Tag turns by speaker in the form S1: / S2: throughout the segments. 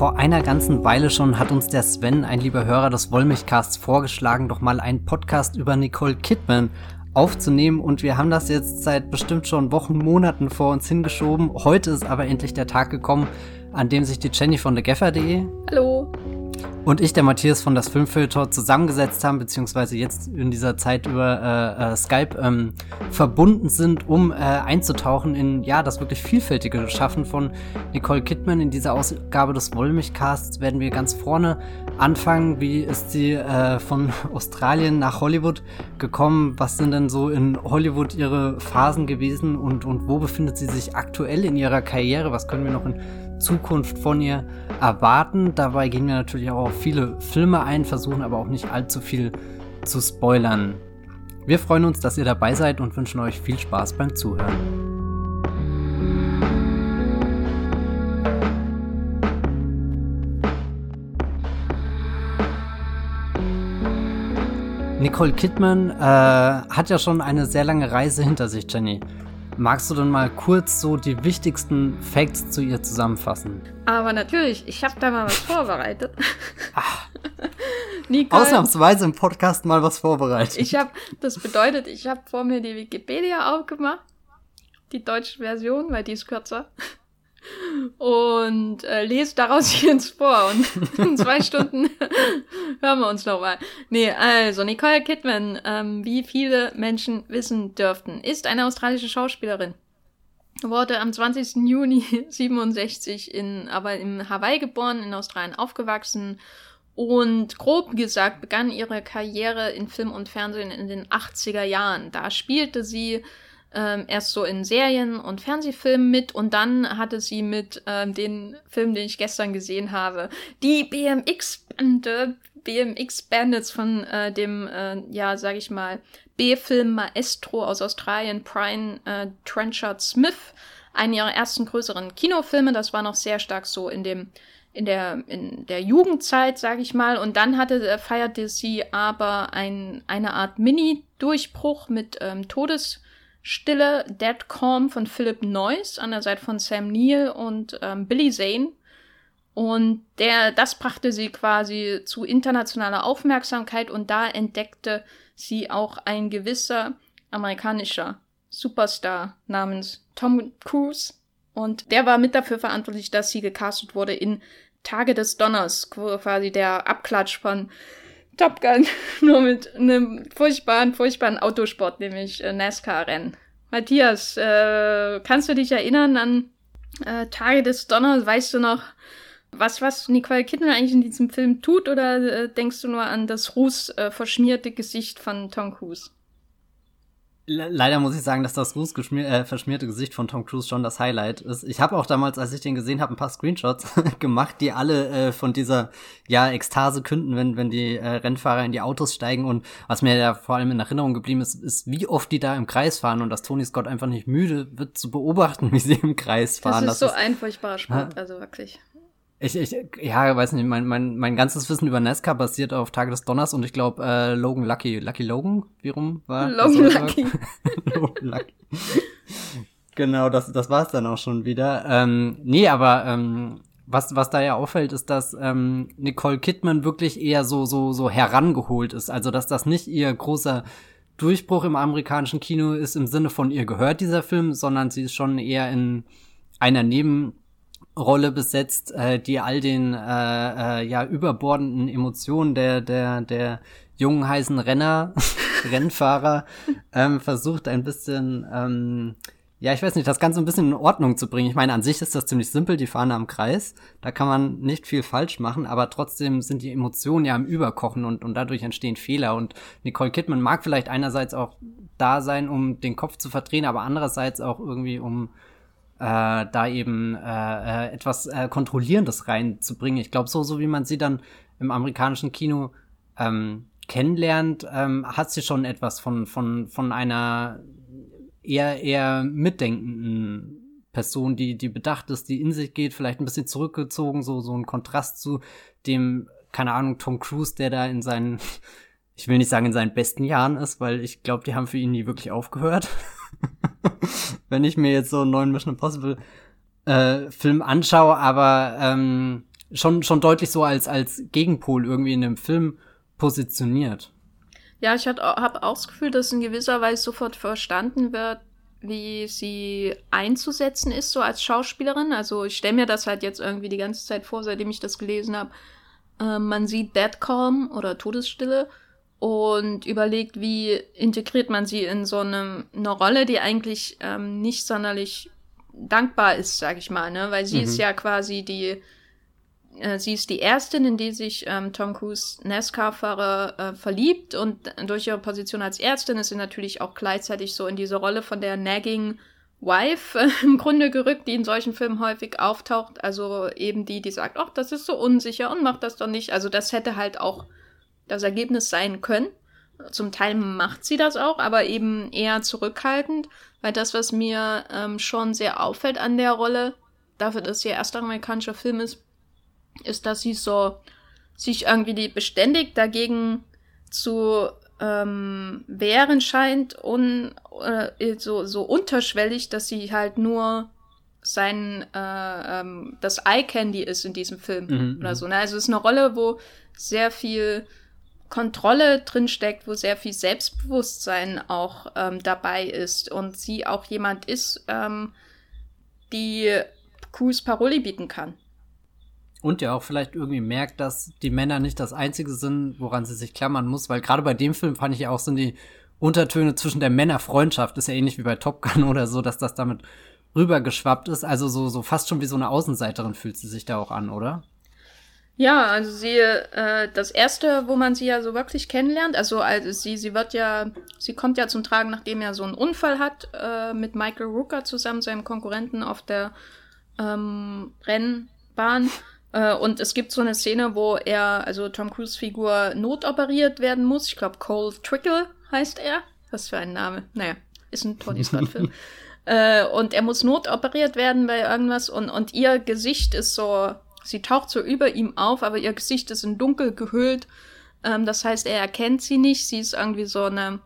S1: Vor einer ganzen Weile schon hat uns der Sven, ein lieber Hörer des Wollmilchcasts, vorgeschlagen, doch mal einen Podcast über Nicole Kidman aufzunehmen und wir haben das jetzt seit bestimmt schon Wochen, Monaten vor uns hingeschoben. Heute ist aber endlich der Tag gekommen, an dem sich die Jenny von thegaffer.de
S2: Hallo
S1: und ich, der Matthias von das Filmfilter, zusammengesetzt haben, beziehungsweise jetzt in dieser Zeit über äh, äh, Skype ähm, verbunden sind, um äh, einzutauchen in ja das wirklich vielfältige Schaffen von Nicole Kidman. In dieser Ausgabe des Wollmilchcasts werden wir ganz vorne anfangen. Wie ist sie äh, von Australien nach Hollywood gekommen? Was sind denn so in Hollywood ihre Phasen gewesen und, und wo befindet sie sich aktuell in ihrer Karriere? Was können wir noch in Zukunft von ihr erwarten. Dabei gehen wir natürlich auch auf viele Filme ein, versuchen aber auch nicht allzu viel zu spoilern. Wir freuen uns, dass ihr dabei seid und wünschen euch viel Spaß beim Zuhören. Nicole Kidman äh, hat ja schon eine sehr lange Reise hinter sich, Jenny. Magst du dann mal kurz so die wichtigsten Facts zu ihr zusammenfassen?
S2: Aber natürlich, ich habe da mal was vorbereitet.
S1: Ach, Nicole, Ausnahmsweise im Podcast mal was vorbereitet.
S2: Ich habe, das bedeutet, ich habe vor mir die Wikipedia aufgemacht, die deutsche Version, weil die ist kürzer und äh, lese daraus jetzt vor. Und in zwei Stunden hören wir uns nochmal. Nee, also Nicole Kidman, ähm, wie viele Menschen wissen dürften, ist eine australische Schauspielerin. Wurde am 20. Juni 67 in, aber in Hawaii geboren, in Australien aufgewachsen und grob gesagt begann ihre Karriere in Film und Fernsehen in den 80er Jahren. Da spielte sie ähm, erst so in Serien und Fernsehfilmen mit und dann hatte sie mit ähm, den Film, den ich gestern gesehen habe, die BMX-Bande, BMX Bandits von äh, dem, äh, ja, sag ich mal, B-Film Maestro aus Australien, Brian äh, Trenchard Smith, einen ihrer ersten größeren Kinofilme. Das war noch sehr stark so in dem in der in der Jugendzeit, sage ich mal. Und dann hatte äh, feierte sie aber ein, eine Art Mini-Durchbruch mit ähm, Todes Stille Dead Calm von Philip Noyce an der Seite von Sam Neill und ähm, Billy Zane. Und der, das brachte sie quasi zu internationaler Aufmerksamkeit und da entdeckte sie auch ein gewisser amerikanischer Superstar namens Tom Cruise. Und der war mit dafür verantwortlich, dass sie gecastet wurde in Tage des Donners, quasi der Abklatsch von Top Gun, nur mit einem furchtbaren, furchtbaren Autosport, nämlich äh, NASCAR-Rennen. Matthias, äh, kannst du dich erinnern an äh, Tage des Donners? Weißt du noch, was, was Nicole Kidman eigentlich in diesem Film tut? Oder äh, denkst du nur an das Ruß äh, Gesicht von Tom Cruise?
S1: Leider muss ich sagen, dass das ruß äh, verschmierte Gesicht von Tom Cruise schon das Highlight ist. Ich habe auch damals, als ich den gesehen habe, ein paar Screenshots gemacht, die alle äh, von dieser ja Ekstase künden, wenn wenn die äh, Rennfahrer in die Autos steigen und was mir ja vor allem in Erinnerung geblieben ist, ist wie oft die da im Kreis fahren und dass Tony Scott einfach nicht müde wird zu beobachten, wie sie im Kreis fahren.
S2: Das ist das so ist, ein furchtbarer Sport, also wirklich.
S1: Ich, ich, ja, weiß nicht, mein, mein, mein ganzes Wissen über NASCAR basiert auf Tage des Donners und ich glaube, äh, Logan Lucky, Lucky Logan, wie rum war?
S2: Logan Lucky.
S1: Logan Lucky. genau, das, das war es dann auch schon wieder. Ähm, nee, aber ähm, was, was da ja auffällt, ist, dass ähm, Nicole Kidman wirklich eher so, so, so herangeholt ist. Also, dass das nicht ihr großer Durchbruch im amerikanischen Kino ist im Sinne von ihr gehört dieser Film, sondern sie ist schon eher in einer Neben Rolle besetzt, äh, die all den äh, äh, ja überbordenden Emotionen der der der jungen heißen Renner, Rennfahrer ähm, versucht ein bisschen ähm, ja, ich weiß nicht, das Ganze ein bisschen in Ordnung zu bringen. Ich meine, an sich ist das ziemlich simpel, die fahren am Kreis. Da kann man nicht viel falsch machen, aber trotzdem sind die Emotionen ja am Überkochen und, und dadurch entstehen Fehler. Und Nicole Kidman mag vielleicht einerseits auch da sein, um den Kopf zu verdrehen, aber andererseits auch irgendwie, um äh, da eben äh, äh, etwas äh, Kontrollierendes reinzubringen. Ich glaube, so, so wie man sie dann im amerikanischen Kino ähm, kennenlernt, ähm, hat sie schon etwas von, von, von einer eher, eher mitdenkenden Person, die, die bedacht ist, die in sich geht, vielleicht ein bisschen zurückgezogen, so, so ein Kontrast zu dem, keine Ahnung, Tom Cruise, der da in seinen, ich will nicht sagen in seinen besten Jahren ist, weil ich glaube, die haben für ihn nie wirklich aufgehört. wenn ich mir jetzt so einen neuen Mission Impossible äh, Film anschaue, aber ähm, schon, schon deutlich so als, als Gegenpol irgendwie in dem Film positioniert.
S2: Ja, ich habe auch das Gefühl, dass in gewisser Weise sofort verstanden wird, wie sie einzusetzen ist, so als Schauspielerin. Also ich stelle mir das halt jetzt irgendwie die ganze Zeit vor, seitdem ich das gelesen habe. Äh, man sieht Dead Calm oder Todesstille und überlegt, wie integriert man sie in so eine, eine Rolle, die eigentlich ähm, nicht sonderlich dankbar ist, sag ich mal, ne? Weil sie mhm. ist ja quasi die, äh, sie ist die Ärztin, in die sich ähm, Tom Cruise NASCAR-Fahrer äh, verliebt und durch ihre Position als Ärztin ist sie natürlich auch gleichzeitig so in diese Rolle von der nagging Wife äh, im Grunde gerückt, die in solchen Filmen häufig auftaucht. Also eben die, die sagt, ach, das ist so unsicher und macht das doch nicht. Also das hätte halt auch das Ergebnis sein können. Zum Teil macht sie das auch, aber eben eher zurückhaltend, weil das, was mir ähm, schon sehr auffällt an der Rolle, dafür, dass sie ihr erster amerikanischer Film ist, ist, dass sie so sich irgendwie beständig dagegen zu ähm, wehren scheint und äh, so, so unterschwellig, dass sie halt nur sein äh, ähm, das Eye Candy ist in diesem Film mhm, oder mhm. so. Ne? Also es ist eine Rolle, wo sehr viel Kontrolle drinsteckt, wo sehr viel Selbstbewusstsein auch ähm, dabei ist und sie auch jemand ist, ähm, die Kus Paroli bieten kann.
S1: Und ja auch vielleicht irgendwie merkt, dass die Männer nicht das Einzige sind, woran sie sich klammern muss, weil gerade bei dem Film fand ich ja auch, sind die Untertöne zwischen der Männerfreundschaft, ist ja ähnlich wie bei Top Gun oder so, dass das damit rübergeschwappt ist. Also so, so fast schon wie so eine Außenseiterin fühlt sie sich da auch an, oder?
S2: Ja, also sie, äh, das erste, wo man sie ja so wirklich kennenlernt, also, also sie, sie wird ja, sie kommt ja zum Tragen, nachdem er so einen Unfall hat, äh, mit Michael Rooker zusammen, seinem Konkurrenten auf der ähm, Rennbahn. Äh, und es gibt so eine Szene, wo er, also Tom Cruise Figur notoperiert werden muss. Ich glaube, Cole Trickle heißt er. Was für ein Name. Naja, ist ein Tony Scott-Film. äh, und er muss notoperiert werden bei irgendwas und, und ihr Gesicht ist so Sie taucht so über ihm auf, aber ihr Gesicht ist in Dunkel gehüllt. Ähm, das heißt, er erkennt sie nicht. Sie ist irgendwie so eine,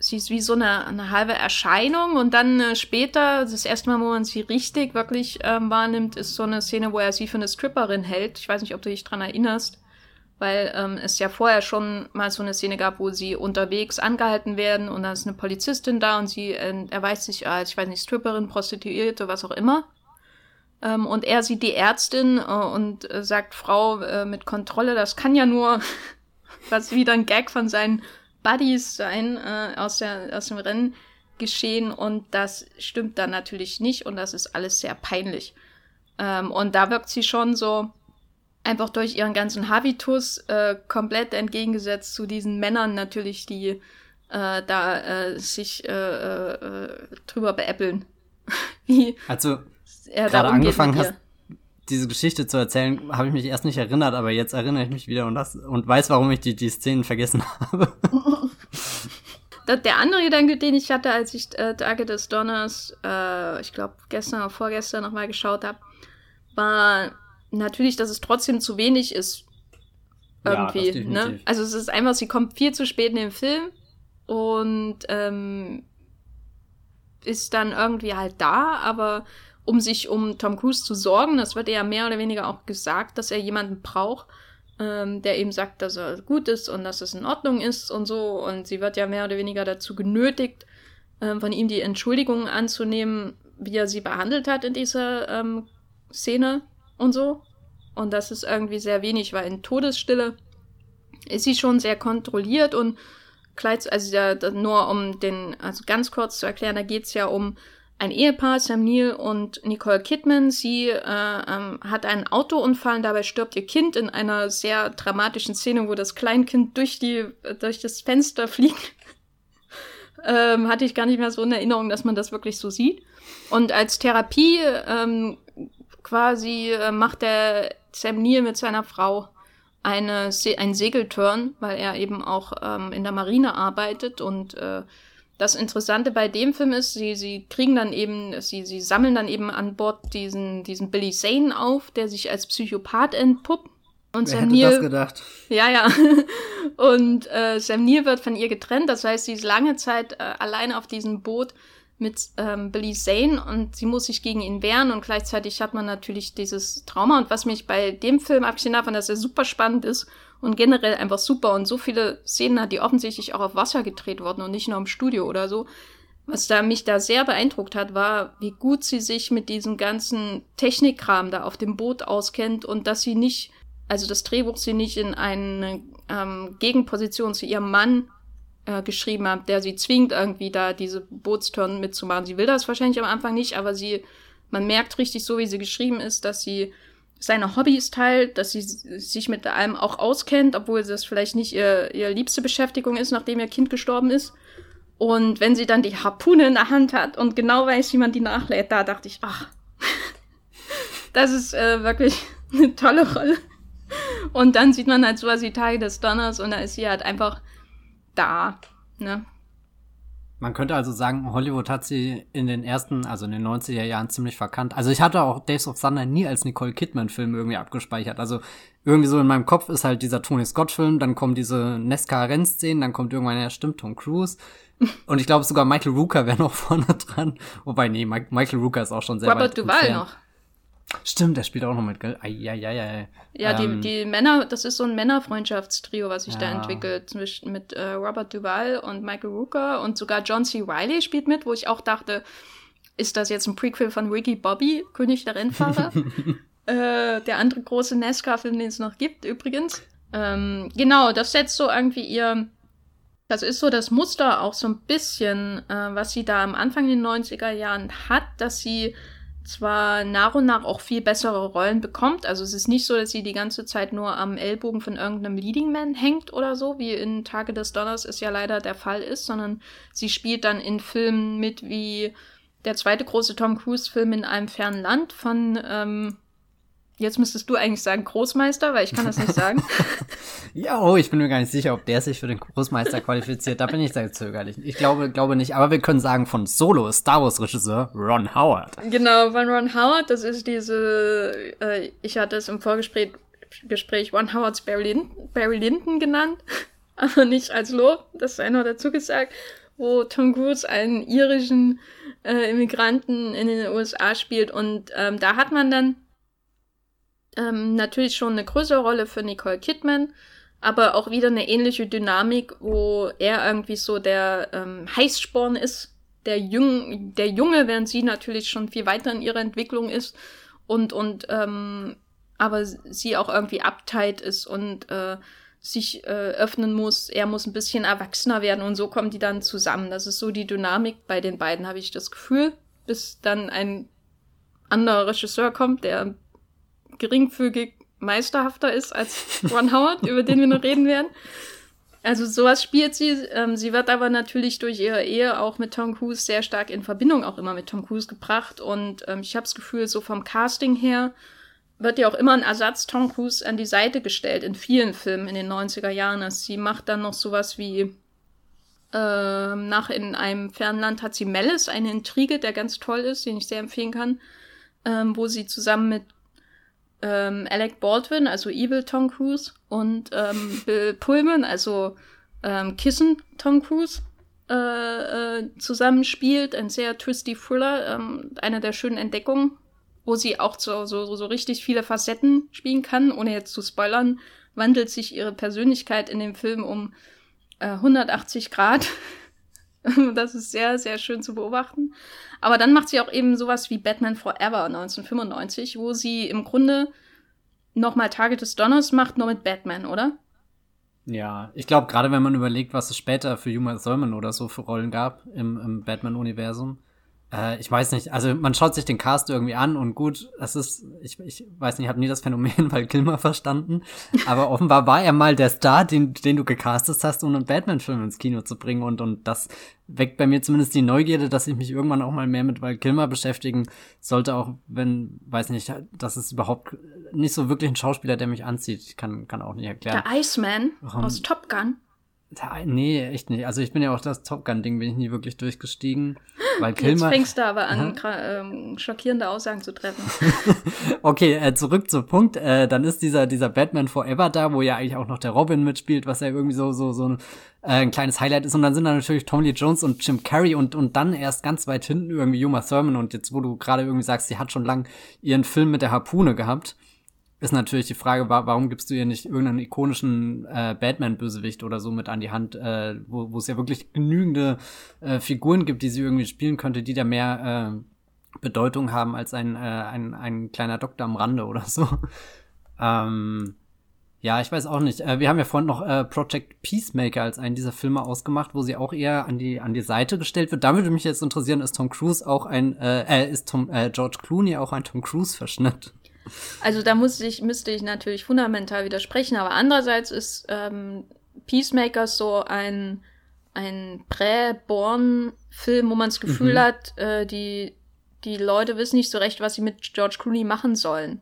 S2: sie ist wie so eine, eine halbe Erscheinung. Und dann äh, später, das erste Mal, wo man sie richtig wirklich ähm, wahrnimmt, ist so eine Szene, wo er sie für eine Stripperin hält. Ich weiß nicht, ob du dich dran erinnerst. Weil ähm, es ja vorher schon mal so eine Szene gab, wo sie unterwegs angehalten werden und da ist eine Polizistin da und sie äh, erweist sich als, ich weiß nicht, Stripperin, Prostituierte, was auch immer. Ähm, und er sieht die Ärztin äh, und äh, sagt, Frau äh, mit Kontrolle, das kann ja nur was wieder ein Gag von seinen Buddies sein äh, aus, der, aus dem Rennen geschehen. Und das stimmt dann natürlich nicht und das ist alles sehr peinlich. Ähm, und da wirkt sie schon so einfach durch ihren ganzen Habitus äh, komplett entgegengesetzt zu diesen Männern natürlich, die äh, da äh, sich äh, äh, drüber beäppeln.
S1: Wie also er gerade angefangen hast, diese Geschichte zu erzählen, habe ich mich erst nicht erinnert, aber jetzt erinnere ich mich wieder und, das, und weiß, warum ich die, die Szenen vergessen habe.
S2: Der andere Gedanke, den ich hatte, als ich äh, Tage des Donners, äh, ich glaube gestern oder vorgestern nochmal geschaut habe, war natürlich, dass es trotzdem zu wenig ist. Irgendwie. Ja, ne? Also es ist einfach, sie kommt viel zu spät in den Film und ähm, ist dann irgendwie halt da, aber um sich um Tom Cruise zu sorgen. Das wird ja mehr oder weniger auch gesagt, dass er jemanden braucht, ähm, der eben sagt, dass er gut ist und dass es in Ordnung ist und so. Und sie wird ja mehr oder weniger dazu genötigt, ähm, von ihm die Entschuldigung anzunehmen, wie er sie behandelt hat in dieser ähm, Szene und so. Und das ist irgendwie sehr wenig, weil in Todesstille ist sie schon sehr kontrolliert und also ja, nur um den, also ganz kurz zu erklären, da geht es ja um ein Ehepaar, Sam Neill und Nicole Kidman. Sie äh, ähm, hat einen Autounfall dabei stirbt ihr Kind in einer sehr dramatischen Szene, wo das Kleinkind durch, die, durch das Fenster fliegt. ähm, hatte ich gar nicht mehr so in Erinnerung, dass man das wirklich so sieht. Und als Therapie ähm, quasi äh, macht der Sam Neill mit seiner Frau eine, Se einen Segelturn, weil er eben auch ähm, in der Marine arbeitet und äh, das Interessante bei dem Film ist, sie, sie kriegen dann eben, sie, sie sammeln dann eben an Bord diesen, diesen Billy Zane auf, der sich als Psychopath entpuppt. Und
S1: Wer Sam hätte Neill, das gedacht?
S2: Ja, ja. Und äh, Sam Neill wird von ihr getrennt. Das heißt, sie ist lange Zeit äh, alleine auf diesem Boot mit ähm, Billy Zane und sie muss sich gegen ihn wehren und gleichzeitig hat man natürlich dieses Trauma. Und was mich bei dem Film, abgesehen davon, dass er super spannend ist und generell einfach super und so viele Szenen hat, die offensichtlich auch auf Wasser gedreht wurden und nicht nur im Studio oder so, was da mich da sehr beeindruckt hat, war, wie gut sie sich mit diesem ganzen Technikkram da auf dem Boot auskennt und dass sie nicht, also das Drehbuch sie nicht in eine ähm, Gegenposition zu ihrem Mann äh, geschrieben hat, der sie zwingt, irgendwie da diese Bootstouren mitzumachen. Sie will das wahrscheinlich am Anfang nicht, aber sie, man merkt richtig so, wie sie geschrieben ist, dass sie seine Hobbys teilt, dass sie sich mit allem auch auskennt, obwohl das vielleicht nicht ihr, ihr liebste Beschäftigung ist, nachdem ihr Kind gestorben ist. Und wenn sie dann die Harpune in der Hand hat und genau weiß, wie man die nachlädt, da dachte ich, ach, das ist äh, wirklich eine tolle Rolle. Und dann sieht man halt sowas wie Tage des Donners und da ist sie halt einfach da, ne?
S1: Man könnte also sagen, Hollywood hat sie in den ersten, also in den 90er Jahren ziemlich verkannt. Also ich hatte auch Days of Thunder nie als Nicole Kidman-Film irgendwie abgespeichert. Also irgendwie so in meinem Kopf ist halt dieser Tony Scott-Film, dann kommen diese Nesca-Rennszenen, dann kommt irgendwann, ja stimmt, Tom Cruise. Und ich glaube sogar Michael Rooker wäre noch vorne dran. Wobei, nee, Michael Rooker ist auch schon sehr
S2: Robert
S1: weit
S2: Duval noch.
S1: Stimmt, der spielt auch noch mit, gell? Eieieiei.
S2: Ja,
S1: Ähm,
S2: die, die Männer, das ist so ein Männerfreundschaftstrio, was sich da
S1: Ja.
S2: entwickelt, zwischen mit äh, Robert Duval und Michael Rooker und sogar John C. Reilly spielt mit, wo ich auch dachte, ist das jetzt ein Prequel von Ricky Bobby, König der Rennfahrer? äh, der andere große NASCAR-Film, den es noch gibt, übrigens. Ähm, genau, das setzt so irgendwie ihr, das ist so das Muster auch so ein bisschen, äh, was sie da am Anfang in den 90er Jahren hat, dass sie zwar nach und nach auch viel bessere Rollen bekommt. Also es ist nicht so, dass sie die ganze Zeit nur am Ellbogen von irgendeinem Leading Man hängt oder so, wie in Tage des Donners es ja leider der Fall ist, sondern sie spielt dann in Filmen mit wie der zweite große Tom Cruise-Film in einem fernen Land von, ähm, jetzt müsstest du eigentlich sagen Großmeister, weil ich kann das nicht sagen.
S1: Ja, oh, ich bin mir gar nicht sicher, ob der sich für den Großmeister qualifiziert. Da bin ich sehr zögerlich. Ich glaube, glaube nicht. Aber wir können sagen von Solo Star Wars Regisseur Ron Howard.
S2: Genau, von Ron Howard, das ist diese, äh, ich hatte es im Vorgespräch Gespräch Ron Howards Barry, Lin Barry Lyndon genannt, aber nicht als Lob, das sei noch dazu gesagt, wo Tom Cruise einen irischen äh, Immigranten in den USA spielt und ähm, da hat man dann ähm, natürlich schon eine größere Rolle für Nicole Kidman, aber auch wieder eine ähnliche Dynamik, wo er irgendwie so der ähm, Heißsporn ist, der, Jung, der Junge, während sie natürlich schon viel weiter in ihrer Entwicklung ist und, und ähm, aber sie auch irgendwie uptight ist und äh, sich äh, öffnen muss. Er muss ein bisschen erwachsener werden und so kommen die dann zusammen. Das ist so die Dynamik bei den beiden, habe ich das Gefühl, bis dann ein anderer Regisseur kommt, der geringfügig meisterhafter ist als Ron Howard, über den wir noch reden werden. Also sowas spielt sie. Ähm, sie wird aber natürlich durch ihre Ehe auch mit Tom Cruise sehr stark in Verbindung auch immer mit Tom Cruise gebracht. Und ähm, ich habe das Gefühl, so vom Casting her wird ja auch immer ein Ersatz Tom Cruise an die Seite gestellt in vielen Filmen in den 90er Jahren. Also sie macht dann noch sowas wie ähm, nach in einem fernen Land hat sie Malice, eine Intrige, der ganz toll ist, den ich sehr empfehlen kann, ähm, wo sie zusammen mit ähm, Alec Baldwin, also Evil Tom Cruise, und ähm, Bill Pullman, also ähm, Kissen Tom Cruise, äh, äh, zusammenspielt. Ein sehr twisty Thriller, ähm, eine der schönen Entdeckungen, wo sie auch so, so, so richtig viele Facetten spielen kann. Ohne jetzt zu spoilern, wandelt sich ihre Persönlichkeit in dem Film um äh, 180 Grad. das ist sehr, sehr schön zu beobachten. Aber dann macht sie auch eben sowas wie Batman Forever 1995, wo sie im Grunde nochmal Tage des Donners macht, nur mit Batman, oder?
S1: Ja, ich glaube, gerade wenn man überlegt, was es später für Uma Thurman oder so für Rollen gab im, im Batman-Universum, äh, ich weiß nicht, also man schaut sich den Cast irgendwie an und gut, das ist, ich, ich weiß nicht, ich habe nie das Phänomen Val Kilmer verstanden, aber offenbar war er mal der Star, den, den du gecastet hast, um einen Batman-Film ins Kino zu bringen und, und das weckt bei mir zumindest die Neugierde, dass ich mich irgendwann auch mal mehr mit Val Kilmer beschäftigen sollte, auch wenn, weiß nicht, das ist überhaupt nicht so wirklich ein Schauspieler, der mich anzieht. Ich kann, kann auch nicht erklären.
S2: Der Iceman
S1: Warum?
S2: aus Top Gun.
S1: Der, nee, echt nicht. Also ich bin ja auch das Top Gun-Ding, bin ich nie wirklich durchgestiegen. Weil Kilmer,
S2: Jetzt fängst du aber an, ähm, schockierende Aussagen zu treffen.
S1: okay, äh, zurück zum Punkt. Äh, dann ist dieser, dieser Batman Forever da, wo ja eigentlich auch noch der Robin mitspielt, was ja irgendwie so, so, so ein, äh, ein kleines Highlight ist. Und dann sind da natürlich Tommy Lee Jones und Jim Carrey und, und dann erst ganz weit hinten irgendwie Uma Thurman. Und jetzt, wo du gerade irgendwie sagst, sie hat schon lang ihren Film mit der Harpune gehabt ist natürlich die Frage, warum gibst du ihr nicht irgendeinen ikonischen äh, Batman-Bösewicht oder so mit an die Hand, äh, wo, es ja wirklich genügende äh, Figuren gibt, die sie irgendwie spielen könnte, die da mehr äh, Bedeutung haben als ein, äh, ein, ein kleiner Doktor am Rande oder so. ähm, ja, ich weiß auch nicht. Äh, wir haben ja vorhin noch äh, Project Peacemaker als einen dieser Filme ausgemacht, wo sie auch eher an die an die Seite gestellt wird. Da würde mich jetzt interessieren, ist Tom Cruise auch ein äh, äh ist Tom äh, George Clooney auch ein Tom Cruise Verschnitt?
S2: Also da muss ich, müsste ich natürlich fundamental widersprechen, aber andererseits ist ähm, Peacemaker so ein, ein Prä-Born-Film, wo man das Gefühl mhm. hat, äh, die, die Leute wissen nicht so recht, was sie mit George Clooney machen sollen.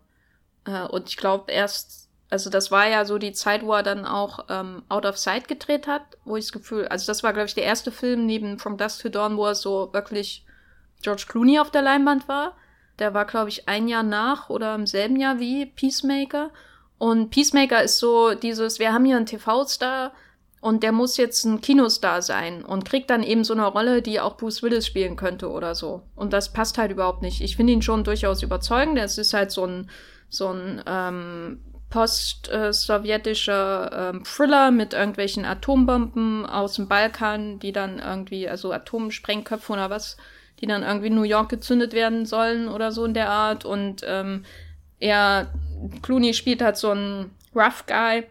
S2: Äh, und ich glaube erst, also das war ja so die Zeit, wo er dann auch ähm, Out of Sight gedreht hat, wo ich das Gefühl, also das war, glaube ich, der erste Film neben From Dusk to Dawn, wo er so wirklich George Clooney auf der Leinwand war. Der war, glaube ich, ein Jahr nach oder im selben Jahr wie Peacemaker. Und Peacemaker ist so dieses, wir haben hier einen TV-Star und der muss jetzt ein Kinostar sein und kriegt dann eben so eine Rolle, die auch Bruce Willis spielen könnte oder so. Und das passt halt überhaupt nicht. Ich finde ihn schon durchaus überzeugend. Es ist halt so ein, so ein ähm, post-sowjetischer ähm, Thriller mit irgendwelchen Atombomben aus dem Balkan, die dann irgendwie, also Atomsprengköpfe oder was, die dann irgendwie in New York gezündet werden sollen oder so in der Art. Und ähm, er, Clooney spielt halt so einen Rough Guy,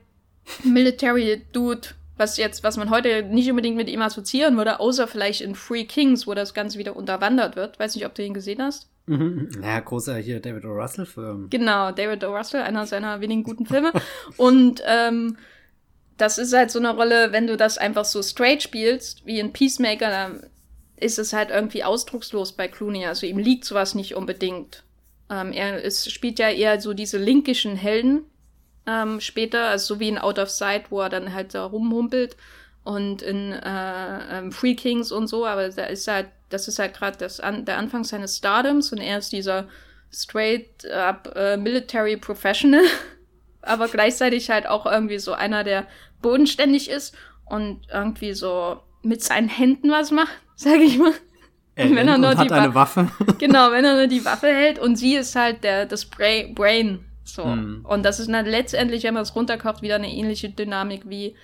S2: Military Dude, was jetzt, was man heute nicht unbedingt mit ihm assoziieren würde, außer vielleicht in Free Kings, wo das Ganze wieder unterwandert wird. Weiß nicht, ob du ihn gesehen hast.
S1: Mhm. Ja, großer hier David O. Russell-Film.
S2: Genau, David O. Russell, einer seiner wenigen guten Filme. Und ähm, das ist halt so eine Rolle, wenn du das einfach so straight spielst, wie in Peacemaker, dann ist es halt irgendwie ausdruckslos bei Clooney. Also ihm liegt sowas nicht unbedingt. Ähm, er ist, spielt ja eher so diese linkischen Helden ähm, später, also so wie in Out of Sight, wo er dann halt da rumhumpelt und in äh, ähm, Free Kings und so, aber da ist halt, das ist halt gerade an, der Anfang seines Stardoms und er ist dieser straight up äh, Military Professional, aber gleichzeitig halt auch irgendwie so einer, der bodenständig ist und irgendwie so mit seinen Händen was macht sag ich mal.
S1: Er wenn er nur hat die eine Waffe.
S2: genau, wenn er nur die Waffe hält und sie ist halt der das Brain. So. Hm. Und das ist dann letztendlich, wenn man es runterkocht, wieder eine ähnliche Dynamik wie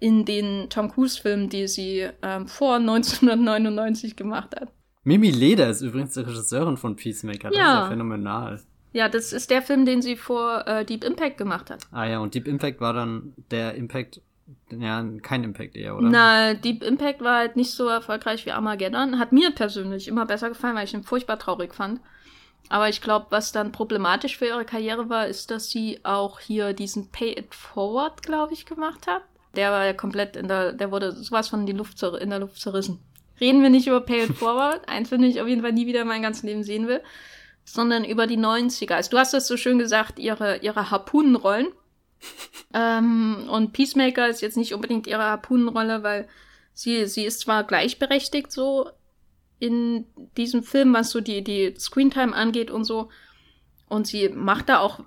S2: in den Tom Cruise-Filmen, die sie ähm, vor 1999 gemacht hat.
S1: Mimi Leder ist übrigens die Regisseurin von Peacemaker. Das ja. ist ja phänomenal.
S2: Ja, das ist der Film, den sie vor äh, Deep Impact gemacht hat.
S1: Ah ja, und Deep Impact war dann der Impact ja, kein Impact eher, oder?
S2: Na, Deep Impact war halt nicht so erfolgreich wie Armageddon. Hat mir persönlich immer besser gefallen, weil ich ihn furchtbar traurig fand. Aber ich glaube, was dann problematisch für ihre Karriere war, ist, dass sie auch hier diesen Pay It Forward, glaube ich, gemacht hat. Der war ja komplett in der, der wurde sowas von in, die Luft, in der Luft zerrissen. Reden wir nicht über Pay It Forward, eins, den ich auf jeden Fall nie wieder in meinem ganzen Leben sehen will, sondern über die 90er. Also du hast das so schön gesagt, ihre, ihre Harpunenrollen ähm, und Peacemaker ist jetzt nicht unbedingt ihre Harpunenrolle, weil sie, sie ist zwar gleichberechtigt so in diesem Film, was so die, die Screentime angeht und so. Und sie macht da auch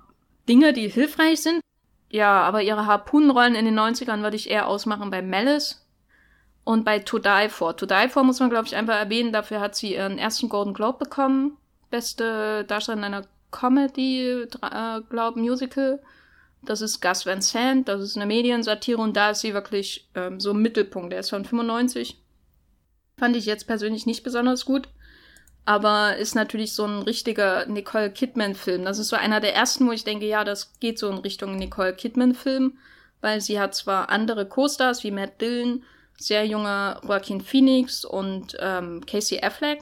S2: Dinge, die hilfreich sind. Ja, aber ihre Harpunenrollen in den 90ern würde ich eher ausmachen bei Malice und bei To Die For. To Die For muss man, glaube ich, einfach erwähnen. Dafür hat sie ihren ersten Golden Globe bekommen. Beste Darstellerin einer Comedy, äh, glaube Musical. Das ist Gus Van Sant, das ist eine Mediensatire und da ist sie wirklich ähm, so im Mittelpunkt. Der ist von 95. Fand ich jetzt persönlich nicht besonders gut. Aber ist natürlich so ein richtiger Nicole Kidman-Film. Das ist so einer der ersten, wo ich denke, ja, das geht so in Richtung Nicole Kidman-Film. Weil sie hat zwar andere Co-Stars wie Matt Dillon, sehr junger Joaquin Phoenix und ähm, Casey Affleck.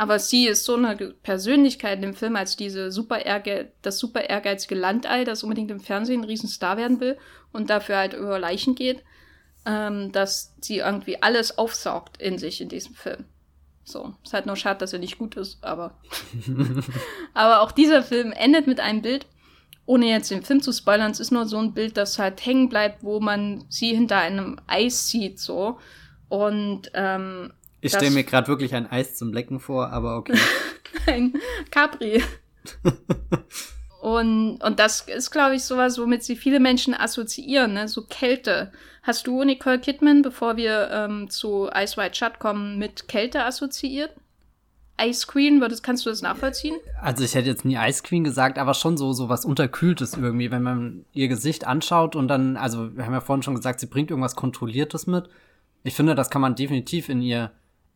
S2: Aber sie ist so eine Persönlichkeit in dem Film als diese super Ehrge das super ehrgeizige Landei, das unbedingt im Fernsehen ein Riesenstar werden will und dafür halt über Leichen geht, ähm, dass sie irgendwie alles aufsaugt in sich in diesem Film. So, ist halt nur schade, dass er nicht gut ist, aber. aber auch dieser Film endet mit einem Bild, ohne jetzt den Film zu spoilern, es ist nur so ein Bild, das halt hängen bleibt, wo man sie hinter einem Eis sieht, so. Und ähm,
S1: Ich stelle mir gerade wirklich ein Eis zum Lecken vor, aber okay.
S2: ein Capri. und, und das ist, glaube ich, sowas, womit sie viele Menschen assoziieren, ne? so Kälte. Hast du Nicole Kidman, bevor wir ähm, zu Ice White Shut kommen, mit Kälte assoziiert? Ice Queen, würdest, kannst du das nachvollziehen?
S1: Also ich hätte jetzt nie Ice Queen gesagt, aber schon so, so was Unterkühltes irgendwie, wenn man ihr Gesicht anschaut und dann, also wir haben ja vorhin schon gesagt, sie bringt irgendwas Kontrolliertes mit. Ich finde, das kann man definitiv in ihr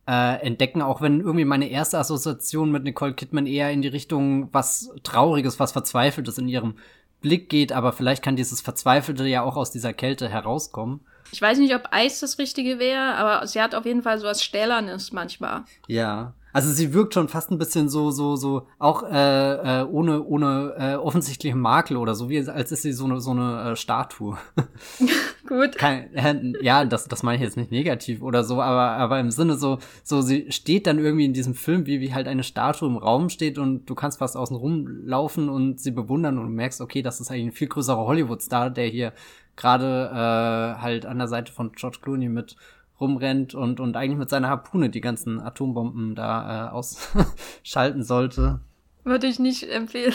S1: äh, entdecken, auch wenn irgendwie meine erste Assoziation mit Nicole Kidman eher in die Richtung was Trauriges, was Verzweifeltes in ihrem Blick geht, aber vielleicht kann dieses Verzweifelte ja auch aus dieser Kälte herauskommen.
S2: Ich weiß nicht, ob Eis das Richtige wäre, aber sie hat auf jeden Fall so was Stählernes manchmal.
S1: Ja. Also sie wirkt schon fast ein bisschen so, so, so, auch äh, äh, ohne, ohne äh, offensichtlichen Makel oder so, wie als ist sie so eine, so eine äh, Statue.
S2: Gut.
S1: Kein, äh, ja, das, das meine ich jetzt nicht negativ oder so, aber, aber im Sinne so, so, sie steht dann irgendwie in diesem Film, wie, wie halt eine Statue im Raum steht und du kannst fast außen rumlaufen und sie bewundern und du merkst, okay, das ist eigentlich ein viel größerer Hollywood-Star, der hier gerade äh, halt an der Seite von George Clooney mit rumrennt und, und eigentlich mit seiner Harpune die ganzen Atombomben da äh, ausschalten sollte.
S2: Würde ich nicht empfehlen.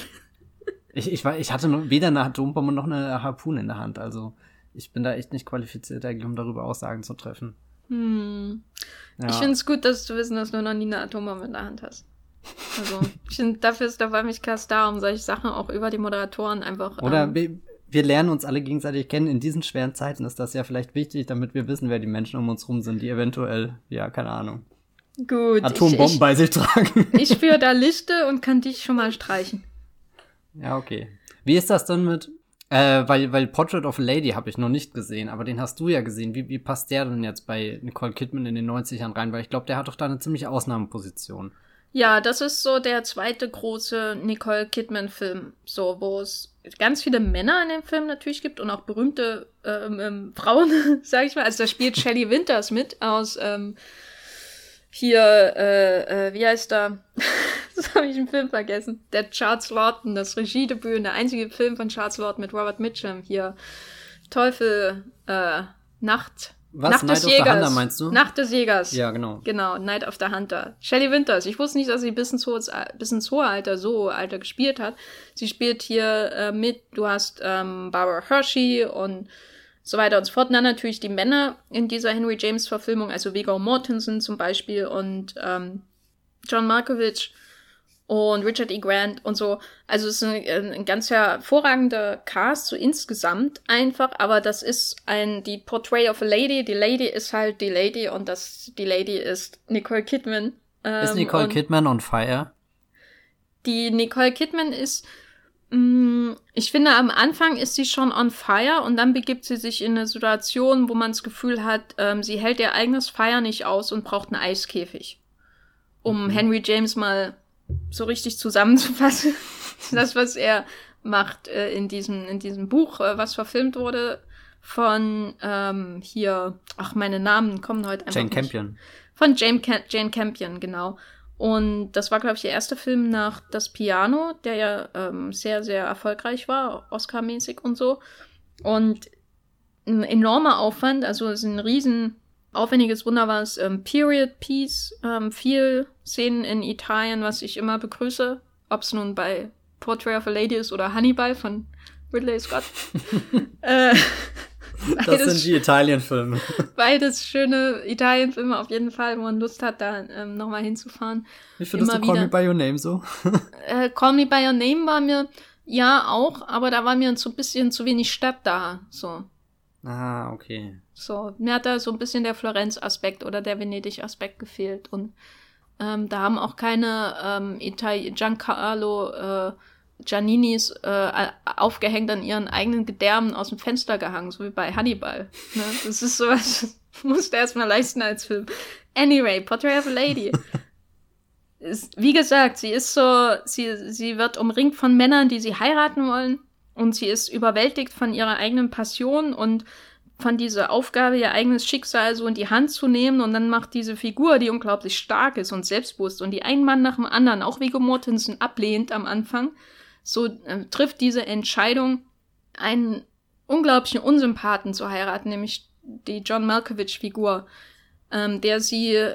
S1: Ich, ich, war, ich hatte weder eine Atombombe noch eine Harpune in der Hand. Also ich bin da echt nicht qualifiziert, um darüber Aussagen zu treffen.
S2: Hm. Ja. Ich finde es gut, dass du wissen, dass du noch nie eine Atombombe in der Hand hast. Also, ich finde, dafür ist der Wollmilchcast da, um solche Sachen auch über die Moderatoren einfach.
S1: Oder ähm, wir lernen uns alle gegenseitig kennen. In diesen schweren Zeiten ist das ja vielleicht wichtig, damit wir wissen, wer die Menschen um uns rum sind, die eventuell, ja, keine Ahnung,
S2: Gut,
S1: Atombomben ich, ich, bei sich tragen.
S2: Ich spüre da Lichte und kann dich schon mal streichen.
S1: Ja, okay. Wie ist das denn mit, äh, weil, weil Portrait of a Lady habe ich noch nicht gesehen, aber den hast du ja gesehen. Wie, wie passt der denn jetzt bei Nicole Kidman in den 90ern rein? Weil ich glaube, der hat doch da eine ziemliche Ausnahmeposition.
S2: Ja, das ist so der zweite große Nicole Kidman-Film, so wo es ganz viele Männer in dem Film natürlich gibt und auch berühmte ähm, ähm, Frauen, sag ich mal. Also da spielt Shelley Winters mit aus ähm, hier, äh, äh, wie heißt er? das habe ich im Film vergessen. Der Charles Lawton, das Regiedebüt, der einzige Film von Charles Lawton mit Robert Mitchum. Hier Teufel, äh, Nacht,
S1: was? Nacht Night des Jägers. Hunter, meinst du?
S2: Nacht des Jägers.
S1: Ja, genau.
S2: Genau, Night of the Hunter. Shelley Winters. Ich wusste nicht, dass sie bis ins hohe, bis ins hohe Alter so Alter gespielt hat. Sie spielt hier äh, mit. Du hast ähm, Barbara Hershey und so weiter und so fort. Und dann natürlich die Männer in dieser Henry James Verfilmung, also Viggo Mortensen zum Beispiel und ähm, John Markovich und Richard E. Grant und so. Also es ist ein, ein ganz hervorragender Cast, so insgesamt einfach, aber das ist ein, die Portrait of a Lady, die Lady ist halt die Lady und das, die Lady ist Nicole Kidman.
S1: Ähm, ist Nicole Kidman on fire?
S2: Die Nicole Kidman ist, mh, mm, ich finde, am Anfang ist sie schon on fire und dann begibt sie sich in eine Situation, wo man das Gefühl hat, ähm, sie hält ihr eigenes Fire nicht aus und braucht einen Eiskäfig. Um mhm. Henry James mal so richtig zusammenzufassen. das, was er macht äh, in, diesem, in diesem Buch, äh, was verfilmt wurde von ähm, hier, ach, meine Namen kommen heute einfach.
S1: Jane
S2: nicht.
S1: Campion.
S2: Von Jane, Cam Jane Campion, genau. Und das war, glaube ich, der erste Film nach Das Piano, der ja ähm, sehr, sehr erfolgreich war, Oscar-mäßig und so. Und ein enormer Aufwand, also es ist ein riesen aufwendiges, wunderbares ähm, Period Piece, ähm, viel Szenen in Italien, was ich immer begrüße, ob es nun bei Portrait of a Lady ist oder Hannibal von Ridley Scott.
S1: äh, das sind die Italien-Filme.
S2: Beides schöne Italien-Filme auf jeden Fall, wo man Lust hat, da ähm, nochmal hinzufahren.
S1: Wie findest du Call Me By Your Name so?
S2: äh, Call Me By Your Name war mir, ja, auch, aber da war mir so ein bisschen zu wenig Stadt da, so.
S1: Ah, okay.
S2: So, mir hat da so ein bisschen der Florenz-Aspekt oder der Venedig-Aspekt gefehlt. Und ähm, da haben auch keine ähm, Itali Giancarlo äh, Gianninis äh, aufgehängt an ihren eigenen Gedärmen aus dem Fenster gehangen, so wie bei Hannibal. Ne? Das ist sowas, musst du erstmal leisten als Film. Anyway, Portrait of a Lady. wie gesagt, sie ist so, sie, sie wird umringt von Männern, die sie heiraten wollen und sie ist überwältigt von ihrer eigenen Passion und von dieser Aufgabe, ihr eigenes Schicksal so in die Hand zu nehmen und dann macht diese Figur, die unglaublich stark ist und selbstbewusst und die einen Mann nach dem anderen, auch Viggo Mortensen ablehnt am Anfang, so äh, trifft diese Entscheidung, einen unglaublichen Unsympathen zu heiraten, nämlich die John Malkovich-Figur, ähm, der sie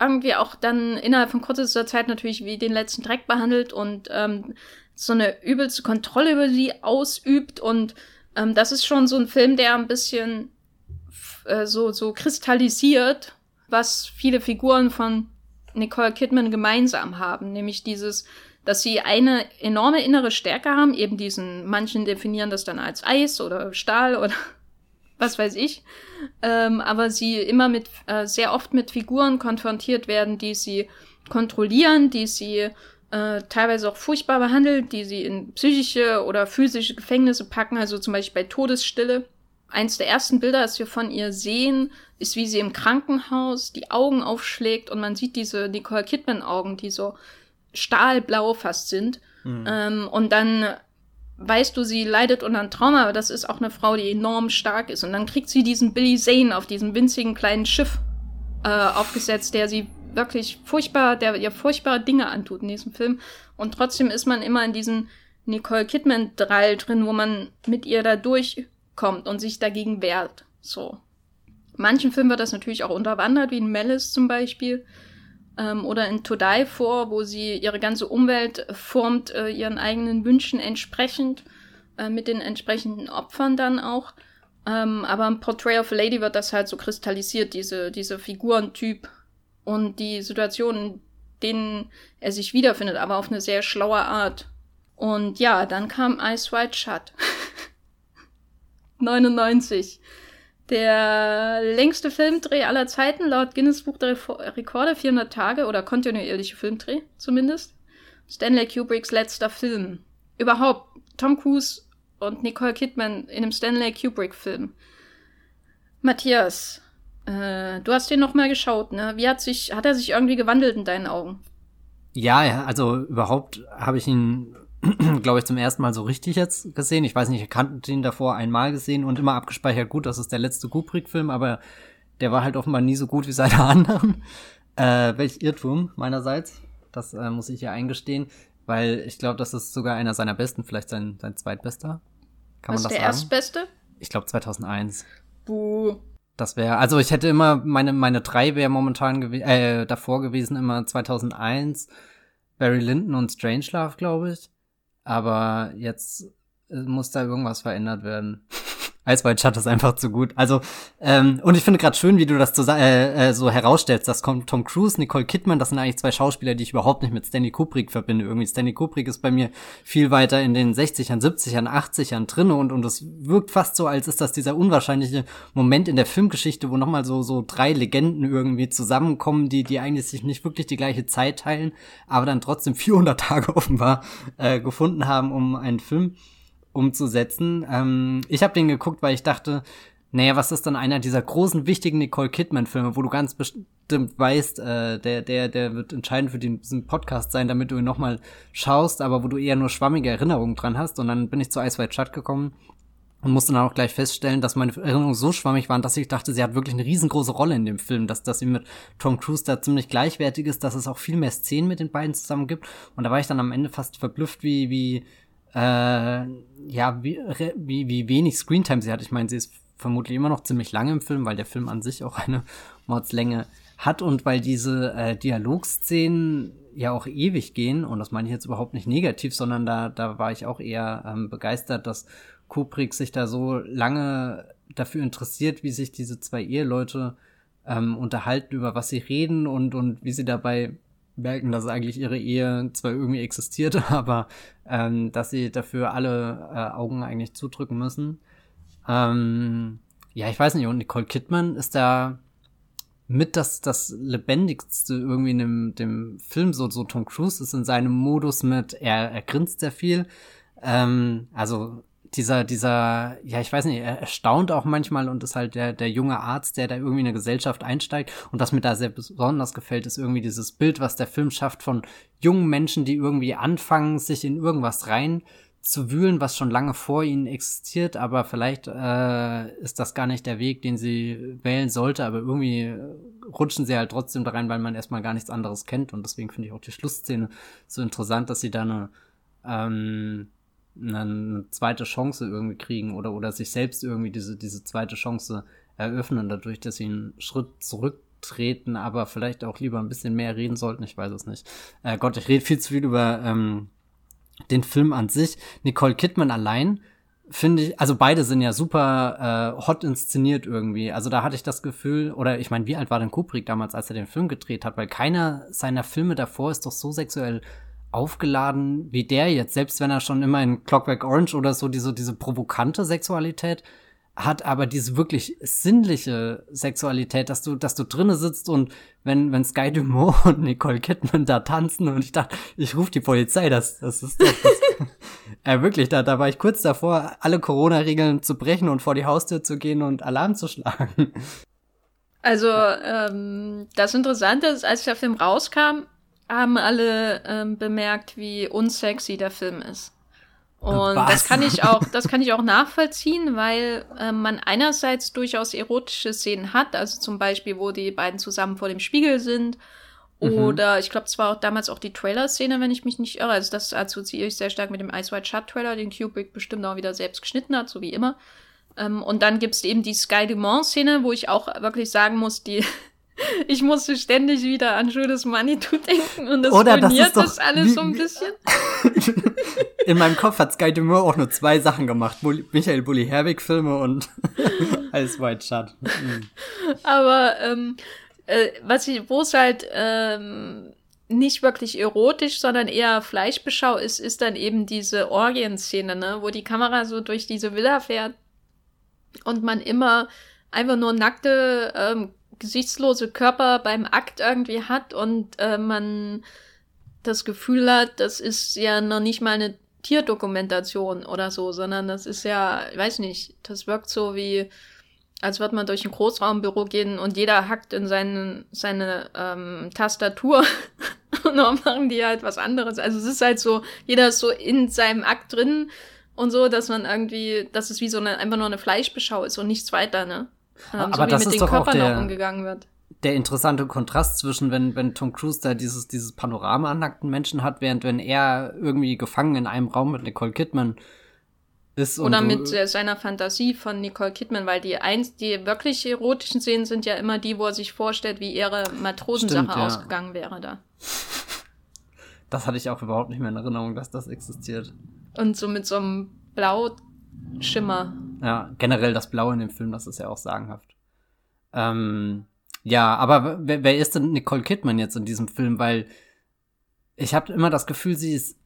S2: irgendwie auch dann innerhalb von kurzer Zeit natürlich wie den letzten Dreck behandelt und ähm, so eine übelste Kontrolle über sie ausübt. Und ähm, das ist schon so ein Film, der ein bisschen äh, so, so kristallisiert, was viele Figuren von Nicole Kidman gemeinsam haben, nämlich dieses, dass sie eine enorme innere Stärke haben, eben diesen, manchen definieren das dann als Eis oder Stahl oder was weiß ich, ähm, aber sie immer mit, äh, sehr oft mit Figuren konfrontiert werden, die sie kontrollieren, die sie äh, teilweise auch furchtbar behandeln, die sie in psychische oder physische Gefängnisse packen, also zum Beispiel bei Todesstille. Eins der ersten Bilder, das wir von ihr sehen, ist, wie sie im Krankenhaus die Augen aufschlägt und man sieht diese Nicole Kidman-Augen, die so stahlblau fast sind. Mhm. Ähm, und dann weißt du, sie leidet unter einem Trauma, aber das ist auch eine Frau, die enorm stark ist. Und dann kriegt sie diesen Billy Zane auf diesem winzigen kleinen Schiff äh, aufgesetzt, der sie wirklich furchtbar, der ihr furchtbare Dinge antut in diesem Film. Und trotzdem ist man immer in diesem Nicole Kidman-Drall drin, wo man mit ihr da durchkommt und sich dagegen wehrt. So. Manchen Filmen wird das natürlich auch unterwandert, wie in Malice zum Beispiel ähm, oder in To Die vor, wo sie ihre ganze Umwelt formt, äh, ihren eigenen Wünschen entsprechend, äh, mit den entsprechenden Opfern dann auch. Ähm, aber im Portrait of a Lady wird das halt so kristallisiert, diese, diese Figurentyp und die Situationen, in denen er sich wiederfindet, aber auf eine sehr schlaue Art. Und ja, dann kam Ice White Shut. 99. Der längste Filmdreh aller Zeiten laut Guinness Buch der Rekorde, 400 Tage oder kontinuierliche Filmdreh zumindest. Stanley Kubricks letzter Film. Überhaupt Tom Cruise und Nicole Kidman in einem Stanley Kubrick Film. Matthias, äh, du hast den noch mal geschaut, ne? Wie hat sich, hat er sich irgendwie gewandelt in deinen Augen?
S1: Ja, ja, also überhaupt habe ich ihn glaube ich, zum ersten Mal so richtig jetzt gesehen. Ich weiß nicht, ich kannte ihn davor einmal gesehen und immer abgespeichert, gut, das ist der letzte Kubrick-Film, aber der war halt offenbar nie so gut wie seine anderen. Äh, welch Irrtum meinerseits. Das äh, muss ich ja eingestehen, weil ich glaube, das ist sogar einer seiner besten, vielleicht sein, sein zweitbester.
S2: Kann Was man das der sagen? erstbeste?
S1: Ich glaube 2001. Buh. Das wäre, also ich hätte immer, meine, meine drei wäre momentan gew äh, davor gewesen, immer 2001, Barry Lyndon und Strangelove, glaube ich. Aber jetzt äh, muss da irgendwas verändert werden. White Shut ist einfach zu gut. Also, ähm, und ich finde gerade schön, wie du das so, äh, äh, so herausstellst. Das kommt Tom Cruise, Nicole Kidman, das sind eigentlich zwei Schauspieler, die ich überhaupt nicht mit Stanley Kubrick verbinde. Irgendwie Stanley Kubrick ist bei mir viel weiter in den 60ern, 70ern, 80ern drinne und, und es wirkt fast so, als ist das dieser unwahrscheinliche Moment in der Filmgeschichte, wo nochmal so, so drei Legenden irgendwie zusammenkommen, die, die eigentlich sich nicht wirklich die gleiche Zeit teilen, aber dann trotzdem 400 Tage offenbar äh, gefunden haben, um einen Film umzusetzen. Ähm, ich habe den geguckt, weil ich dachte, naja, was ist dann einer dieser großen, wichtigen Nicole Kidman-Filme, wo du ganz bestimmt weißt, äh, der, der, der wird entscheidend für diesen Podcast sein, damit du ihn nochmal schaust, aber wo du eher nur schwammige Erinnerungen dran hast. Und dann bin ich zu Ice White Shut gekommen und musste dann auch gleich feststellen, dass meine Erinnerungen so schwammig waren, dass ich dachte, sie hat wirklich eine riesengroße Rolle in dem Film, dass, dass sie mit Tom Cruise da ziemlich gleichwertig ist, dass es auch viel mehr Szenen mit den beiden zusammen gibt. Und da war ich dann am Ende fast verblüfft, wie, wie, äh, ja, wie, wie, wie wenig Screentime sie hat. Ich meine, sie ist vermutlich immer noch ziemlich lange im Film, weil der Film an sich auch eine Mordslänge hat und weil diese äh, Dialogszenen ja auch ewig gehen, und das meine ich jetzt überhaupt nicht negativ, sondern da, da war ich auch eher ähm, begeistert, dass Kubrick sich da so lange dafür interessiert, wie sich diese zwei Eheleute ähm, unterhalten, über was sie reden und, und wie sie dabei merken, dass eigentlich ihre Ehe zwar irgendwie existiert, aber ähm, dass sie dafür alle äh, Augen eigentlich zudrücken müssen. Ähm, ja, ich weiß nicht, und Nicole Kidman ist da mit das, das lebendigste irgendwie in dem, dem Film, so, so Tom Cruise ist in seinem Modus mit, er, er grinst sehr viel. Ähm, also dieser, dieser, ja, ich weiß nicht, er erstaunt auch manchmal und ist halt der, der junge Arzt, der da irgendwie in eine Gesellschaft einsteigt. Und was mir da sehr besonders gefällt, ist irgendwie dieses Bild, was der Film schafft von jungen Menschen, die irgendwie anfangen, sich in irgendwas rein zu wühlen, was schon lange vor ihnen existiert, aber vielleicht äh, ist das gar nicht der Weg, den sie wählen sollte, aber irgendwie rutschen sie halt trotzdem da rein, weil man erstmal gar nichts anderes kennt und deswegen finde ich auch die Schlussszene so interessant, dass sie da eine ähm, eine zweite Chance irgendwie kriegen oder, oder sich selbst irgendwie diese, diese zweite Chance eröffnen, dadurch, dass sie einen Schritt zurück treten, aber vielleicht auch lieber ein bisschen mehr reden sollten. Ich weiß es nicht. Äh, Gott, ich rede viel zu viel über ähm, den Film an sich. Nicole Kidman allein finde ich, also beide sind ja super äh, hot inszeniert irgendwie. Also da hatte ich das Gefühl, oder ich meine, wie alt war denn Kubrick damals, als er den Film gedreht hat? Weil keiner seiner Filme davor ist doch so sexuell aufgeladen wie der jetzt, selbst wenn er schon immer in Clockwork Orange oder so diese, diese provokante Sexualität hat aber diese wirklich sinnliche Sexualität, dass du, dass du drinnen sitzt und wenn, wenn Sky Dumont und Nicole Kidman da tanzen und ich dachte, ich rufe die Polizei, das, das ist doch, äh, wirklich, da, da war ich kurz davor, alle Corona-Regeln zu brechen und vor die Haustür zu gehen und Alarm zu schlagen.
S2: Also, ähm, das Interessante ist, als der Film rauskam, haben alle ähm, bemerkt, wie unsexy der Film ist. Und Was? das kann ich auch, das kann ich auch nachvollziehen, weil äh, man einerseits durchaus erotische Szenen hat, also zum Beispiel, wo die beiden zusammen vor dem Spiegel sind. Mhm. Oder ich glaube, es war auch damals auch die Trailer-Szene, wenn ich mich nicht irre. Also das assoziiere ich sehr stark mit dem Ice White Shut Trailer, den Kubrick bestimmt auch wieder selbst geschnitten hat, so wie immer. Ähm, und dann gibt es eben die Sky Dumont-Szene, wo ich auch wirklich sagen muss, die ich musste ständig wieder an Judas Manitou denken und das
S1: Oder das, ist
S2: das alles so ein bisschen.
S1: In meinem Kopf hat Sky Dumont auch nur zwei Sachen gemacht. Michael Bulli Herbig Filme und Ice White Shut. Mhm.
S2: Aber ähm, äh, was ich, wo es halt ähm, nicht wirklich erotisch, sondern eher Fleischbeschau ist, ist dann eben diese Orgienszene, ne, wo die Kamera so durch diese Villa fährt und man immer einfach nur nackte ähm, gesichtslose Körper beim Akt irgendwie hat und äh, man das Gefühl hat, das ist ja noch nicht mal eine Tierdokumentation oder so, sondern das ist ja, ich weiß nicht, das wirkt so wie, als würde man durch ein Großraumbüro gehen und jeder hackt in seine, seine ähm, Tastatur und dann machen die halt was anderes. Also es ist halt so, jeder ist so in seinem Akt drin und so, dass man irgendwie, dass es wie so eine, einfach nur eine Fleischbeschau ist und nichts weiter, ne?
S1: Ähm, Aber so wie das mit ist den doch Körpern auch, der, umgegangen wird. Der interessante Kontrast zwischen, wenn, wenn Tom Cruise da dieses, dieses Panorama an nackten Menschen hat, während wenn er irgendwie gefangen in einem Raum mit Nicole Kidman ist.
S2: Oder mit du, seiner Fantasie von Nicole Kidman, weil die eins, die wirklich erotischen Szenen sind ja immer die, wo er sich vorstellt, wie ihre Matrosensache Stimmt, ja. ausgegangen wäre da.
S1: Das hatte ich auch überhaupt nicht mehr in Erinnerung, dass das existiert.
S2: Und so mit so einem Blauschimmer
S1: ja, generell das Blaue in dem Film, das ist ja auch sagenhaft. Ähm, ja, aber wer, wer ist denn Nicole Kidman jetzt in diesem Film? Weil ich habe immer das Gefühl, sie ist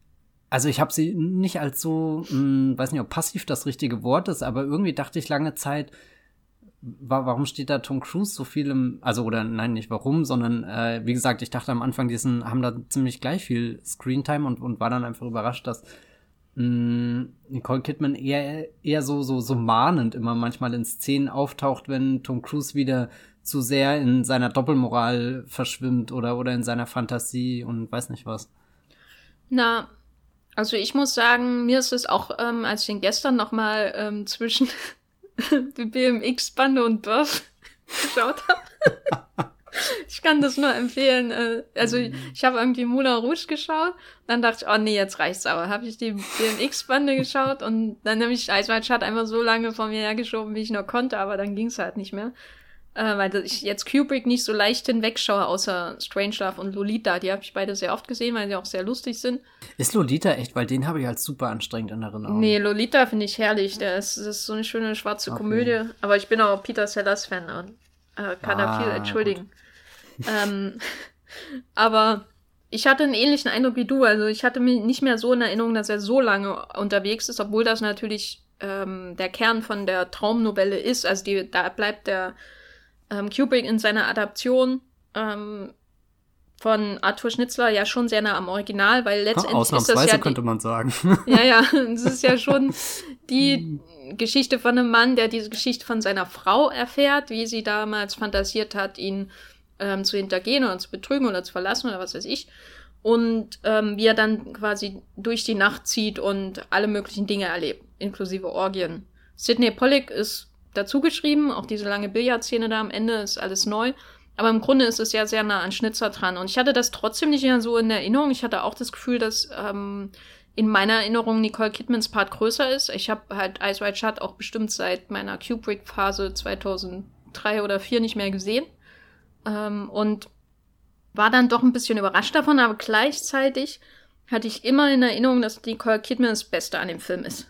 S1: also ich habe sie nicht als so, mh, hm, weiß nicht, ob passiv das richtige Wort ist, aber irgendwie dachte ich lange Zeit, wa warum steht da Tom Cruise so viel im, also oder nein, nicht warum, sondern äh, wie gesagt, ich dachte am Anfang, die sind, haben da ziemlich gleich viel Screentime und, und war dann einfach überrascht, dass mh, Nicole Kidman eher, eher so, so, so mahnend immer manchmal in Szenen auftaucht, wenn Tom Cruise wieder zu sehr in seiner Doppelmoral verschwimmt oder, oder in seiner Fantasie und weiß nicht was.
S2: Na, also ich muss sagen, mir ist es auch, ähm, als ich ihn gestern noch mal ähm, zwischen BMX-Bande und Dorf geschaut habe. ich kann das nur empfehlen. Äh, also ich, ich habe irgendwie Moulin Rouge geschaut, dann dachte ich, oh nee, jetzt reicht's aber. Habe ich die BMX-Bande geschaut und dann habe ich Eiswald einfach so lange von mir hergeschoben, wie ich nur konnte, aber dann ging's halt nicht mehr. Äh, weil ich jetzt Kubrick nicht so leicht hinwegschaue, außer Strangelove und Lolita. Die habe ich beide sehr oft gesehen, weil sie auch sehr lustig sind.
S1: Ist Lolita echt? Weil den habe ich als super anstrengend in Erinnerung.
S2: Nee, Lolita finde ich herrlich. Der ist, das ist so eine schöne schwarze okay. Komödie. Aber ich bin auch Peter Sellers-Fan und äh, kann ah, da viel entschuldigen. Gut ähm, aber ich hatte einen ähnlichen Eindruck wie du. Also ich hatte mir nicht mehr so in Erinnerung, dass er so lange unterwegs ist, obwohl das natürlich ähm, der Kern von der Traumnovelle ist. Also die, da bleibt der ähm, Kubrick in seiner Adaption ähm, von Arthur Schnitzler ja schon sehr nah am Original, weil letztendlich
S1: ist das ja die, könnte man sagen.
S2: Ja, ja, es ist ja schon die Geschichte von einem Mann, der diese Geschichte von seiner Frau erfährt, wie sie damals fantasiert hat, ihn ähm, zu hintergehen oder zu betrügen oder zu verlassen oder was weiß ich. Und ähm, wie er dann quasi durch die Nacht zieht und alle möglichen Dinge erlebt, inklusive Orgien. Sidney Pollock ist dazu geschrieben, auch diese lange Billardszene da am Ende ist alles neu. Aber im Grunde ist es ja sehr nah an Schnitzer dran. Und ich hatte das trotzdem nicht mehr so in Erinnerung. Ich hatte auch das Gefühl, dass ähm, in meiner Erinnerung Nicole Kidmans Part größer ist. Ich habe halt Ice White Shut auch bestimmt seit meiner Kubrick-Phase 2003 oder 2004 nicht mehr gesehen. Ähm, und war dann doch ein bisschen überrascht davon, aber gleichzeitig hatte ich immer in Erinnerung, dass Nicole Kidman das Beste an dem Film ist.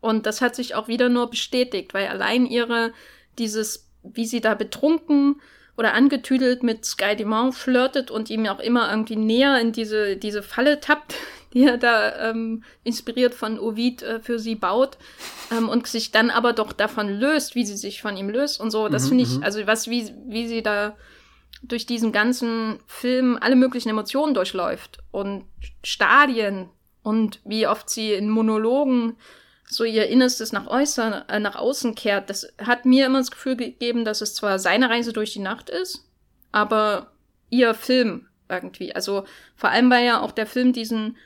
S2: Und das hat sich auch wieder nur bestätigt, weil allein ihre, dieses, wie sie da betrunken oder angetüdelt mit Sky Dumont flirtet und ihm auch immer irgendwie näher in diese, diese Falle tappt, die er da ähm, inspiriert von Ovid äh, für sie baut ähm, und sich dann aber doch davon löst, wie sie sich von ihm löst und so. Das mhm, finde ich, mhm. also was, wie, wie sie da durch diesen ganzen Film alle möglichen Emotionen durchläuft und Stadien und wie oft sie in Monologen so ihr Innerstes nach, äußern, äh, nach außen kehrt, das hat mir immer das Gefühl gegeben, dass es zwar seine Reise durch die Nacht ist, aber ihr Film irgendwie. Also vor allem, weil ja auch der Film diesen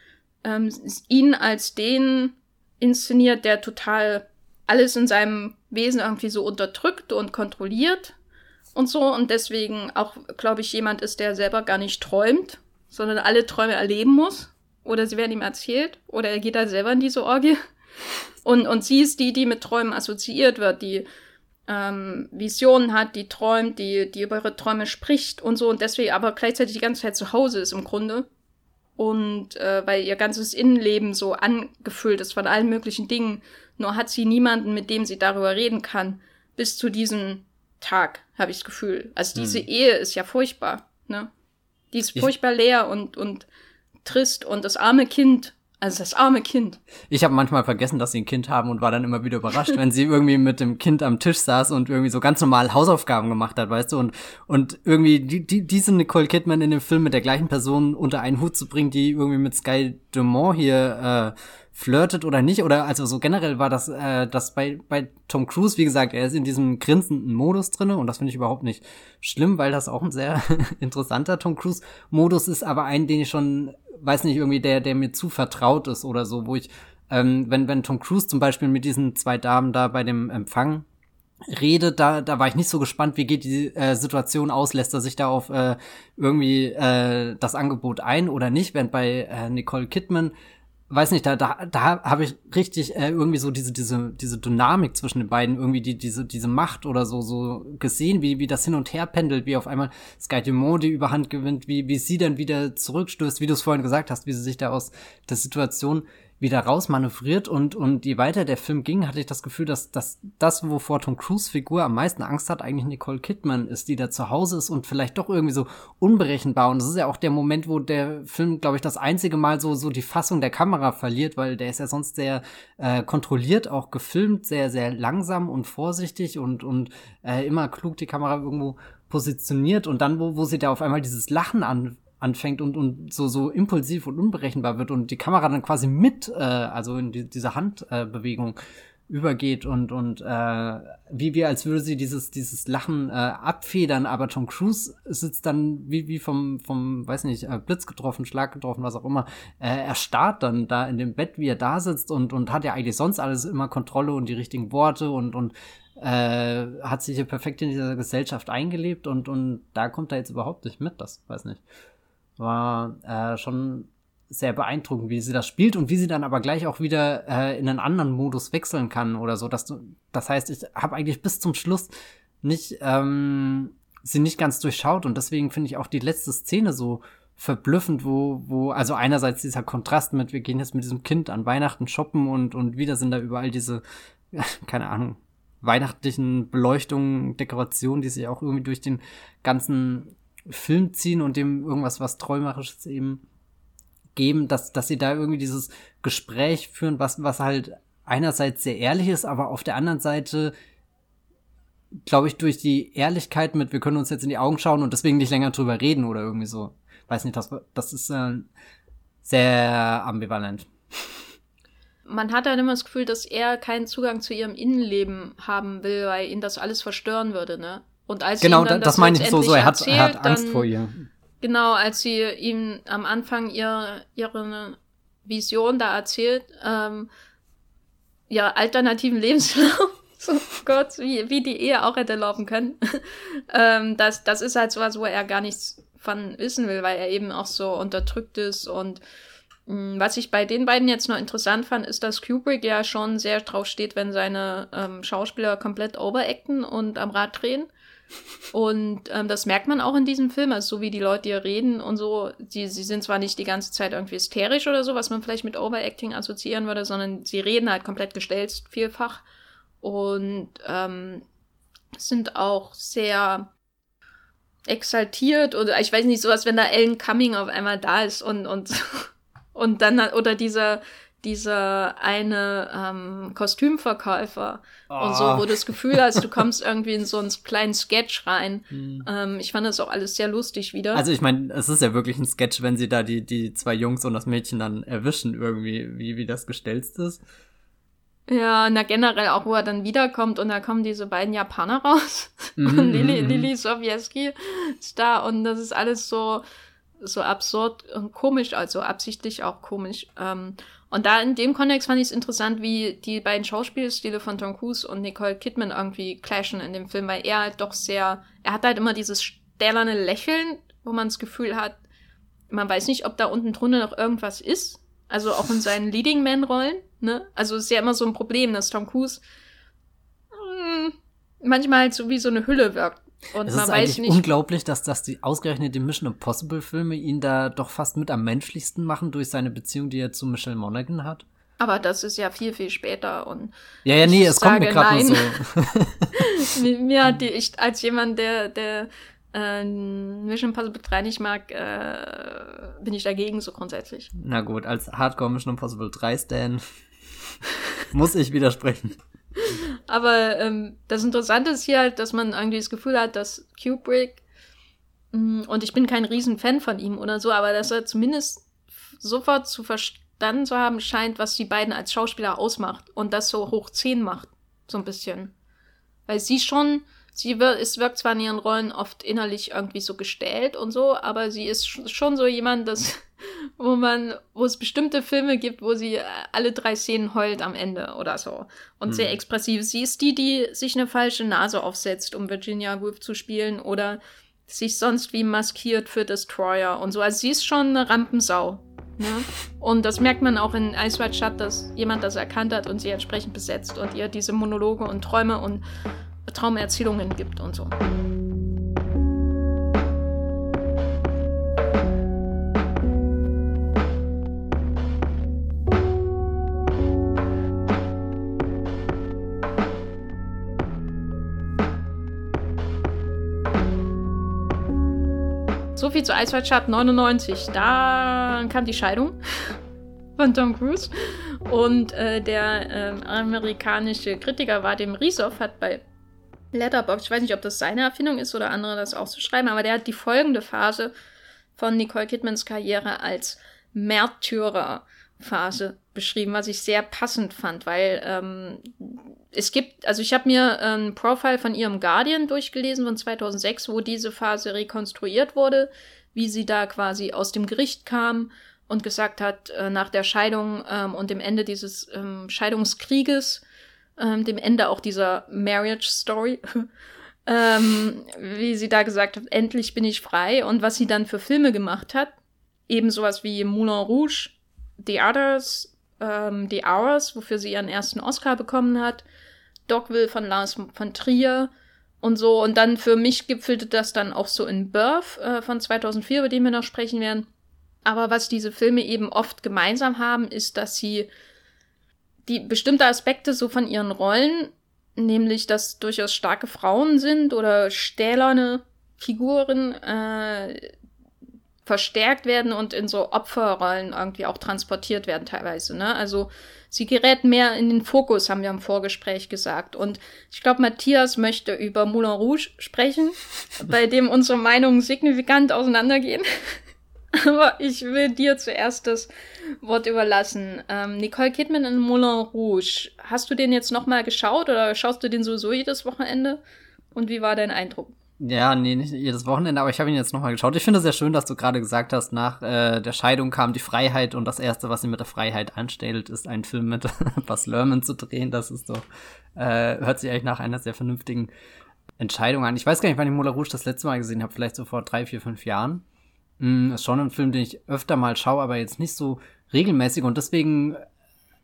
S2: ähm, ihn als den inszeniert, der total alles in seinem Wesen irgendwie so unterdrückt und kontrolliert und so und deswegen auch, glaube ich, jemand ist, der selber gar nicht träumt, sondern alle Träume erleben muss oder sie werden ihm erzählt oder er geht da selber in diese Orgie. Und, und sie ist die, die mit Träumen assoziiert wird, die ähm, Visionen hat, die träumt, die, die über ihre Träume spricht und so und deswegen aber gleichzeitig die ganze Zeit zu Hause ist im Grunde. Und äh, weil ihr ganzes Innenleben so angefüllt ist von allen möglichen Dingen. Nur hat sie niemanden, mit dem sie darüber reden kann. Bis zu diesem Tag, habe ich das Gefühl. Also diese hm. Ehe ist ja furchtbar, ne? Die ist furchtbar leer und, und trist und das arme Kind also das arme Kind.
S1: Ich habe manchmal vergessen, dass sie ein Kind haben und war dann immer wieder überrascht, wenn sie irgendwie mit dem Kind am Tisch saß und irgendwie so ganz normal Hausaufgaben gemacht hat, weißt du? Und, und irgendwie die, die, diese Nicole Kidman in dem Film mit der gleichen Person unter einen Hut zu bringen, die irgendwie mit Sky Dumont hier äh, flirtet oder nicht. Oder also so generell war das, äh, das bei, bei Tom Cruise, wie gesagt, er ist in diesem grinsenden Modus drinne und das finde ich überhaupt nicht schlimm, weil das auch ein sehr interessanter Tom Cruise-Modus ist, aber einen, den ich schon weiß nicht, irgendwie der, der mir zu vertraut ist oder so, wo ich, ähm, wenn, wenn Tom Cruise zum Beispiel mit diesen zwei Damen da bei dem Empfang redet, da, da war ich nicht so gespannt, wie geht die äh, Situation aus, lässt er sich da auf äh, irgendwie äh, das Angebot ein oder nicht, während bei äh, Nicole Kidman weiß nicht, da, da, da habe ich richtig äh, irgendwie so diese, diese, diese Dynamik zwischen den beiden, irgendwie die, diese, diese Macht oder so, so gesehen, wie, wie das hin und her pendelt, wie auf einmal Sky Dumont die Überhand gewinnt, wie, wie sie dann wieder zurückstößt, wie du es vorhin gesagt hast, wie sie sich da aus der Situation wieder rausmanövriert und, und je weiter der Film ging, hatte ich das Gefühl, dass, dass das, wovor Tom Cruise Figur am meisten Angst hat, eigentlich Nicole Kidman ist, die da zu Hause ist und vielleicht doch irgendwie so unberechenbar. Und das ist ja auch der Moment, wo der Film, glaube ich, das einzige Mal so, so die Fassung der Kamera verliert, weil der ist ja sonst sehr äh, kontrolliert, auch gefilmt, sehr, sehr langsam und vorsichtig und, und äh, immer klug die Kamera irgendwo positioniert und dann, wo, wo sie da auf einmal dieses Lachen an, anfängt und, und so, so impulsiv und unberechenbar wird und die Kamera dann quasi mit, äh, also in die, diese Handbewegung übergeht und, und äh, wie wir, als würde sie dieses, dieses Lachen äh, abfedern, aber Tom Cruise sitzt dann wie, wie vom, vom, weiß nicht, äh, Blitz getroffen, Schlag getroffen, was auch immer. Äh, er starrt dann da in dem Bett, wie er da sitzt und, und hat ja eigentlich sonst alles immer Kontrolle und die richtigen Worte und, und äh, hat sich hier perfekt in dieser Gesellschaft eingelebt und, und da kommt er jetzt überhaupt nicht mit, das weiß nicht war äh, schon sehr beeindruckend, wie sie das spielt und wie sie dann aber gleich auch wieder äh, in einen anderen Modus wechseln kann oder so. Dass du, das heißt, ich habe eigentlich bis zum Schluss nicht ähm, sie nicht ganz durchschaut und deswegen finde ich auch die letzte Szene so verblüffend, wo, wo, also einerseits dieser Kontrast mit, wir gehen jetzt mit diesem Kind an Weihnachten shoppen und, und wieder sind da überall diese, keine Ahnung, weihnachtlichen Beleuchtungen, Dekorationen, die sich auch irgendwie durch den ganzen Film ziehen und dem irgendwas was Träumerisches eben geben, dass, dass sie da irgendwie dieses Gespräch führen, was, was halt einerseits sehr ehrlich ist, aber auf der anderen Seite, glaube ich, durch die Ehrlichkeit mit, wir können uns jetzt in die Augen schauen und deswegen nicht länger drüber reden oder irgendwie so. Weiß nicht, das, das ist äh, sehr ambivalent.
S2: Man hat dann immer das Gefühl, dass er keinen Zugang zu ihrem Innenleben haben will, weil ihn das alles verstören würde, ne? Und als
S1: genau, das, das meine ich so, so er hat, erzählt, er hat Angst dann, vor ihr.
S2: Genau, als sie ihm am Anfang ihr, ihre Vision da erzählt, ähm, ja, alternativen Lebenslauf, so Gott, wie, wie die Ehe auch hätte laufen können. ähm, das, das ist halt so was, wo er gar nichts von wissen will, weil er eben auch so unterdrückt ist und mm, was ich bei den beiden jetzt noch interessant fand, ist, dass Kubrick ja schon sehr drauf steht, wenn seine ähm, Schauspieler komplett overacten und am Rad drehen. Und ähm, das merkt man auch in diesem Film, also so wie die Leute hier reden und so, die, sie sind zwar nicht die ganze Zeit irgendwie hysterisch oder so, was man vielleicht mit Overacting assoziieren würde, sondern sie reden halt komplett gestellt vielfach. Und ähm, sind auch sehr exaltiert oder ich weiß nicht, sowas, wenn da Ellen Cumming auf einmal da ist und, und, und dann, oder dieser, dieser eine ähm, Kostümverkäufer oh. und so, wo das Gefühl hast, du kommst irgendwie in so einen kleinen Sketch rein. Hm. Ähm, ich fand das auch alles sehr lustig wieder.
S1: Also ich meine, es ist ja wirklich ein Sketch, wenn sie da die, die zwei Jungs und das Mädchen dann erwischen, irgendwie, wie, wie das gestelzt ist.
S2: Ja, na generell auch, wo er dann wiederkommt und da kommen diese beiden Japaner raus. Mhm, und Lili, mhm, mhm. Lili Sobieski ist da und das ist alles so, so absurd und komisch, also absichtlich auch komisch. Ähm, und da in dem Kontext fand ich es interessant, wie die beiden Schauspielstile von Tom Cruise und Nicole Kidman irgendwie clashen in dem Film, weil er halt doch sehr, er hat halt immer dieses stählerne Lächeln, wo man das Gefühl hat, man weiß nicht, ob da unten drunter noch irgendwas ist. Also auch in seinen Leading Man-Rollen. Ne? Also ist ja immer so ein Problem, dass Tom Cruise manchmal halt so wie so eine Hülle wirkt.
S1: Und es man ist weiß eigentlich nicht. unglaublich, dass, dass die ausgerechnet die Mission Impossible Filme ihn da doch fast mit am menschlichsten machen durch seine Beziehung, die er zu Michelle Monaghan hat.
S2: Aber das ist ja viel, viel später und.
S1: Ja, ja, nee, es kommt mir gerade so.
S2: mir, mir hat die, ich, als jemand, der, der äh, Mission Impossible 3 nicht mag, äh, bin ich dagegen so grundsätzlich.
S1: Na gut, als Hardcore Mission Impossible 3 Stan muss ich widersprechen.
S2: Aber ähm, das Interessante ist hier halt, dass man irgendwie das Gefühl hat, dass Kubrick, mh, mm, und ich bin kein Riesenfan von ihm oder so, aber dass er zumindest sofort zu verstanden zu haben scheint, was die beiden als Schauspieler ausmacht und das so hoch 10 macht. So ein bisschen. Weil sie schon, sie wird, es wirkt zwar in ihren Rollen oft innerlich irgendwie so gestellt und so, aber sie ist schon so jemand, das wo man, wo es bestimmte Filme gibt, wo sie äh, alle drei Szenen heult am Ende oder so. Und mhm. sehr expressiv. Sie ist die, die sich eine falsche Nase aufsetzt, um Virginia Woolf zu spielen oder sich sonst wie maskiert für Destroyer und so. Also sie ist schon eine Rampensau. Ne? Und das merkt man auch in Ice White Shut, dass jemand das erkannt hat und sie entsprechend besetzt und ihr diese Monologe und Träume und Traumerzählungen gibt und so. So viel zu White Shut 99. Da kam die Scheidung von Tom Cruise. Und äh, der äh, amerikanische Kritiker Vadim Risov hat bei Letterboxd, ich weiß nicht, ob das seine Erfindung ist oder andere das auch zu schreiben, aber der hat die folgende Phase von Nicole Kidmans Karriere als Märtyrer Phase beschrieben, was ich sehr passend fand, weil ähm, es gibt, also ich habe mir ein Profile von ihrem Guardian durchgelesen von 2006, wo diese Phase rekonstruiert wurde, wie sie da quasi aus dem Gericht kam und gesagt hat, äh, nach der Scheidung ähm, und dem Ende dieses ähm, Scheidungskrieges, ähm, dem Ende auch dieser Marriage Story, ähm, wie sie da gesagt hat, endlich bin ich frei und was sie dann für Filme gemacht hat, eben sowas wie Moulin Rouge, The Others, ähm, The Hours, wofür sie ihren ersten Oscar bekommen hat, Dogville von Lars von Trier und so. Und dann für mich gipfelte das dann auch so in Birth äh, von 2004, über den wir noch sprechen werden. Aber was diese Filme eben oft gemeinsam haben, ist, dass sie die bestimmte Aspekte so von ihren Rollen, nämlich dass durchaus starke Frauen sind oder stählerne Figuren, äh, verstärkt werden und in so Opferrollen irgendwie auch transportiert werden teilweise. Ne? Also sie gerät mehr in den Fokus, haben wir im Vorgespräch gesagt. Und ich glaube, Matthias möchte über Moulin Rouge sprechen, bei dem unsere Meinungen signifikant auseinandergehen. Aber ich will dir zuerst das Wort überlassen. Ähm, Nicole Kidman in Moulin Rouge. Hast du den jetzt nochmal geschaut oder schaust du den sowieso jedes Wochenende? Und wie war dein Eindruck?
S1: Ja, nee, nicht jedes Wochenende, aber ich habe ihn jetzt nochmal geschaut. Ich finde es sehr schön, dass du gerade gesagt hast, nach äh, der Scheidung kam die Freiheit und das Erste, was sie mit der Freiheit anstellt, ist einen Film mit Bas Lerman zu drehen. Das ist so, äh, hört sich eigentlich nach einer sehr vernünftigen Entscheidung an. Ich weiß gar nicht, wann ich Moulin Rouge das letzte Mal gesehen habe, vielleicht so vor drei, vier, fünf Jahren. Mm, ist schon ein Film, den ich öfter mal schaue, aber jetzt nicht so regelmäßig und deswegen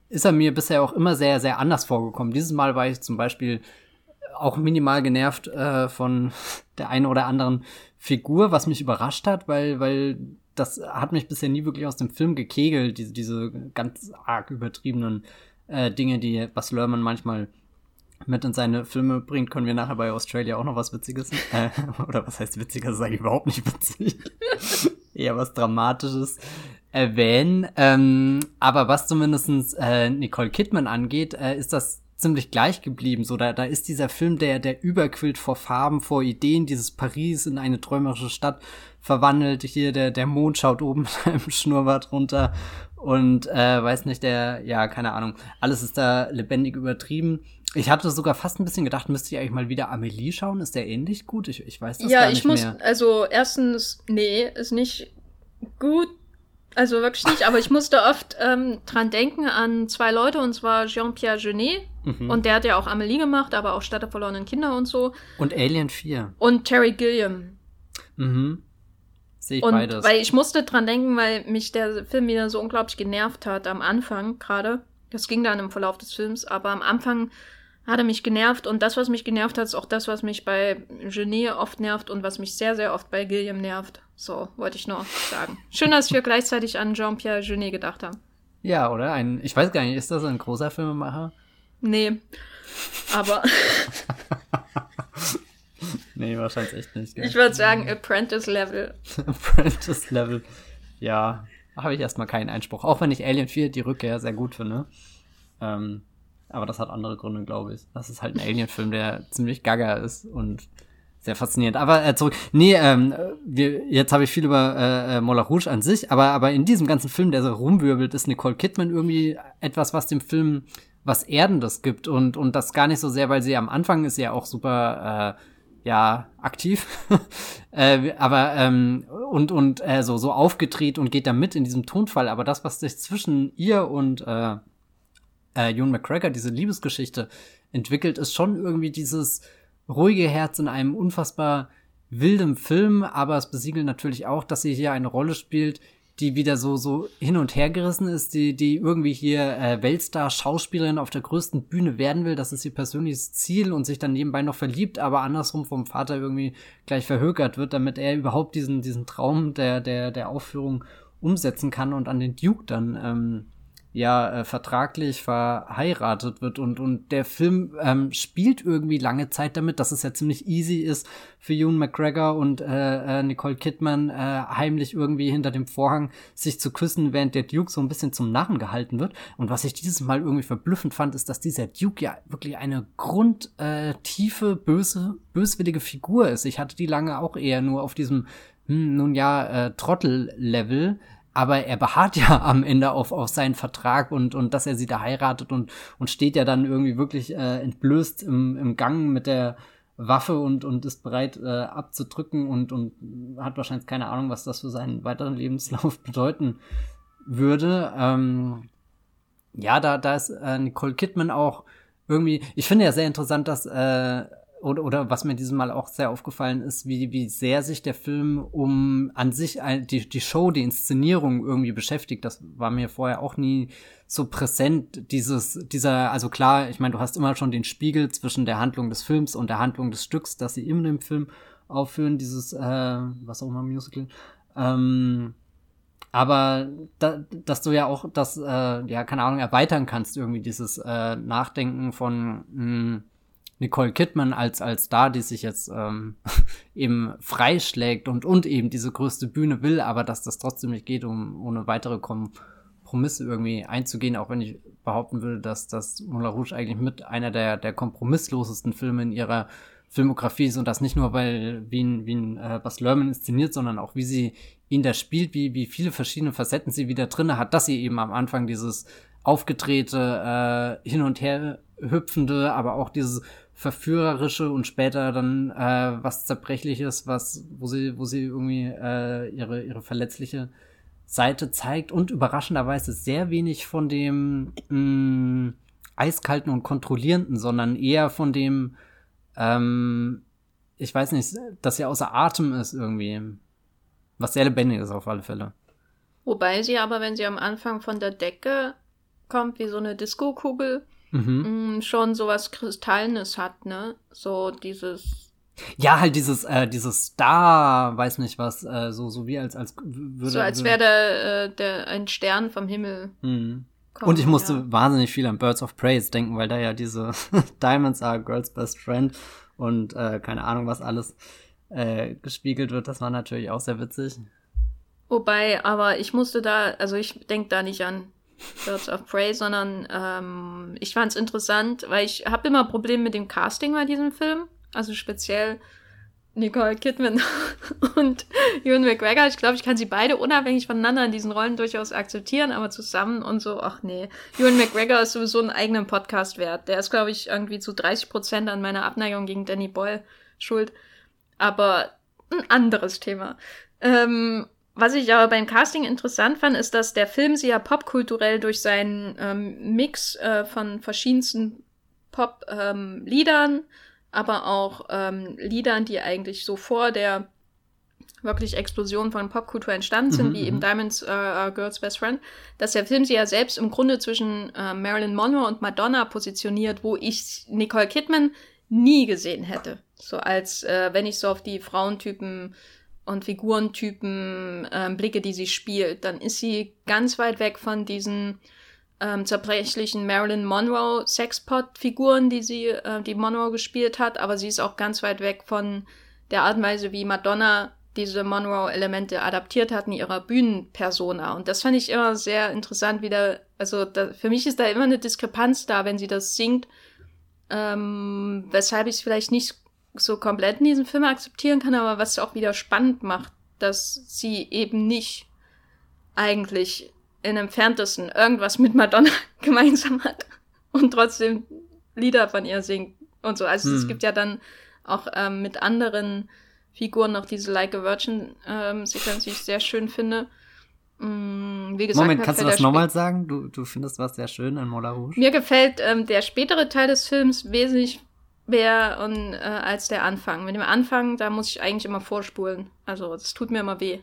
S1: ist er mir bisher auch immer sehr, sehr anders vorgekommen. Dieses Mal war ich zum Beispiel auch minimal genervt äh, von der einen oder anderen Figur, was mich überrascht hat, weil, weil das hat mich bisher nie wirklich aus dem Film gekegelt, diese, diese ganz arg übertriebenen äh, Dinge, die Bas Lerman manchmal mit in seine Filme bringt, können wir nachher bei Australia auch noch was Witziges, äh, oder was heißt Witziges, das ist eigentlich überhaupt nicht witzig, eher was Dramatisches erwähnen. Ähm, aber was zumindestens äh, Nicole Kidman angeht, äh, ist das ziemlich gleich geblieben. So, da, da ist dieser Film, der, der überquillt vor Farben, vor Ideen, dieses Paris in eine träumerische Stadt verwandelt. Hier, der, der Mond schaut oben mit einem Schnurrbart runter und äh, weiß nicht, der, ja, keine Ahnung, alles ist da lebendig übertrieben. Ich hatte sogar fast ein bisschen gedacht, müsste ich eigentlich mal wieder Amelie schauen. Ist der ähnlich gut? Ich, ich weiß das
S2: ja,
S1: gar nicht
S2: ich muss,
S1: mehr.
S2: also erstens, nee, ist nicht gut. Also wirklich nicht, aber ich musste oft ähm, dran denken an zwei Leute, und zwar Jean-Pierre Genet,
S1: Mhm.
S2: und der hat ja auch Amelie gemacht, aber auch Stadt der verlorenen Kinder und so.
S1: Und Alien 4.
S2: Und Terry Gilliam.
S1: Mhm. Sehe ich
S2: Und
S1: beides.
S2: weil ich musste dran denken, weil mich der Film wieder so unglaublich genervt hat am Anfang gerade. Das ging dann im Verlauf des Films, aber am Anfang hat er mich genervt und das, was mich genervt hat, ist auch das, was mich bei Genet oft nervt und was mich sehr, sehr oft bei Gilliam nervt. So, wollte ich nur sagen. Schön, dass wir gleichzeitig an Jean-Pierre Genet gedacht haben.
S1: ja, oder? Ein, ich weiß gar nicht, ist das ein großer Filmemacher?
S2: Nee. Aber
S1: Nee, wahrscheinlich echt nicht. Gell?
S2: ich würde sagen, Apprentice Level.
S1: Apprentice Level. Ja, habe ich erstmal keinen Einspruch. Auch wenn ich Alien 4 die Rückkehr sehr gut finde. Ähm, aber das hat andere Gründe, glaube ich. Das ist halt ein Alien-Film, der ziemlich gaga ist und sehr faszinierend. Aber äh, zurück. Nee, ähm, wir, jetzt habe ich viel über äh, äh, Moulin Rouge an sich, aber, aber in diesem ganzen Film, der so rumwirbelt, ist Nicole Kidman irgendwie etwas, was dem Film was Erdendes gibt und, und das gar nicht so sehr, weil sie am Anfang ist ja auch super, äh, ja, aktiv, äh, aber, ähm, und, und äh, so, so aufgedreht und geht da mit in diesem Tonfall, aber das, was sich zwischen ihr und äh, äh, Ewan McGregor, diese Liebesgeschichte entwickelt, ist schon irgendwie dieses ruhige Herz in einem unfassbar wildem Film, aber es besiegelt natürlich auch, dass sie hier eine Rolle spielt, die wieder so so hin und her gerissen ist, die die irgendwie hier äh, Weltstar Schauspielerin auf der größten Bühne werden will, das ist ihr persönliches Ziel und sich dann nebenbei noch verliebt, aber andersrum vom Vater irgendwie gleich verhökert wird, damit er überhaupt diesen diesen Traum der der der Aufführung umsetzen kann und an den Duke dann ähm, ja äh, vertraglich verheiratet wird und und der Film ähm, spielt irgendwie lange Zeit damit, dass es ja ziemlich easy ist für Ewan McGregor und äh, äh, Nicole Kidman äh, heimlich irgendwie hinter dem Vorhang sich zu küssen, während der Duke so ein bisschen zum Narren gehalten wird. Und was ich dieses Mal irgendwie verblüffend fand, ist, dass dieser Duke ja wirklich eine grundtiefe, äh, böse, böswillige Figur ist. Ich hatte die lange auch eher nur auf diesem, hm, nun ja, äh, Trottel-Level aber er beharrt ja am Ende auf, auf seinen Vertrag und, und dass er sie da heiratet und, und steht ja dann irgendwie wirklich äh, entblößt im, im Gang mit der Waffe und, und ist bereit äh, abzudrücken und, und hat wahrscheinlich keine Ahnung, was das für seinen weiteren Lebenslauf bedeuten würde. Ähm, ja, da, da ist äh, Nicole Kidman auch irgendwie, ich finde ja sehr interessant, dass äh, oder, oder was mir dieses Mal auch sehr aufgefallen ist, wie, wie sehr sich der Film um an sich die, die Show, die Inszenierung irgendwie beschäftigt. Das war mir vorher auch nie so präsent. Dieses, dieser, also klar, ich meine, du hast immer schon den Spiegel zwischen der Handlung des Films und der Handlung des Stücks, dass sie in dem Film aufführen, dieses, äh, was auch immer Musical. Ähm, aber da, dass du ja auch das, äh, ja, keine Ahnung, erweitern kannst, irgendwie dieses äh, Nachdenken von mh, Nicole Kidman als, als Star, die sich jetzt ähm, eben freischlägt und, und eben diese größte Bühne will, aber dass das trotzdem nicht geht, um ohne weitere Kompromisse irgendwie einzugehen, auch wenn ich behaupten würde, dass das Moulin Rouge eigentlich mit einer der, der kompromisslosesten Filme in ihrer Filmografie ist und das nicht nur, weil wie ein, wie ein äh, Bas Lerman inszeniert, sondern auch wie sie ihn da spielt, wie, wie viele verschiedene Facetten sie wieder drinne hat, dass sie eben am Anfang dieses aufgedrehte, äh, hin und her hüpfende, aber auch dieses verführerische und später dann äh, was zerbrechliches, was wo sie wo sie irgendwie äh, ihre ihre verletzliche Seite zeigt und überraschenderweise sehr wenig von dem mh, eiskalten und kontrollierenden, sondern eher von dem ähm, ich weiß nicht, dass sie außer Atem ist irgendwie. Was sehr lebendig ist auf alle Fälle.
S2: Wobei sie aber, wenn sie am Anfang von der Decke kommt, wie so eine Disco-Kugel, mhm. Mm, schon sowas Kristallenes hat, ne? So dieses.
S1: Ja, halt dieses, äh, dieses Star, weiß nicht was, äh, so, so wie als, als
S2: würde. So als wäre der, äh, der ein Stern vom Himmel.
S1: Mhm. Kommen, und ich musste ja. wahnsinnig viel an Birds of Prey denken, weil da ja diese Diamonds are Girl's Best Friend und äh, keine Ahnung was alles äh, gespiegelt wird. Das war natürlich auch sehr witzig.
S2: Wobei, aber ich musste da, also ich denke da nicht an Birds of Prey, sondern ähm, ich fand es interessant, weil ich habe immer Probleme mit dem Casting bei diesem Film. Also speziell Nicole Kidman und Ewan McGregor. Ich glaube, ich kann sie beide unabhängig voneinander in diesen Rollen durchaus akzeptieren, aber zusammen und so, ach nee. Ewan McGregor ist sowieso einen eigenen Podcast wert. Der ist, glaube ich, irgendwie zu 30 Prozent an meiner Abneigung gegen Danny Boyle schuld. Aber ein anderes Thema. Ähm, was ich aber beim Casting interessant fand, ist, dass der Film sie ja popkulturell durch seinen ähm, Mix äh, von verschiedensten Pop-Liedern, ähm, aber auch ähm, Liedern, die eigentlich so vor der wirklich Explosion von Popkultur entstanden sind, mhm, wie eben mhm. Diamonds uh, Girl's Best Friend, dass der Film sie ja selbst im Grunde zwischen äh, Marilyn Monroe und Madonna positioniert, wo ich Nicole Kidman nie gesehen hätte. So als äh, wenn ich so auf die Frauentypen und Figurentypen äh, blicke, die sie spielt, dann ist sie ganz weit weg von diesen ähm, zerbrechlichen Marilyn Monroe Sexpot-Figuren, die sie, äh, die Monroe gespielt hat, aber sie ist auch ganz weit weg von der Art und Weise, wie Madonna diese Monroe-Elemente adaptiert hat in ihrer Bühnenpersona. Und das fand ich immer sehr interessant, wieder, also da, für mich ist da immer eine Diskrepanz da, wenn sie das singt, ähm, weshalb ich es vielleicht nicht so komplett in diesem Film akzeptieren kann, aber was auch wieder spannend macht, dass sie eben nicht eigentlich in entferntesten irgendwas mit Madonna gemeinsam hat und trotzdem Lieder von ihr singt und so. Also hm. es gibt ja dann auch ähm, mit anderen Figuren noch diese Like a Virgin ähm, Sequenz, die ich sehr schön finde.
S1: Mm, wie gesagt, Moment, kannst du das nochmal sagen? Du, du findest was sehr schön an Moulin Rouge?
S2: Mir gefällt ähm, der spätere Teil des Films wesentlich mehr und, äh, als der Anfang. Mit dem Anfang, da muss ich eigentlich immer vorspulen. Also das tut mir immer weh.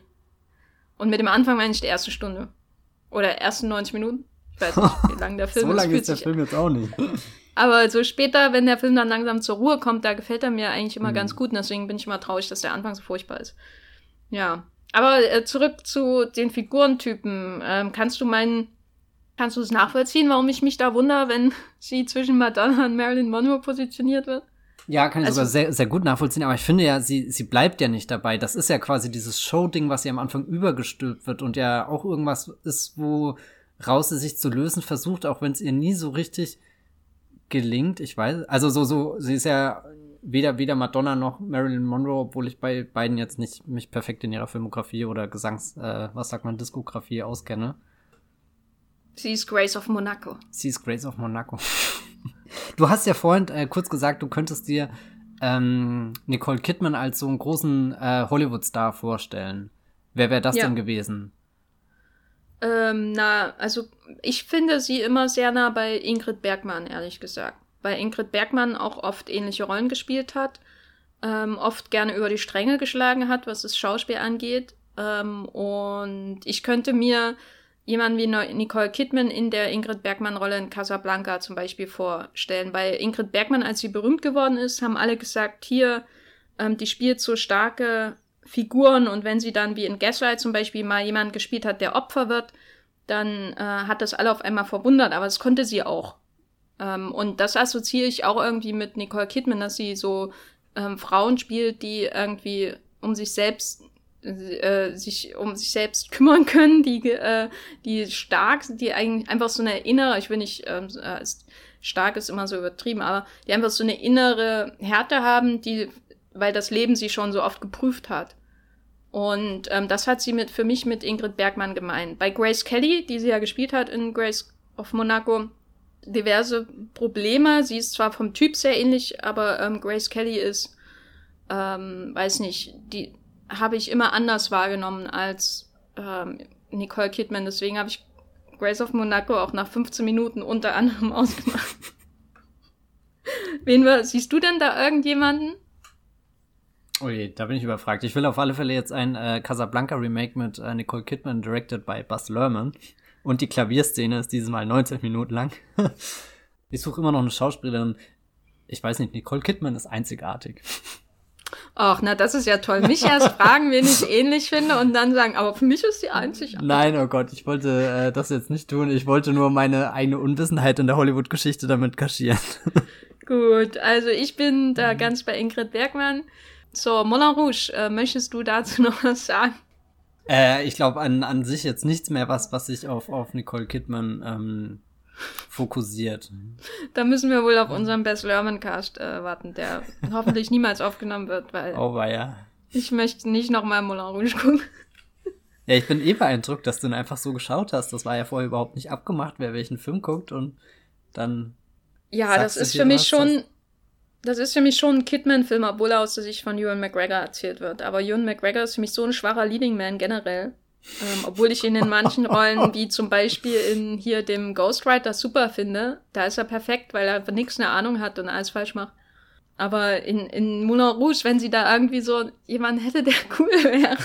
S2: Und mit dem Anfang meine ich die erste Stunde. Oder ersten 90 Minuten. Ich weiß nicht, wie lang der Film
S1: so ist. So lange ist der Film jetzt auch nicht.
S2: Aber so später, wenn der Film dann langsam zur Ruhe kommt, da gefällt er mir eigentlich immer mhm. ganz gut. Und deswegen bin ich immer traurig, dass der Anfang so furchtbar ist. Ja. Aber äh, zurück zu den Figurentypen. Ähm, kannst du meinen, kannst du es nachvollziehen, warum ich mich da wundere, wenn sie zwischen Madonna und Marilyn Monroe positioniert wird?
S1: Ja, kann ich also, sogar sehr, sehr gut nachvollziehen, aber ich finde ja, sie, sie bleibt ja nicht dabei. Das ist ja quasi dieses Show-Ding, was ihr am Anfang übergestülpt wird und ja auch irgendwas ist, wo raus sie sich zu lösen versucht, auch wenn es ihr nie so richtig gelingt. Ich weiß, also so, so, sie ist ja weder, weder Madonna noch Marilyn Monroe, obwohl ich bei beiden jetzt nicht mich perfekt in ihrer Filmografie oder Gesangs, äh, was sagt man, Diskografie auskenne.
S2: Sie ist Grace of Monaco.
S1: Sie ist Grace of Monaco. Du hast ja vorhin äh, kurz gesagt, du könntest dir ähm, Nicole Kidman als so einen großen äh, Hollywood-Star vorstellen. Wer wäre das ja. denn gewesen?
S2: Ähm, na, also ich finde sie immer sehr nah bei Ingrid Bergmann, ehrlich gesagt. Weil Ingrid Bergmann auch oft ähnliche Rollen gespielt hat, ähm, oft gerne über die Stränge geschlagen hat, was das Schauspiel angeht. Ähm, und ich könnte mir jemanden wie Nicole Kidman in der Ingrid Bergmann-Rolle in Casablanca zum Beispiel vorstellen. Weil Ingrid Bergmann, als sie berühmt geworden ist, haben alle gesagt, hier, ähm, die spielt so starke Figuren und wenn sie dann wie in Gaslight zum Beispiel mal jemanden gespielt hat, der Opfer wird, dann äh, hat das alle auf einmal verwundert, aber das konnte sie auch. Ähm, und das assoziiere ich auch irgendwie mit Nicole Kidman, dass sie so ähm, Frauen spielt, die irgendwie um sich selbst äh, sich um sich selbst kümmern können, die, äh, die stark sind, die eigentlich einfach so eine innere, ich will nicht, ähm, äh, stark ist immer so übertrieben, aber die einfach so eine innere Härte haben, die, weil das Leben sie schon so oft geprüft hat. Und ähm, das hat sie mit für mich mit Ingrid Bergmann gemeint. Bei Grace Kelly, die sie ja gespielt hat in Grace of Monaco, diverse Probleme. Sie ist zwar vom Typ sehr ähnlich, aber ähm, Grace Kelly ist, ähm, weiß nicht, die habe ich immer anders wahrgenommen als ähm, Nicole Kidman. Deswegen habe ich Grace of Monaco auch nach 15 Minuten unter anderem ausgemacht. Wen war, siehst du denn da irgendjemanden?
S1: Oh je, da bin ich überfragt. Ich will auf alle Fälle jetzt ein äh, Casablanca Remake mit äh, Nicole Kidman, directed by Buzz Lerman. Und die Klavierszene ist dieses Mal 19 Minuten lang. Ich suche immer noch eine Schauspielerin. Ich weiß nicht, Nicole Kidman ist einzigartig.
S2: Ach, na, das ist ja toll. Mich erst fragen, wen ich ähnlich finde und dann sagen, aber für mich ist sie einzigartig.
S1: Nein, oh Gott, ich wollte äh, das jetzt nicht tun. Ich wollte nur meine eigene Unwissenheit in der Hollywood-Geschichte damit kaschieren.
S2: Gut, also ich bin da ganz bei Ingrid Bergmann. So, Moulin Rouge, äh, möchtest du dazu noch was sagen?
S1: Äh, ich glaube an, an sich jetzt nichts mehr, was, was sich auf, auf Nicole Kidman ähm, fokussiert.
S2: Da müssen wir wohl auf unseren Best Lerman Cast äh, warten, der hoffentlich niemals aufgenommen wird, weil
S1: Oh weia.
S2: ich möchte nicht nochmal Moulin Rouge gucken.
S1: Ja, ich bin eh beeindruckt, dass du ihn einfach so geschaut hast. Das war ja vorher überhaupt nicht abgemacht, wer welchen Film guckt und dann.
S2: Ja,
S1: Sagst
S2: das ist für mich
S1: was,
S2: schon, das ist für mich schon ein Kidman-Film, obwohl er aus der Sicht von Ewan McGregor erzählt wird. Aber Ewan McGregor ist für mich so ein schwacher Leading Man generell. Ähm, obwohl ich ihn in manchen Rollen, wie zum Beispiel in hier dem Ghostwriter, super finde. Da ist er perfekt, weil er einfach nichts eine Ahnung hat und alles falsch macht. Aber in, in Moulin Rouge, wenn sie da irgendwie so jemanden hätte, der cool wäre,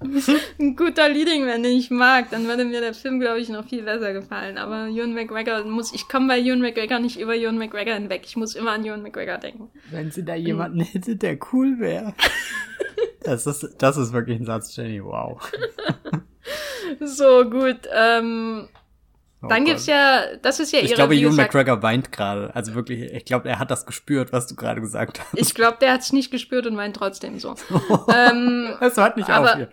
S2: ein guter Leading den ich mag, dann würde mir der Film, glaube ich, noch viel besser gefallen. Aber Ewan McGregor muss, ich komme bei Ewan McGregor nicht über Ewan McGregor hinweg. Ich muss immer an Ewan McGregor denken.
S1: Wenn sie da jemanden hätte, der cool wäre. Das ist, das ist wirklich ein Satz, Jenny. Wow.
S2: So, gut. Ähm,
S1: Oh
S2: dann
S1: Gott.
S2: gibt's ja, das ist ja
S1: Ich
S2: ihre,
S1: glaube,
S2: wie
S1: Ewan
S2: gesagt,
S1: McGregor weint gerade. Also wirklich, ich glaube, er hat das gespürt, was du gerade gesagt hast.
S2: ich glaube, der hat's nicht gespürt und weint trotzdem so. ähm,
S1: Es hört nicht
S2: aber-
S1: auf hier.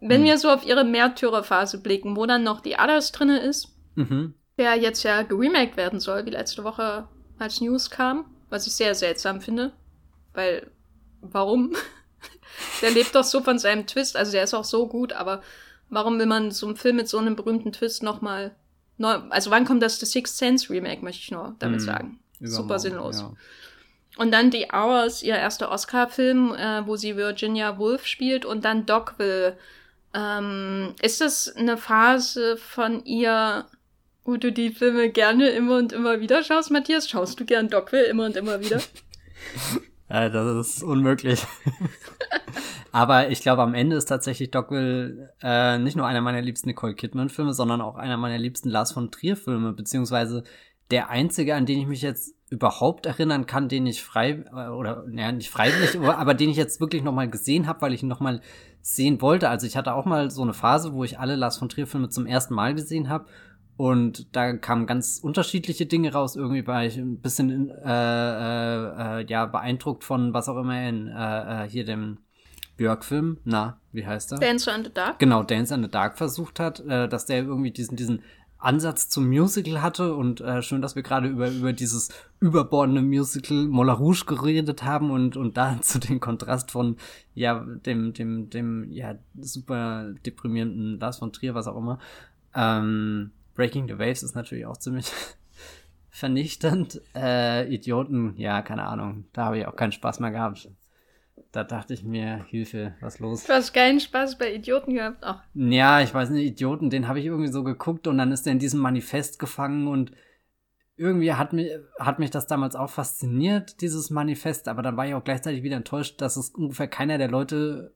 S2: wenn wir so auf ihre Märtyrerphase blicken, wo dann noch die Others drinne ist,
S1: Mhm.
S2: der jetzt ja geremaked werden soll, wie letzte Woche als News kam, was ich sehr seltsam finde, weil warum? der lebt doch so von seinem Twist, also der ist auch so gut, aber warum will man so einen Film mit so einem berühmten Twist nochmal neu, also wann kommt das The Sixth Sense Remake, möchte ich nur damit
S1: Hm,
S2: sagen. Super sinnlos.
S1: ja.
S2: Und dann The Hours, ihr erster Oscar-Film, äh, wo sie Virginia Woolf spielt und dann Dogville. Ähm, ist das eine Phase von ihr, wo du die Filme gerne immer und immer wieder schaust, Matthias? Schaust du gern Dogville immer und immer wieder?
S1: Äh, das ist unmöglich. Aber ich glaube, am Ende ist tatsächlich Dogville äh, nicht nur einer meiner liebsten Nicole Kidman-Filme, sondern auch einer meiner liebsten Lars von Trier-Filme, beziehungsweise der einzige, an den ich mich jetzt überhaupt erinnern kann, den ich frei äh, oder naja, nicht freiwillig, aber- den ich jetzt wirklich noch mal gesehen habe, weil ich ihn noch mal sehen wollte. Also ich hatte auch mal so eine Phase, wo ich alle Lars von Trier-Filme zum ersten Mal gesehen habe. Und da kamen ganz unterschiedliche Dinge raus. Irgendwie war ich ein bisschen in, äh, äh, äh, ja beeindruckt von was auch immer in äh, äh, hier dem Björk-Film. Na, wie heißt er?
S2: Dance in the Dark?
S1: genau, Dance in the Dark versucht hat, äh, dass der irgendwie diesen, diesen Ansatz zum Musical hatte und äh, schön, dass wir gerade über, über dieses überbordene Musical Moulin Rouge geredet haben und, und da zu den Kontrast von, ja, dem, dem, dem, ja, super deprimierenden Lars von Trier, was auch immer. Ähm, Breaking the Waves ist natürlich auch ziemlich vernichtend. Äh, Idioten, ja, keine Ahnung, da habe ich auch keinen Spaß mehr gehabt. Da dachte ich mir, Hilfe, was los?
S2: Du hast keinen Spaß bei Idioten gehabt. Ach,
S1: Ja, ich weiß nicht, Idioten, den habe ich irgendwie so geguckt und dann ist er in diesem Manifest gefangen und irgendwie hat mich, hat mich das damals auch fasziniert, dieses Manifest, aber dann war ich auch gleichzeitig wieder enttäuscht, dass es ungefähr keiner der Leute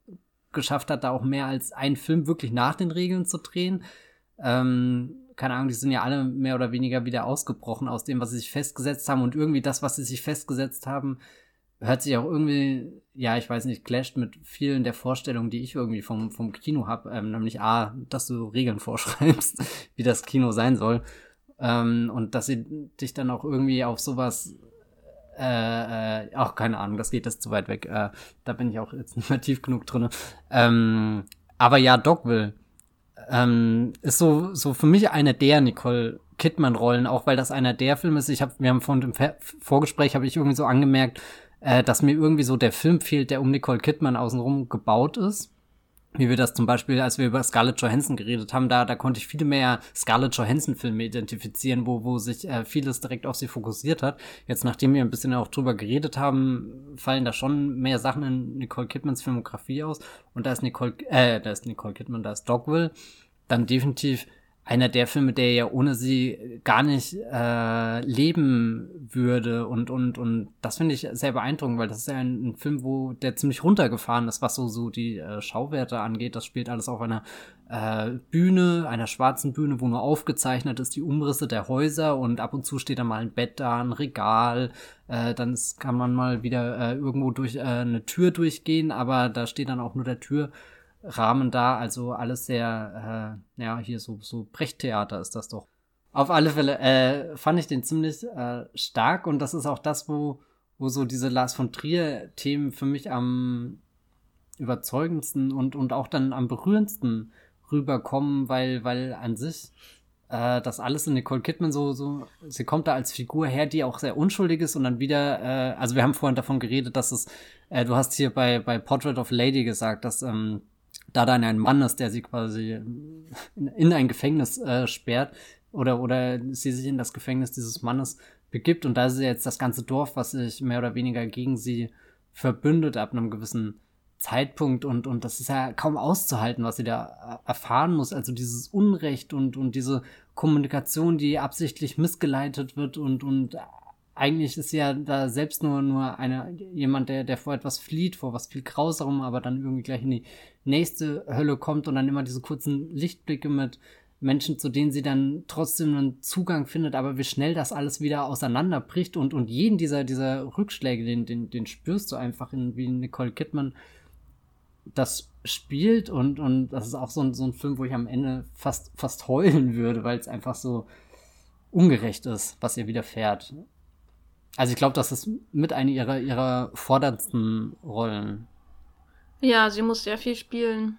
S1: geschafft hat, da auch mehr als einen Film wirklich nach den Regeln zu drehen. Ähm, keine Ahnung, die sind ja alle mehr oder weniger wieder ausgebrochen aus dem, was sie sich festgesetzt haben und irgendwie das, was sie sich festgesetzt haben, hört sich auch irgendwie, ja, ich weiß nicht, clasht mit vielen der Vorstellungen, die ich irgendwie vom, vom Kino habe. Ähm, nämlich A, dass du Regeln vorschreibst, wie das Kino sein soll. Ähm, und dass sie dich dann auch irgendwie auf sowas, äh, äh, auch keine Ahnung, das geht jetzt zu weit weg. Äh, da bin ich auch jetzt nicht mehr tief genug drin. Ähm, aber ja, Dogville ähm, ist so, so für mich eine der Nicole Kidman-Rollen, auch weil das einer der Filme ist. Ich hab, wir haben von dem Vorgespräch habe ich irgendwie so angemerkt, äh, dass mir irgendwie so der Film fehlt, der um Nicole Kidman außenrum gebaut ist. Wie wir das zum Beispiel, als wir über Scarlett Johansson geredet haben, da, da konnte ich viele mehr Scarlett Johansson-Filme identifizieren, wo, wo sich äh, vieles direkt auf sie fokussiert hat. Jetzt, nachdem wir ein bisschen auch drüber geredet haben, fallen da schon mehr Sachen in Nicole Kidmans Filmografie aus. Und da ist Nicole, äh, da ist Nicole Kidman, da ist Dogville. Dann definitiv einer der Filme, der ja ohne sie gar nicht äh, leben würde und und und das finde ich sehr beeindruckend, weil das ist ja ein, ein, Film, wo der ziemlich runtergefahren ist, was so so die äh, Schauwerte angeht. Das spielt alles auf einer äh, Bühne, einer schwarzen Bühne, wo nur aufgezeichnet ist die Umrisse der Häuser und ab und zu steht da mal ein Bett da, ein Regal. Äh, dann kann man mal wieder äh, irgendwo durch äh, eine Tür durchgehen, aber da steht dann auch nur der Tür Rahmen da, also alles sehr, äh, ja, hier so, so Brechttheater ist das doch. Auf alle Fälle äh, fand ich den ziemlich äh, stark und das ist auch das, wo, wo so diese Lars von Trier-Themen für mich am überzeugendsten und, und auch dann am berührendsten rüberkommen, weil, weil an sich äh, das alles in Nicole Kidman so, so, sie kommt da als Figur her, die auch sehr unschuldig ist und dann wieder, äh, also wir haben vorhin davon geredet, dass es, äh, du hast hier bei, bei Portrait of Lady gesagt, dass ähm, da dann ein Mann ist, der sie quasi in, ein Gefängnis äh, sperrt oder, oder sie sich in das Gefängnis dieses Mannes begibt. Und da ist jetzt das ganze Dorf, was sich mehr oder weniger gegen sie verbündet ab einem gewissen Zeitpunkt. Und, und das ist ja kaum auszuhalten, was sie da äh, erfahren muss. Also dieses Unrecht und, und diese Kommunikation, die absichtlich missgeleitet wird. Und, und eigentlich ist ja da selbst nur, nur eine, jemand, der, der vor etwas flieht, vor was viel grausamerem, aber dann irgendwie gleich in die nächste Hölle kommt und dann immer diese kurzen Lichtblicke mit Menschen, zu denen sie dann trotzdem einen Zugang findet, aber wie schnell das alles wieder auseinanderbricht und, und jeden dieser, dieser Rückschläge, den, den, den spürst du einfach in, wie Nicole Kidman das spielt und, und das ist auch so ein, so ein Film, wo ich am Ende fast, fast heulen würde, weil es einfach so ungerecht ist, was ihr widerfährt. Also ich glaube, das ist mit einer ihrer, ihrer forderndsten Rollen.
S2: Ja, sie muss sehr viel spielen.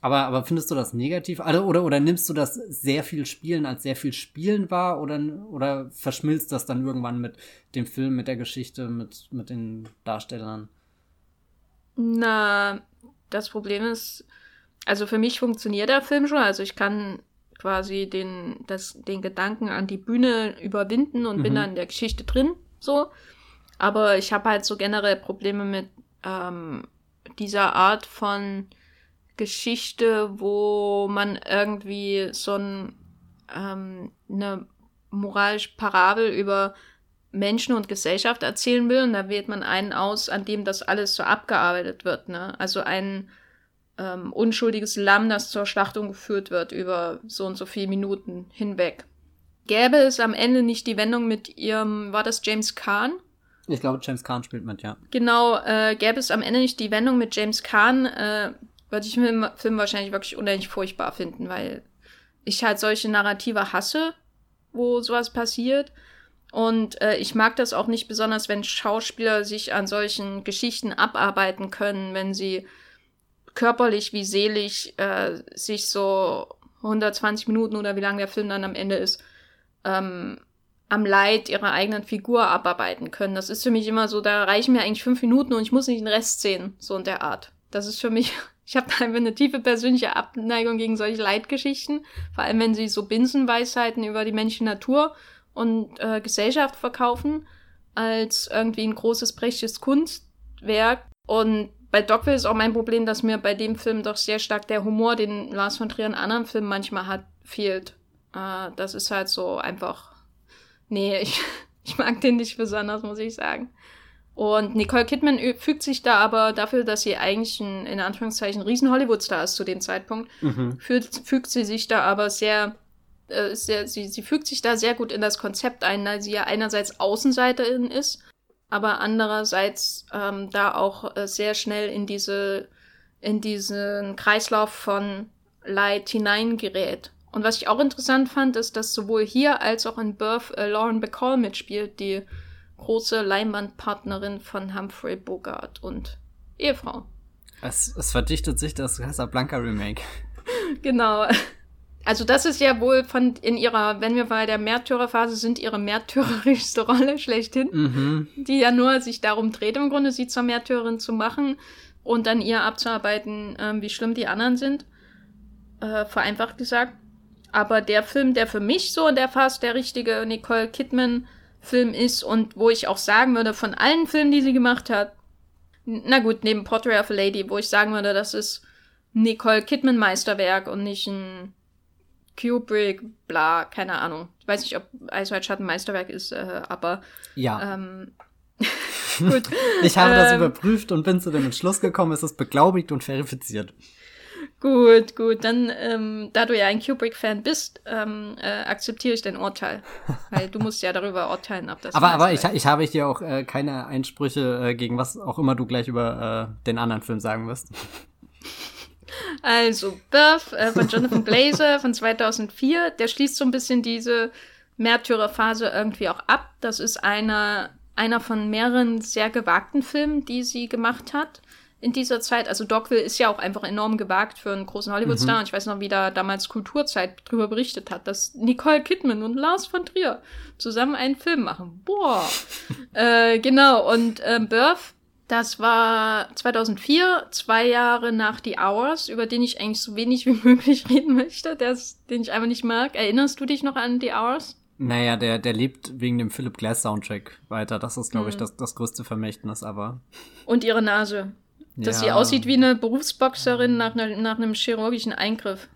S1: Aber, aber findest du das negativ? Also, oder, oder nimmst du das sehr viel Spielen als sehr viel Spielen wahr? Oder, oder verschmilzt das dann irgendwann mit dem Film, mit der Geschichte, mit, mit den Darstellern?
S2: Na, das Problem ist, also für mich funktioniert der Film schon. Also ich kann quasi den, das, den Gedanken an die Bühne überwinden und mhm. bin dann in der Geschichte drin so. Aber ich habe halt so generell Probleme mit ähm, dieser Art von Geschichte, wo man irgendwie so ein, ähm, eine moralische Parabel über Menschen und Gesellschaft erzählen will. Und da wählt man einen aus, an dem das alles so abgearbeitet wird. Ne? Also ein ähm, unschuldiges Lamm, das zur Schlachtung geführt wird über so und so viele Minuten hinweg. Gäbe es am Ende nicht die Wendung mit ihrem, war das James Kahn?
S1: Ich glaube, James Kahn spielt mit, ja.
S2: Genau, äh, gäbe es am Ende nicht die Wendung mit James Kahn, äh, würde ich den Film wahrscheinlich wirklich unendlich furchtbar finden, weil ich halt solche Narrative hasse, wo sowas passiert. Und äh, ich mag das auch nicht besonders, wenn Schauspieler sich an solchen Geschichten abarbeiten können, wenn sie körperlich wie seelisch äh, sich so 120 Minuten oder wie lang der Film dann am Ende ist, ähm, am Leid ihrer eigenen Figur abarbeiten können. Das ist für mich immer so, da reichen mir eigentlich fünf Minuten und ich muss nicht den Rest sehen, so in der Art. Das ist für mich, ich habe einfach eine tiefe persönliche Abneigung gegen solche Leitgeschichten, vor allem wenn sie so Binsenweisheiten über die menschliche Natur und äh, Gesellschaft verkaufen, als irgendwie ein großes, prächtiges Kunstwerk. Und bei Dogville ist auch mein Problem, dass mir bei dem Film doch sehr stark der Humor, den Lars von Trier in anderen Filmen manchmal hat, fehlt. Äh, das ist halt so einfach. Nee, ich, ich mag den nicht besonders, muss ich sagen. Und Nicole Kidman fügt sich da aber dafür, dass sie eigentlich ein, in Anführungszeichen, riesen Hollywood-Star ist zu dem Zeitpunkt, mhm. fügt, fügt sie sich da aber sehr, äh, sehr sie, sie fügt sich da sehr gut in das Konzept ein, weil sie ja einerseits Außenseiterin ist, aber andererseits ähm, da auch äh, sehr schnell in diese, in diesen Kreislauf von Leid hineingerät. Und was ich auch interessant fand, ist, dass sowohl hier als auch in Birth äh, Lauren Bacall mitspielt, die große Leinwandpartnerin von Humphrey Bogart und Ehefrau.
S1: Es, es verdichtet sich das Casablanca Remake.
S2: genau. Also das ist ja wohl von in ihrer, wenn wir bei der Märtyrerphase sind, ihre märtyrerischste Rolle schlechthin, mhm. die ja nur sich darum dreht, im Grunde sie zur Märtyrerin zu machen und dann ihr abzuarbeiten, äh, wie schlimm die anderen sind. Äh, vereinfacht gesagt. Aber der Film, der für mich so der fast der richtige Nicole Kidman Film ist und wo ich auch sagen würde, von allen Filmen, die sie gemacht hat, na gut, neben Portrait of a Lady, wo ich sagen würde, das ist Nicole Kidman Meisterwerk und nicht ein Kubrick, bla, keine Ahnung. Ich weiß nicht, ob Eis White Schatten Meisterwerk ist, äh, aber
S1: Ja.
S2: ähm,
S1: Gut. Ich habe das
S2: Ähm.
S1: überprüft und bin zu dem Entschluss gekommen, es ist beglaubigt und verifiziert.
S2: Gut, gut. Dann, ähm, da du ja ein Kubrick-Fan bist, ähm, äh, akzeptiere ich dein Urteil. Weil du musst ja darüber urteilen, ob das
S1: Aber, aber ich, ich habe hier auch äh, keine Einsprüche äh, gegen was auch immer du gleich über äh, den anderen Film sagen wirst.
S2: Also, Birth äh, von Jonathan Glazer von 2004, der schließt so ein bisschen diese Märtyrerphase irgendwie auch ab. Das ist einer, einer von mehreren sehr gewagten Filmen, die sie gemacht hat in dieser Zeit. Also Dogville ist ja auch einfach enorm gewagt für einen großen Hollywood-Star.
S1: Mhm.
S2: Und ich weiß noch, wie da damals Kulturzeit drüber berichtet hat, dass Nicole Kidman und Lars von Trier zusammen einen Film machen. Boah. äh, genau. Und ähm, Birth das war 2004, zwei Jahre nach The Hours, über den ich eigentlich so wenig wie möglich reden möchte, das, den ich einfach nicht mag. Erinnerst du dich noch an The Hours?
S1: Naja, der, der lebt wegen dem Philip Glass Soundtrack weiter. Das ist, glaube ich,
S2: Mhm.
S1: das, das größte Vermächtnis, aber.
S2: Und ihre Nase. Dass sie
S1: ja,
S2: aussieht wie eine Berufsboxerin nach, ne, nach einem chirurgischen Eingriff.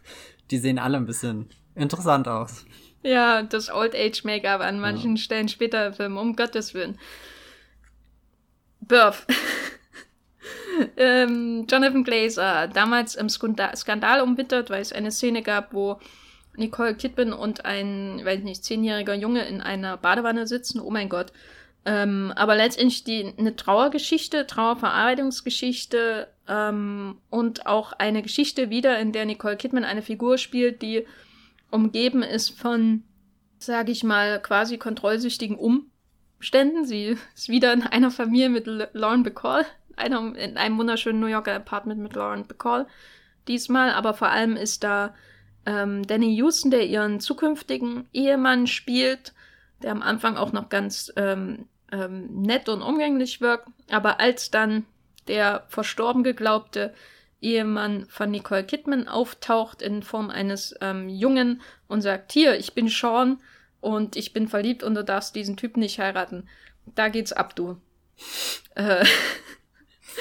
S1: Die sehen alle ein bisschen interessant aus.
S2: Ja, das Old Age Make-up an manchen Stellen später im Film, um Gottes Willen. Birth. ähm, Jonathan Glazer, damals im Skandal umwittert, weil es eine Szene gab, wo Nicole Kidman und ein, weiß nicht, zehnjähriger Junge in einer Badewanne sitzen. Oh mein Gott. Ähm, aber letztendlich die, eine Trauergeschichte, Trauerverarbeitungsgeschichte ähm, und auch eine Geschichte wieder, in der Nicole Kidman eine Figur spielt, die umgeben ist von, sage ich mal, quasi kontrollsüchtigen Umständen. Sie ist wieder in einer Familie mit Lauren Bacall, einer, in einem wunderschönen New Yorker Apartment mit Lauren Bacall diesmal, aber vor allem ist da ähm, Danny Houston, der ihren zukünftigen Ehemann spielt, der am Anfang auch noch ganz ähm, ähm, nett und umgänglich wirkt, aber als dann der verstorben geglaubte Ehemann von Nicole Kidman auftaucht in Form eines ähm, Jungen und sagt, hier, ich bin Sean und ich bin verliebt und du darfst diesen Typen nicht heiraten. Da geht's ab, du. Äh,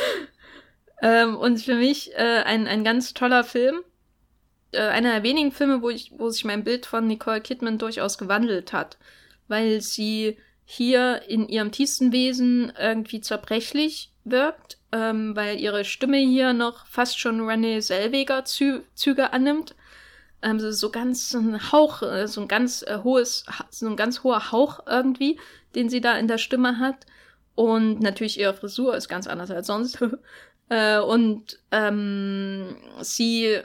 S2: ähm, und für mich äh, ein, ein ganz toller Film. Äh, einer der wenigen Filme, wo, ich, wo sich mein Bild von Nicole Kidman durchaus gewandelt hat. Weil sie hier in ihrem tiefsten Wesen irgendwie zerbrechlich wirkt, ähm, weil ihre Stimme hier noch fast schon Renée Selweger Zü Züge annimmt. Ähm, so, so ganz ein Hauch, äh, so ein ganz äh, hohes, so ein ganz hoher Hauch irgendwie, den sie da in der Stimme hat. Und natürlich ihre Frisur ist ganz anders als sonst. äh, und ähm, sie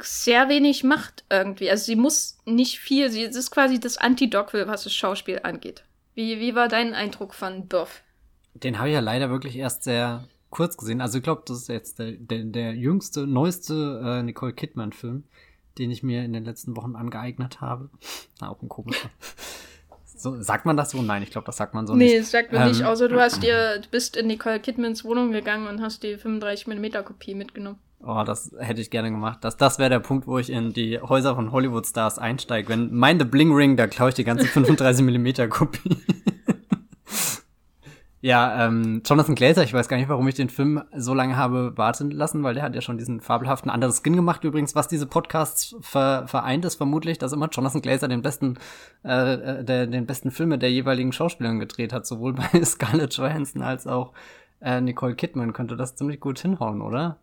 S2: sehr wenig macht irgendwie. Also sie muss nicht viel. Sie ist quasi das Anti-Dogville, was das Schauspiel angeht. Wie, wie war dein Eindruck von Birth?
S1: Den habe ich ja leider wirklich erst sehr kurz gesehen. Also ich glaube, das ist jetzt der, der, der jüngste, neueste äh, Nicole Kidman-Film, den ich mir in den letzten Wochen angeeignet habe. Na, auch ein komischer. So, sagt man das so? Nein, ich glaube, das sagt man so
S2: nee,
S1: nicht.
S2: das sagt man nicht,
S1: Ähm,
S2: außer du hast dir, du bist in Nicole Kidmans Wohnung gegangen und hast die 35mm Kopie mitgenommen.
S1: Oh, das hätte ich gerne gemacht. Das, das wäre der Punkt, wo ich in die Häuser von Hollywood-Stars einsteige. Wenn mein The Bling Ring, da klaue ich die ganze 35mm Kopie. ja, ähm, Jonathan Glazer, ich weiß gar nicht, warum ich den Film so lange habe warten lassen, weil der hat ja schon diesen fabelhaften anderen Skin gemacht. Übrigens, was diese Podcasts ver vereint, ist vermutlich, dass immer Jonathan Glazer den besten, äh, äh, der, den besten Filme der jeweiligen Schauspielerin gedreht hat, sowohl bei Scarlett Johansson als auch äh, Nicole Kidman. Könnte das ziemlich gut hinhauen, oder?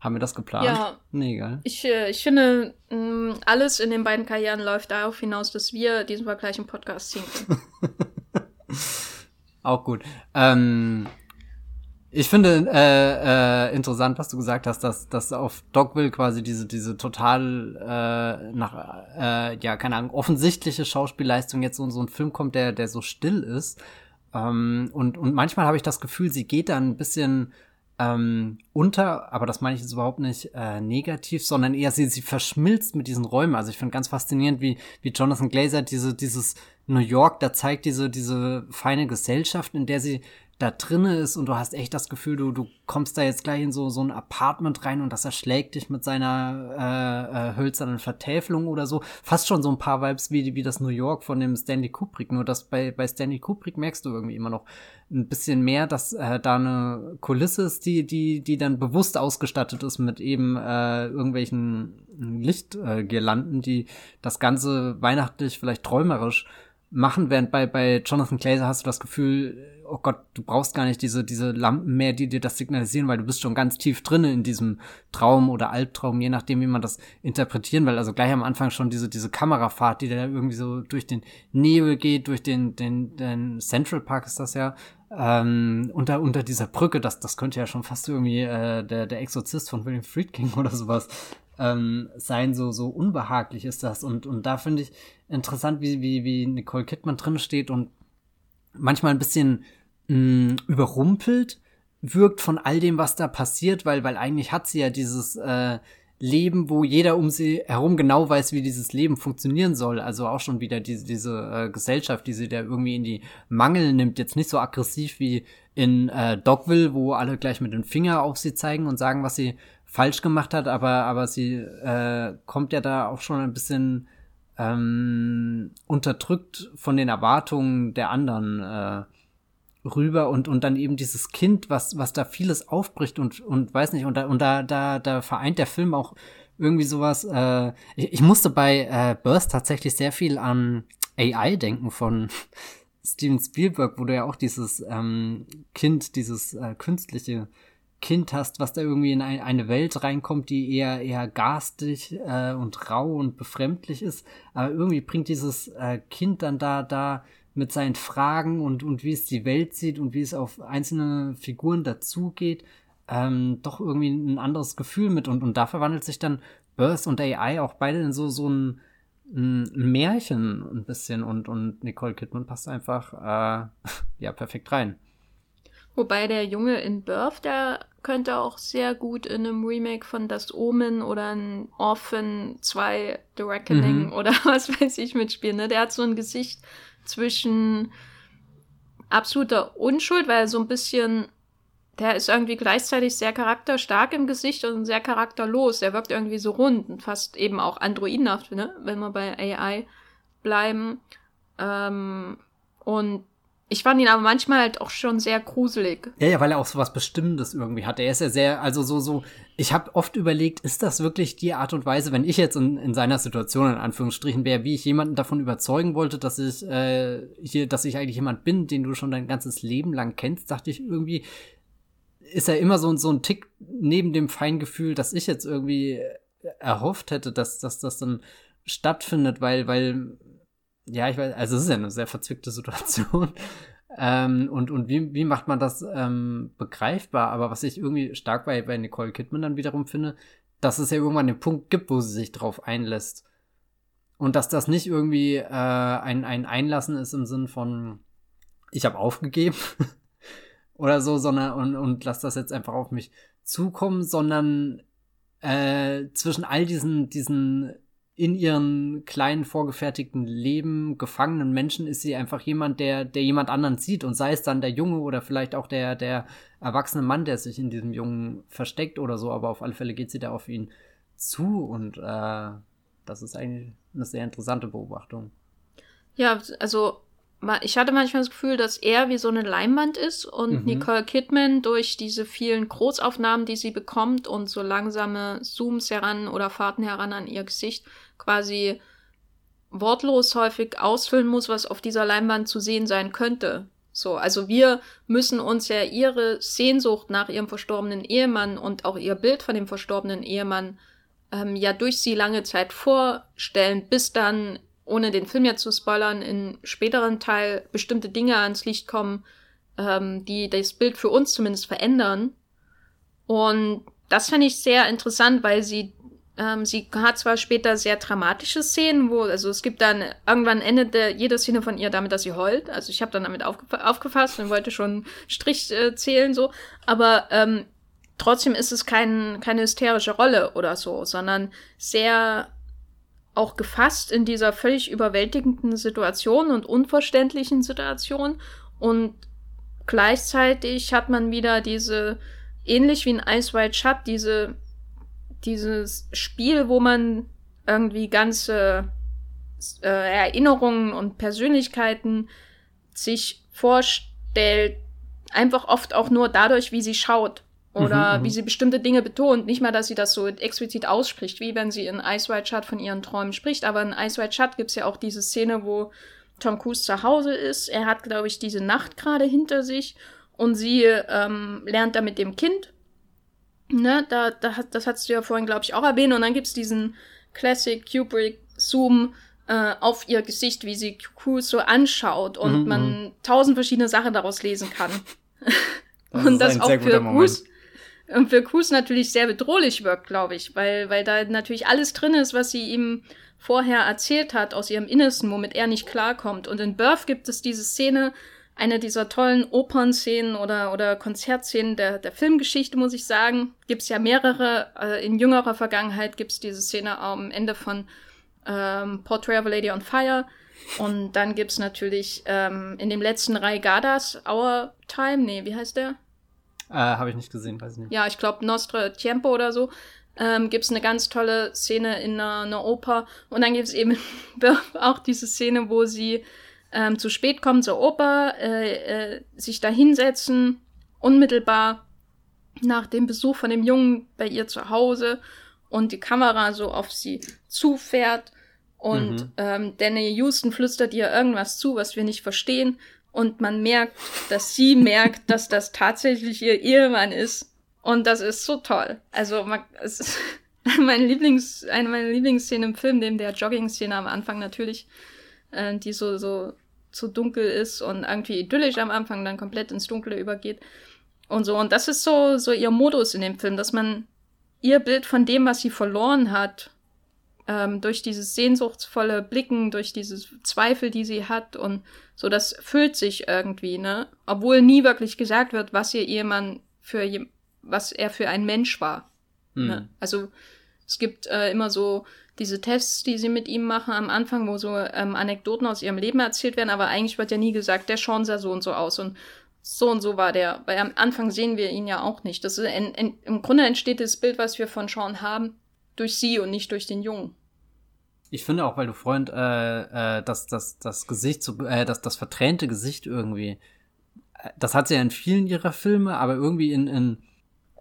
S1: Haben wir das geplant?
S2: Ja.
S1: Nee, egal.
S2: Ich, äh, ich finde, mh, alles in den beiden Karrieren läuft darauf hinaus, dass wir diesen Vergleich im Podcast ziehen können.
S1: Auch gut. Ähm, ich finde äh, äh, interessant, was du gesagt hast, dass, dass auf Dogville quasi diese, diese total äh, nach, äh, ja, keine Ahnung, offensichtliche Schauspielleistung jetzt so in so ein Film kommt, der, der so still ist. Ähm, und, und manchmal habe ich das Gefühl, sie geht dann ein bisschen ähm, unter, aber das meine ich jetzt überhaupt nicht äh, negativ, sondern eher sie, sie verschmilzt mit diesen Räumen. Also ich finde ganz faszinierend, wie, wie Jonathan Glazer diese, dieses New York, da zeigt diese, diese feine Gesellschaft, in der sie da drinne ist und du hast echt das Gefühl, du, du kommst da jetzt gleich in so, so ein Apartment rein und das erschlägt dich mit seiner äh, äh, hölzernen Vertäfelung oder so. Fast schon so ein paar Vibes wie, wie das New York von dem Stanley Kubrick. Nur dass bei, bei Stanley Kubrick merkst du irgendwie immer noch ein bisschen mehr, dass äh, da eine Kulisse ist, die, die, die dann bewusst ausgestattet ist mit eben äh, irgendwelchen Lichtgirlanden, äh, die das Ganze weihnachtlich vielleicht träumerisch machen, während bei, bei Jonathan Glazer hast du das Gefühl, oh Gott, du brauchst gar nicht diese, diese Lampen mehr, die dir das signalisieren, weil du bist schon ganz tief drin in diesem Traum oder Albtraum, je nachdem, wie man das interpretieren will. Also gleich am Anfang schon diese, diese Kamerafahrt, die da irgendwie so durch den Nebel geht, durch den, den, den Central Park ist das ja, ähm, unter, unter dieser Brücke, das, das könnte ja schon fast irgendwie äh, der, der Exorzist von William Friedkin oder sowas ähm, sein, so, so unbehaglich ist das. Und, und da finde ich interessant, wie, wie, wie Nicole Kidman drin steht und manchmal ein bisschen mh, überrumpelt wirkt von all dem, was da passiert, weil, weil eigentlich hat sie ja dieses äh, Leben, wo jeder um sie herum genau weiß, wie dieses Leben funktionieren soll. Also auch schon wieder diese, diese äh, Gesellschaft, die sie da irgendwie in die Mangel nimmt. Jetzt nicht so aggressiv wie in äh, Dogville, wo alle gleich mit dem Finger auf sie zeigen und sagen, was sie falsch gemacht hat, aber, aber sie äh, kommt ja da auch schon ein bisschen ähm, unterdrückt von den Erwartungen der anderen äh, rüber und und dann eben dieses Kind, was was da vieles aufbricht und und weiß nicht und da und da da da vereint der Film auch irgendwie sowas. Äh, ich, ich musste bei äh, Burst tatsächlich sehr viel an AI denken von Steven Spielberg, wo du ja auch dieses ähm, Kind, dieses äh, künstliche Kind hast, was da irgendwie in ein, eine Welt reinkommt, die eher eher garstig äh, und rau und befremdlich ist, aber irgendwie bringt dieses äh, Kind dann da da mit seinen Fragen und, und wie es die Welt sieht und wie es auf einzelne Figuren dazugeht, ähm, doch irgendwie ein anderes Gefühl mit. Und, und da verwandelt sich dann Birth und AI auch beide in so, so ein, ein Märchen ein bisschen. Und, und Nicole Kidman passt einfach äh, ja perfekt rein.
S2: Wobei der Junge in Birth, der könnte auch sehr gut in einem Remake von Das Omen oder ein Orphan 2 The Reckoning mhm. oder was weiß ich mitspielen. Ne? Der hat so ein Gesicht, zwischen absoluter Unschuld, weil er so ein bisschen, der ist irgendwie gleichzeitig sehr charakterstark im Gesicht und sehr charakterlos. Der wirkt irgendwie so rund und fast eben auch androidenhaft, ne? wenn wir bei AI bleiben. Ähm, und ich fand ihn aber manchmal halt auch schon sehr gruselig.
S1: Ja, ja, weil er auch so was Bestimmendes irgendwie hat. Er ist ja sehr, also so, so, ich habe oft überlegt, ist das wirklich die Art und Weise, wenn ich jetzt in, in seiner Situation in Anführungsstrichen wäre, wie ich jemanden davon überzeugen wollte, dass ich äh, hier, dass ich eigentlich jemand bin, den du schon dein ganzes Leben lang kennst, dachte ich irgendwie, ist er immer so, so ein Tick neben dem Feingefühl, dass ich jetzt irgendwie erhofft hätte, dass, dass das dann stattfindet, weil, weil ja, ich weiß, also es ist ja eine sehr verzwickte Situation. ähm, und und wie, wie macht man das ähm, begreifbar? Aber was ich irgendwie stark bei, bei Nicole Kidman dann wiederum finde, dass es ja irgendwann den Punkt gibt, wo sie sich drauf einlässt. Und dass das nicht irgendwie äh, ein, ein Einlassen ist im Sinn von, ich habe aufgegeben oder so, sondern und, und lass das jetzt einfach auf mich zukommen, sondern äh, zwischen all diesen, diesen in ihren kleinen vorgefertigten Leben gefangenen Menschen ist sie einfach jemand, der, der jemand anderen sieht. Und sei es dann der Junge oder vielleicht auch der, der erwachsene Mann, der sich in diesem Jungen versteckt oder so, aber auf alle Fälle geht sie da auf ihn zu. Und äh, das ist eigentlich eine sehr interessante Beobachtung.
S2: Ja, also ich hatte manchmal das Gefühl, dass er wie so eine Leinwand ist und mhm. Nicole Kidman durch diese vielen Großaufnahmen, die sie bekommt und so langsame Zooms heran oder Fahrten heran an ihr Gesicht quasi wortlos häufig ausfüllen muss, was auf dieser Leinwand zu sehen sein könnte. So, also wir müssen uns ja ihre Sehnsucht nach ihrem verstorbenen Ehemann und auch ihr Bild von dem verstorbenen Ehemann ähm, ja durch sie lange Zeit vorstellen, bis dann, ohne den Film ja zu spoilern, in späteren Teil bestimmte Dinge ans Licht kommen, ähm, die das Bild für uns zumindest verändern. Und das fand ich sehr interessant, weil sie ähm, sie hat zwar später sehr dramatische Szenen, wo, also es gibt dann, irgendwann endet der, jede Szene von ihr damit, dass sie heult. Also ich habe dann damit aufge aufgefasst und wollte schon Strich äh, zählen, so. Aber ähm, trotzdem ist es kein, keine hysterische Rolle oder so, sondern sehr auch gefasst in dieser völlig überwältigenden Situation und unverständlichen Situation. Und gleichzeitig hat man wieder diese, ähnlich wie in Ice White Shut, diese, dieses Spiel, wo man irgendwie ganze äh, Erinnerungen und Persönlichkeiten sich vorstellt, einfach oft auch nur dadurch, wie sie schaut oder mhm, wie mhm. sie bestimmte Dinge betont. Nicht mal, dass sie das so explizit ausspricht, wie wenn sie in Ice White Shut von ihren Träumen spricht. Aber in Ice White Shut gibt's ja auch diese Szene, wo Tom Cruise zu Hause ist. Er hat, glaube ich, diese Nacht gerade hinter sich und sie ähm, lernt da mit dem Kind. Ne, da, da, das hast du ja vorhin, glaube ich, auch erwähnt. Und dann gibt's diesen Classic Kubrick Zoom äh, auf ihr Gesicht, wie sie Cruise so anschaut und mhm, man mhm. tausend verschiedene Sachen daraus lesen kann. Das und das auch für Cruise und für Cruz natürlich sehr bedrohlich wirkt, glaube ich, weil, weil da natürlich alles drin ist, was sie ihm vorher erzählt hat aus ihrem Innersten, womit er nicht klarkommt. Und in Birth gibt es diese Szene, eine dieser tollen Opernszenen oder, oder Konzertszenen der, der Filmgeschichte, muss ich sagen. Gibt es ja mehrere. Äh, in jüngerer Vergangenheit gibt es diese Szene am Ende von ähm, Portrait of a Lady on Fire. Und dann gibt es natürlich ähm, in dem letzten Rai Gardas Our Time, nee, wie heißt der?
S1: Äh, Habe ich nicht gesehen, weiß ich nicht.
S2: Ja, ich glaube Nostre Tiempo oder so. Ähm, gibt es eine ganz tolle Szene in einer, einer Oper. Und dann gibt es eben auch diese Szene, wo sie ähm, zu spät kommen zur Oper, äh, äh, sich da hinsetzen, unmittelbar nach dem Besuch von dem Jungen bei ihr zu Hause und die Kamera so auf sie zufährt und mhm. ähm, Danny Houston flüstert ihr irgendwas zu, was wir nicht verstehen und man merkt, dass sie merkt, dass das tatsächlich ihr Ehemann ist. Und das ist so toll. Also, man, es ist meine Lieblings, eine meiner Lieblingsszenen im Film, neben der Jogging-Szene am Anfang natürlich, äh, die so, so, so dunkel ist und irgendwie idyllisch am Anfang dann komplett ins Dunkle übergeht. Und so. Und das ist so, so ihr Modus in dem Film, dass man ihr Bild von dem, was sie verloren hat, ähm, durch dieses sehnsuchtsvolle Blicken, durch dieses Zweifel, die sie hat und so, das füllt sich irgendwie, ne? Obwohl nie wirklich gesagt wird, was ihr Ehemann für, je was er für ein Mensch war. Hm. Ne? Also, es gibt äh, immer so diese Tests, die sie mit ihm machen am Anfang, wo so ähm, Anekdoten aus ihrem Leben erzählt werden, aber eigentlich wird ja nie gesagt, der Sean sah so und so aus und so und so war der. Weil am Anfang sehen wir ihn ja auch nicht. Das ist in, in, Im Grunde entsteht das Bild, was wir von Sean haben, durch sie und nicht durch den Jungen.
S1: Ich finde auch, weil du Freund, äh, äh, das, das, das Gesicht, so, äh, das, das vertränte Gesicht irgendwie, äh, das hat sie ja in vielen ihrer Filme, aber irgendwie in, in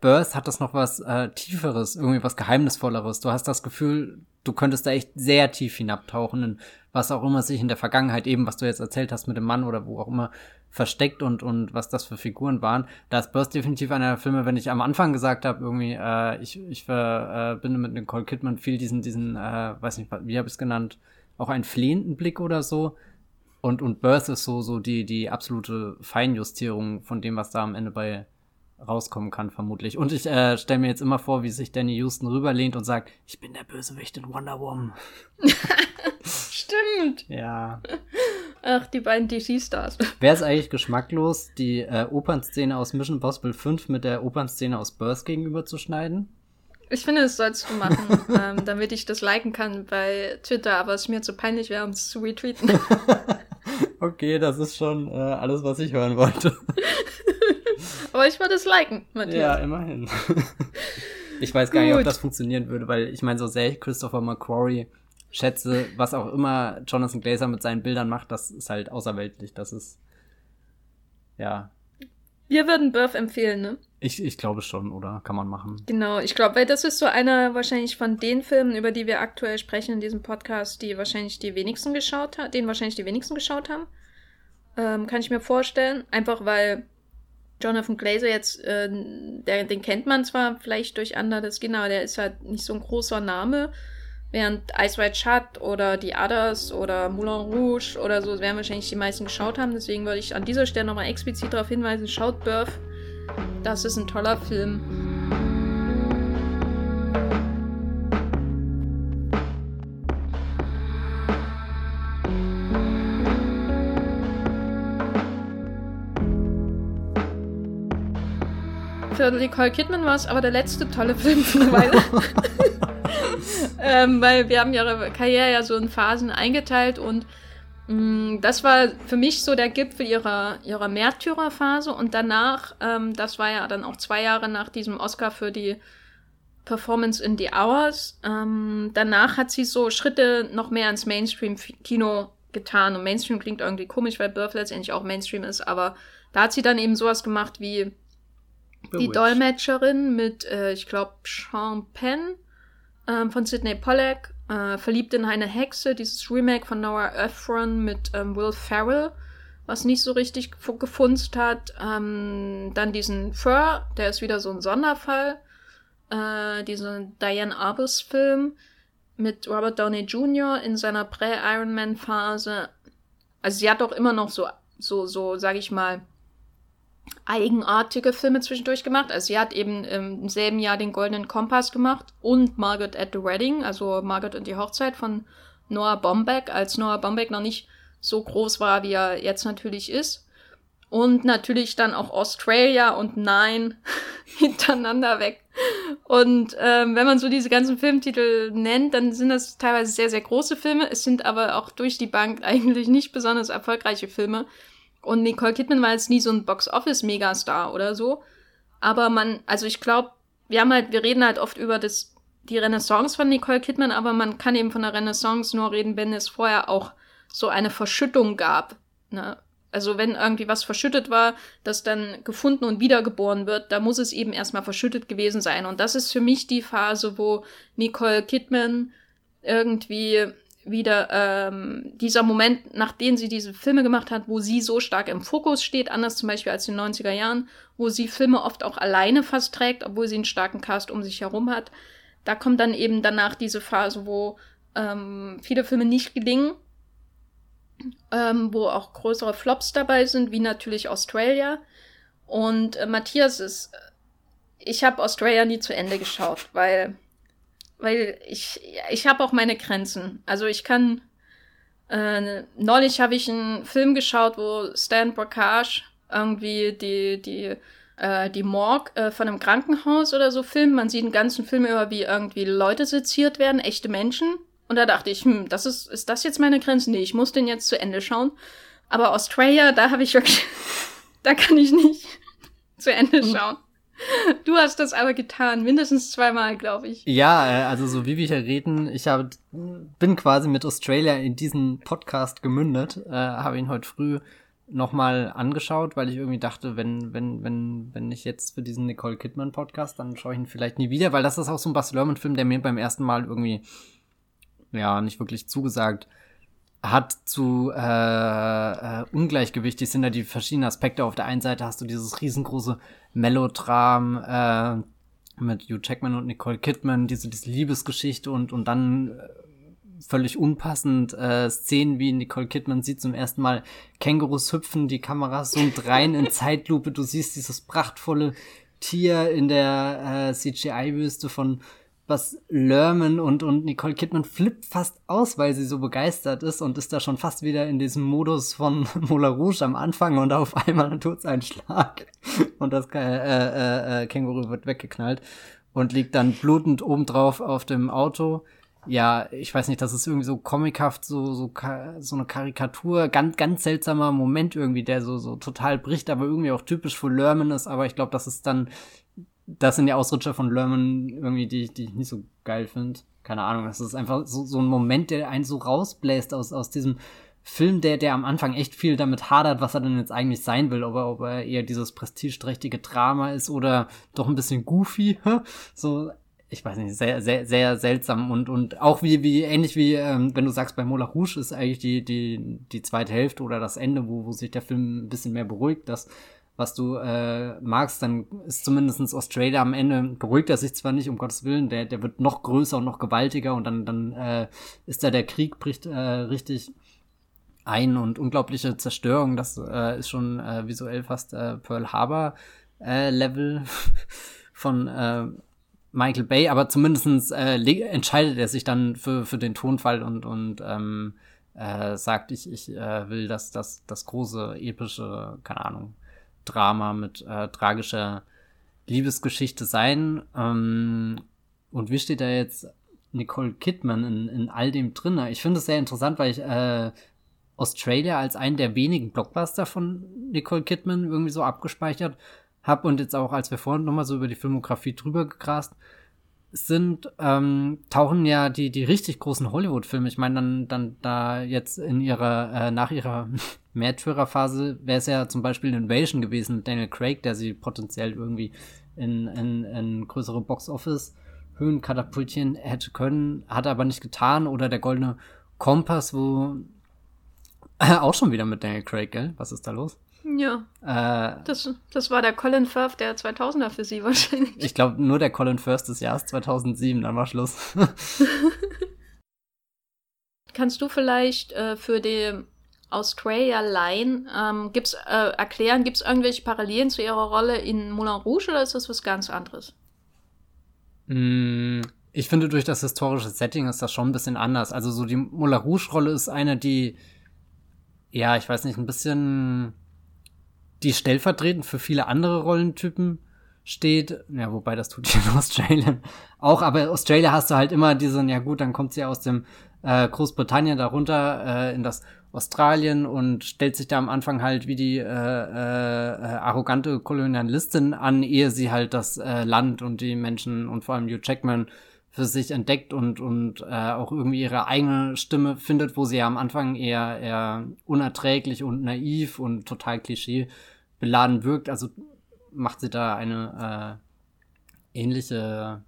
S1: Birth hat das noch was äh, Tieferes, irgendwie was Geheimnisvolleres. Du hast das Gefühl, du könntest da echt sehr tief hinabtauchen in was auch immer sich in der Vergangenheit eben, was du jetzt erzählt hast mit dem Mann oder wo auch immer versteckt und und was das für Figuren waren. Da ist Burst definitiv einer der Filme, wenn ich am Anfang gesagt habe, irgendwie, äh, ich, ich verbinde äh, mit Nicole Kidman viel diesen, diesen, äh, weiß nicht, wie habe ich es genannt, auch einen flehenden Blick oder so. Und, und Birth ist so, so die, die absolute Feinjustierung von dem, was da am Ende bei rauskommen kann, vermutlich. Und ich äh, stelle mir jetzt immer vor, wie sich Danny Houston rüberlehnt und sagt, ich bin der Bösewicht in Wonder Woman.
S2: Stimmt.
S1: Ja.
S2: Ach, die beiden DC-Stars.
S1: Wäre es eigentlich geschmacklos, die äh, Opernszene aus Mission Possible 5 mit der Opernszene aus Burst gegenüberzuschneiden?
S2: Ich finde, das sollst du machen, ähm, damit ich das liken kann bei Twitter, aber es mir zu peinlich wäre, um es zu retweeten.
S1: okay, das ist schon äh, alles, was ich hören wollte.
S2: Aber ich würde es liken,
S1: Matthias. Ja, immerhin. ich weiß gar Gut. nicht, ob das funktionieren würde, weil ich meine, so sehr ich Christopher McQuarrie schätze, was auch immer Jonathan Glazer mit seinen Bildern macht, das ist halt außerweltlich. Das ist, ja.
S2: Wir würden Birth empfehlen, ne?
S1: Ich, ich glaube schon, oder? Kann man machen.
S2: Genau, ich glaube, weil das ist so einer wahrscheinlich von den Filmen, über die wir aktuell sprechen in diesem Podcast, die wahrscheinlich die wenigsten geschaut haben, den wahrscheinlich die wenigsten geschaut haben. Ähm, kann ich mir vorstellen. Einfach weil Jonathan Glazer jetzt, äh, der, den kennt man zwar vielleicht durch Under the Skin, aber der ist halt nicht so ein großer Name. Während Ice White Shut oder The Others oder Moulin Rouge oder so werden wahrscheinlich die meisten geschaut haben. Deswegen würde ich an dieser Stelle nochmal explizit darauf hinweisen, schaut Birth. Das ist ein toller Film. Für Nicole Kidman war es aber der letzte tolle Film für eine Weile. ähm, weil wir haben ihre Karriere ja so in Phasen eingeteilt und Mm, das war für mich so der Gipfel ihrer, ihrer Märtyrerphase und danach, ähm, das war ja dann auch zwei Jahre nach diesem Oscar für die Performance in the Hours, ähm, danach hat sie so Schritte noch mehr ins Mainstream-Kino getan und Mainstream klingt irgendwie komisch, weil Birth letztendlich auch Mainstream ist, aber da hat sie dann eben sowas gemacht wie die Dolmetscherin mit, äh, ich glaube, Sean Penn ähm, von Sidney Pollack äh, Verliebt in eine Hexe, dieses Remake von Noah Ephron mit ähm, Will Ferrell, was nicht so richtig gefunzt hat. Ähm, dann diesen Fur, der ist wieder so ein Sonderfall. Äh, diesen Diane Arbus Film mit Robert Downey Jr. in seiner Prä-Iron Man Phase. Also sie hat auch immer noch so, so, so, sag ich mal, eigenartige Filme zwischendurch gemacht. Also sie hat eben im selben Jahr den Goldenen Kompass gemacht und Margaret at the Wedding, also Margaret und die Hochzeit von Noah Bombeck, als Noah Bombeck noch nicht so groß war, wie er jetzt natürlich ist. Und natürlich dann auch Australia und Nine hintereinander weg. Und ähm, wenn man so diese ganzen Filmtitel nennt, dann sind das teilweise sehr, sehr große Filme. Es sind aber auch durch die Bank eigentlich nicht besonders erfolgreiche Filme. Und Nicole Kidman war jetzt nie so ein Box-Office-Megastar oder so. Aber man, also ich glaube, wir haben halt, wir reden halt oft über das, die Renaissance von Nicole Kidman, aber man kann eben von der Renaissance nur reden, wenn es vorher auch so eine Verschüttung gab. Ne? Also wenn irgendwie was verschüttet war, das dann gefunden und wiedergeboren wird, da muss es eben erstmal verschüttet gewesen sein. Und das ist für mich die Phase, wo Nicole Kidman irgendwie wieder ähm, dieser Moment, nachdem sie diese Filme gemacht hat, wo sie so stark im Fokus steht, anders zum Beispiel als in den 90er Jahren, wo sie Filme oft auch alleine fast trägt, obwohl sie einen starken Cast um sich herum hat. Da kommt dann eben danach diese Phase, wo ähm, viele Filme nicht gelingen, ähm, wo auch größere Flops dabei sind, wie natürlich Australia. Und äh, Matthias ist, ich habe Australia nie zu Ende geschaut, weil weil ich, ich habe auch meine Grenzen. Also ich kann, äh, neulich habe ich einen Film geschaut, wo Stan Brakhage irgendwie die, die, äh, die Morgue äh, von einem Krankenhaus oder so filmt. Man sieht einen ganzen Film über, wie irgendwie Leute seziert werden, echte Menschen. Und da dachte ich, hm, das ist, ist das jetzt meine Grenze? Nee, ich muss den jetzt zu Ende schauen. Aber Australia, da habe ich wirklich, da kann ich nicht zu Ende schauen. Du hast das aber getan, mindestens zweimal, glaube ich.
S1: Ja, äh, also so wie wir hier reden, ich hab, bin quasi mit Australia in diesen Podcast gemündet, äh, habe ihn heute früh nochmal angeschaut, weil ich irgendwie dachte, wenn, wenn, wenn, wenn ich jetzt für diesen Nicole Kidman Podcast, dann schaue ich ihn vielleicht nie wieder, weil das ist auch so ein Bas Lerman-Film, der mir beim ersten Mal irgendwie, ja, nicht wirklich zugesagt hat zu äh, äh, Ungleichgewichtig sind da die verschiedenen Aspekte. Auf der einen Seite hast du dieses riesengroße Melodram äh, mit Hugh Jackman und Nicole Kidman, diese, diese Liebesgeschichte und, und dann äh, völlig unpassend äh, Szenen wie Nicole Kidman sieht zum ersten Mal Kängurus hüpfen, die Kamera zoomt rein in Zeitlupe, du siehst dieses prachtvolle Tier in der äh, CGI-Wüste von was Lerman und, und Nicole Kidman flippt fast aus, weil sie so begeistert ist und ist da schon fast wieder in diesem Modus von Moulin Rouge am Anfang und auf einmal tut es einen Schlag und das äh, äh, äh, Känguru wird weggeknallt und liegt dann blutend obendrauf auf dem Auto. Ja, ich weiß nicht, das ist irgendwie so comichaft, so, so, so eine Karikatur, ganz, ganz seltsamer Moment irgendwie, der so, so total bricht, aber irgendwie auch typisch für Lerman ist, aber ich glaube, das ist dann das sind die Ausrutscher von Lerman irgendwie, die, die ich nicht so geil finde. Keine Ahnung, das ist einfach so, so ein Moment, der einen so rausbläst aus, aus diesem Film, der, der am Anfang echt viel damit hadert, was er denn jetzt eigentlich sein will, ob er, ob er eher dieses prestigeträchtige Drama ist oder doch ein bisschen goofy, so, ich weiß nicht, sehr, sehr, sehr seltsam und, und auch wie, wie, ähnlich wie, ähm, wenn du sagst, bei Moulin Rouge ist eigentlich die, die, die zweite Hälfte oder das Ende, wo, wo sich der Film ein bisschen mehr beruhigt, dass was du äh, magst, dann ist zumindestens Australia am Ende, beruhigt er sich zwar nicht, um Gottes Willen, der, der wird noch größer und noch gewaltiger und dann, dann äh, ist da der Krieg bricht äh, richtig ein und unglaubliche Zerstörung, das äh, ist schon äh, visuell fast äh, Pearl Harbor äh, Level von äh, Michael Bay, aber zumindestens äh, entscheidet er sich dann für, für den Tonfall und, und ähm, äh, sagt, ich, ich äh, will das, das, das große, epische, keine Ahnung, Drama mit äh, tragischer Liebesgeschichte sein. Ähm, und wie steht da jetzt Nicole Kidman in, in all dem drin? Ich finde es sehr interessant, weil ich äh, Australia als einen der wenigen Blockbuster von Nicole Kidman irgendwie so abgespeichert habe und jetzt auch, als wir vorhin nochmal so über die Filmografie drüber gegrast sind, ähm, tauchen ja die, die richtig großen Hollywood-Filme. Ich meine, dann, dann da jetzt in ihrer, äh, nach ihrer Märtyrerphase wäre es ja zum Beispiel Invasion gewesen mit Daniel Craig, der sie potenziell irgendwie in, in, in größere Box-Office-Höhen katapultieren hätte können, hat er aber nicht getan. Oder der Goldene Kompass, wo auch schon wieder mit Daniel Craig, gell? Was ist da los?
S2: Ja. Äh, das, das war der Colin Firth der 2000er für sie wahrscheinlich.
S1: Ich glaube, nur der Colin Firth des Jahres 2007, dann war Schluss.
S2: Kannst du vielleicht äh, für die Australia Line ähm, gibt's, äh, erklären, gibt es irgendwelche Parallelen zu ihrer Rolle in Moulin Rouge oder ist das was ganz anderes?
S1: Mm, ich finde, durch das historische Setting ist das schon ein bisschen anders. Also so die Moulin Rouge-Rolle ist eine, die, ja, ich weiß nicht, ein bisschen die stellvertretend für viele andere Rollentypen steht. Ja, wobei das tut hier in Australien auch. Aber Australia hast du halt immer diesen, ja gut, dann kommt sie aus dem äh, Großbritannien darunter äh, in das Australien und stellt sich da am Anfang halt wie die äh, äh, arrogante Kolonialistin an, ehe sie halt das äh, Land und die Menschen und vor allem Hugh Jackman für sich entdeckt und, und äh, auch irgendwie ihre eigene Stimme findet, wo sie ja am Anfang eher, eher unerträglich und naiv und total klischee beladen wirkt. Also macht sie da eine äh, ähnliche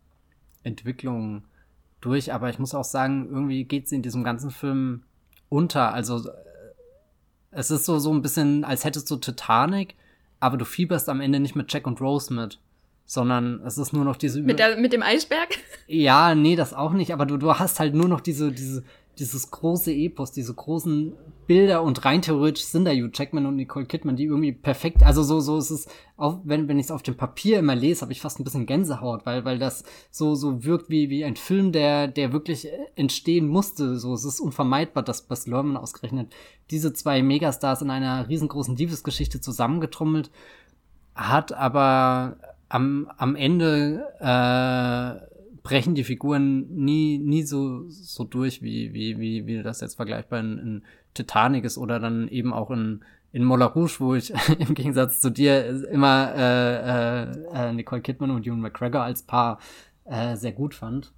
S1: Entwicklung durch. Aber ich muss auch sagen, irgendwie geht sie in diesem ganzen Film unter. Also äh, es ist so, so ein bisschen, als hättest du Titanic, aber du fieberst am Ende nicht mit Jack und Rose mit sondern es ist nur noch diese
S2: mit, der, mit dem Eisberg?
S1: Ja, nee, das auch nicht, aber du, du hast halt nur noch diese, diese, dieses große Epos, diese großen Bilder und rein theoretisch sind da Hugh Jackman und Nicole Kidman, die irgendwie perfekt, also so, so ist es, auch wenn, wenn ich es auf dem Papier immer lese, habe ich fast ein bisschen Gänsehaut, weil, weil das so, so wirkt wie, wie ein Film, der, der wirklich entstehen musste, so, es ist unvermeidbar, dass Bas Lerman ausgerechnet diese zwei Megastars in einer riesengroßen Liebesgeschichte zusammengetrommelt hat, aber am, am Ende äh, brechen die Figuren nie, nie so, so durch, wie, wie, wie, wie das jetzt vergleichbar in, in Titanic ist oder dann eben auch in, in Moulin Rouge, wo ich im Gegensatz zu dir immer äh, äh, äh, Nicole Kidman und Ewan McGregor als Paar äh, sehr gut fand.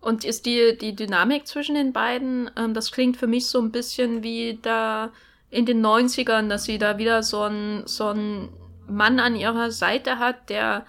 S2: Und ist die, die Dynamik zwischen den beiden, ähm, das klingt für mich so ein bisschen wie da in den 90ern, dass sie da wieder so ein, so ein Mann an ihrer Seite hat, der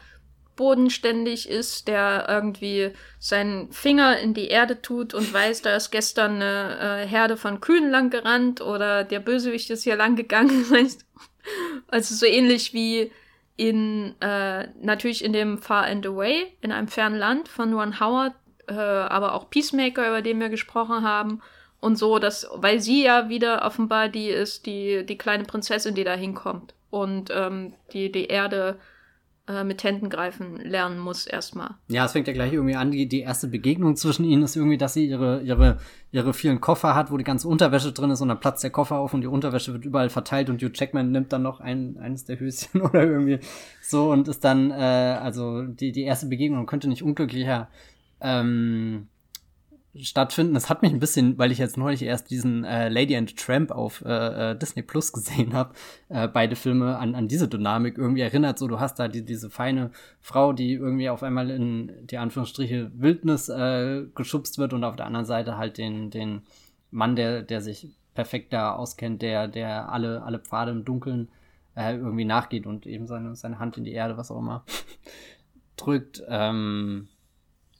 S2: bodenständig ist, der irgendwie seinen Finger in die Erde tut und weiß, da ist gestern eine äh, Herde von Kühen lang gerannt oder der Bösewicht ist hier lang gegangen. also so ähnlich wie in äh, natürlich in dem Far and Away, in einem fernen Land von Ron Howard, äh, aber auch Peacemaker, über den wir gesprochen haben. Und so, dass, weil sie ja wieder offenbar die ist, die, die kleine Prinzessin, die da hinkommt und ähm, die, die Erde äh, mit Händen greifen lernen muss erstmal.
S1: Ja, es fängt ja gleich irgendwie an, die, die erste Begegnung zwischen ihnen ist irgendwie, dass sie ihre, ihre, ihre vielen Koffer hat, wo die ganze Unterwäsche drin ist und dann platzt der Koffer auf und die Unterwäsche wird überall verteilt und Hugh Jackman nimmt dann noch ein, eines der Höschen oder irgendwie so und ist dann, äh, also die, die erste Begegnung könnte nicht unglücklicher ähm, stattfinden. Das hat mich ein bisschen, weil ich jetzt neulich erst diesen äh, Lady and Tramp auf äh, äh Disney Plus gesehen habe, äh, beide Filme an, an diese Dynamik irgendwie erinnert. So, du hast da die, diese feine Frau, die irgendwie auf einmal in die Anführungsstriche Wildnis äh, geschubst wird und auf der anderen Seite halt den, den Mann, der, der sich perfekt da auskennt, der, der alle, alle Pfade im Dunkeln äh, irgendwie nachgeht und eben seine, seine Hand in die Erde, was auch immer, drückt. Ähm,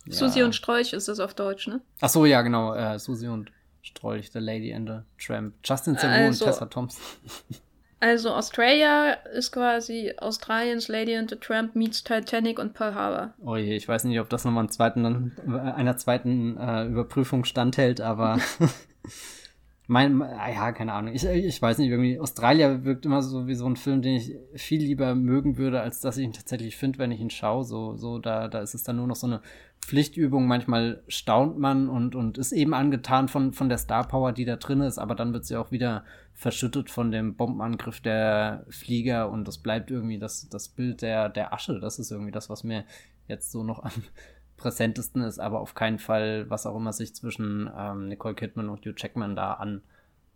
S2: ja. Susi und Strolch ist das auf Deutsch, ne?
S1: Ach so, ja, genau. Äh, Susi und Strolch, The Lady and the Tramp. Justin Theroux also, und Tessa Thompson.
S2: also Australia ist quasi Australiens Lady and the Tramp meets Titanic und Pearl Harbor.
S1: Oh je, ich weiß nicht, ob das nochmal einen zweiten, einer zweiten äh, Überprüfung standhält, aber mein, ja, keine Ahnung. Ich, ich weiß nicht, irgendwie, Australia wirkt immer so wie so ein Film, den ich viel lieber mögen würde, als dass ich ihn tatsächlich finde, wenn ich ihn schaue. So, so, da, da ist es dann nur noch so eine Pflichtübung. Manchmal staunt man und, und ist eben angetan von, von der Star Power, die da drin ist, aber dann wird sie auch wieder verschüttet von dem Bombenangriff der Flieger und das bleibt irgendwie das, das Bild der, der Asche. Das ist irgendwie das, was mir jetzt so noch am präsentesten ist, aber auf keinen Fall, was auch immer sich zwischen ähm, Nicole Kidman und Hugh Jackman da anbahnt.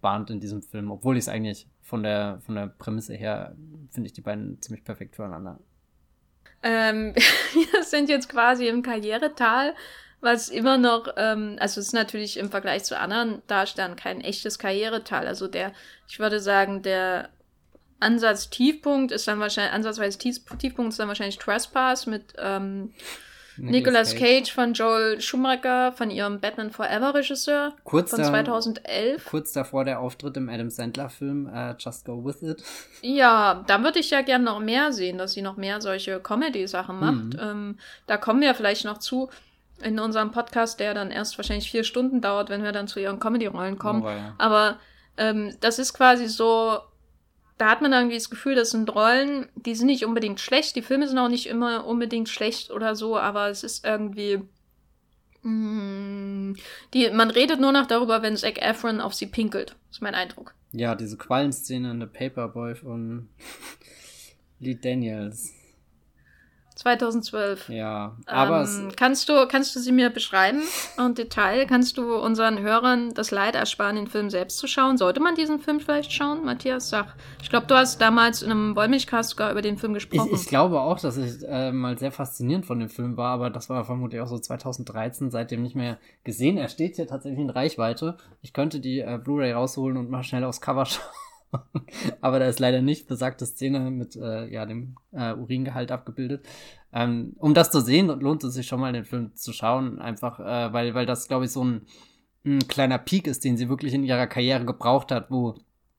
S1: bahnt in diesem Film, obwohl ich es eigentlich von der, von der Prämisse her finde ich die beiden ziemlich perfekt füreinander.
S2: Ähm, wir sind jetzt quasi im Karrieretal, was immer noch, ähm, also es ist natürlich im Vergleich zu anderen Darstellern kein echtes Karrieretal. Also der, ich würde sagen, der Ansatz-Tiefpunkt ist dann wahrscheinlich, ansatzweise Tiefpunkt ist dann wahrscheinlich Trespass mit ähm, Nicolas Cage. Cage. von Joel Schumacher, von ihrem Batman Forever Regisseur
S1: kurz
S2: von da, 2011.
S1: Kurz davor der Auftritt im Adam Sandler Film uh, Just Go With It.
S2: Ja, da würde ich ja gerne noch mehr sehen, dass sie noch mehr solche Comedy-Sachen macht. Mhm. Ähm, da kommen wir vielleicht noch zu in unserem Podcast, der dann erst wahrscheinlich vier Stunden dauert, wenn wir dann zu ihren Comedy-Rollen kommen. Oh, ja. Aber ähm, das ist quasi so da hat man irgendwie das Gefühl, das sind Rollen, die sind nicht unbedingt schlecht. Die Filme sind auch nicht immer unbedingt schlecht oder so, aber es ist irgendwie. Mm, die, man redet nur noch darüber, wenn Zac Efron auf sie pinkelt. ist mein Eindruck.
S1: Ja, diese Quallenszene in The Paperboy von Lee Daniels.
S2: 2012.
S1: Ja, aber
S2: ähm, kannst du kannst du sie mir beschreiben und Detail? Kannst du unseren Hörern das Leid ersparen, den Film selbst zu schauen? Sollte man diesen Film vielleicht schauen, Matthias? Sag. Ich glaube, du hast damals in einem Wollmilchcast sogar über den Film gesprochen.
S1: Ich, ich glaube auch, dass ich äh, mal sehr faszinierend von dem Film war, aber das war vermutlich auch so 2013, seitdem nicht mehr gesehen. Er steht hier tatsächlich in Reichweite. Ich könnte die äh, Blu-ray rausholen und mal schnell aufs Cover schauen. Aber da ist leider nicht besagte Szene mit äh, ja, dem äh, Uringehalt abgebildet. Ähm, um das zu sehen, lohnt es sich schon mal, den Film zu schauen. Einfach, äh, weil, weil das, glaube ich, so ein, ein kleiner Peak ist, den sie wirklich in ihrer Karriere gebraucht hat, wo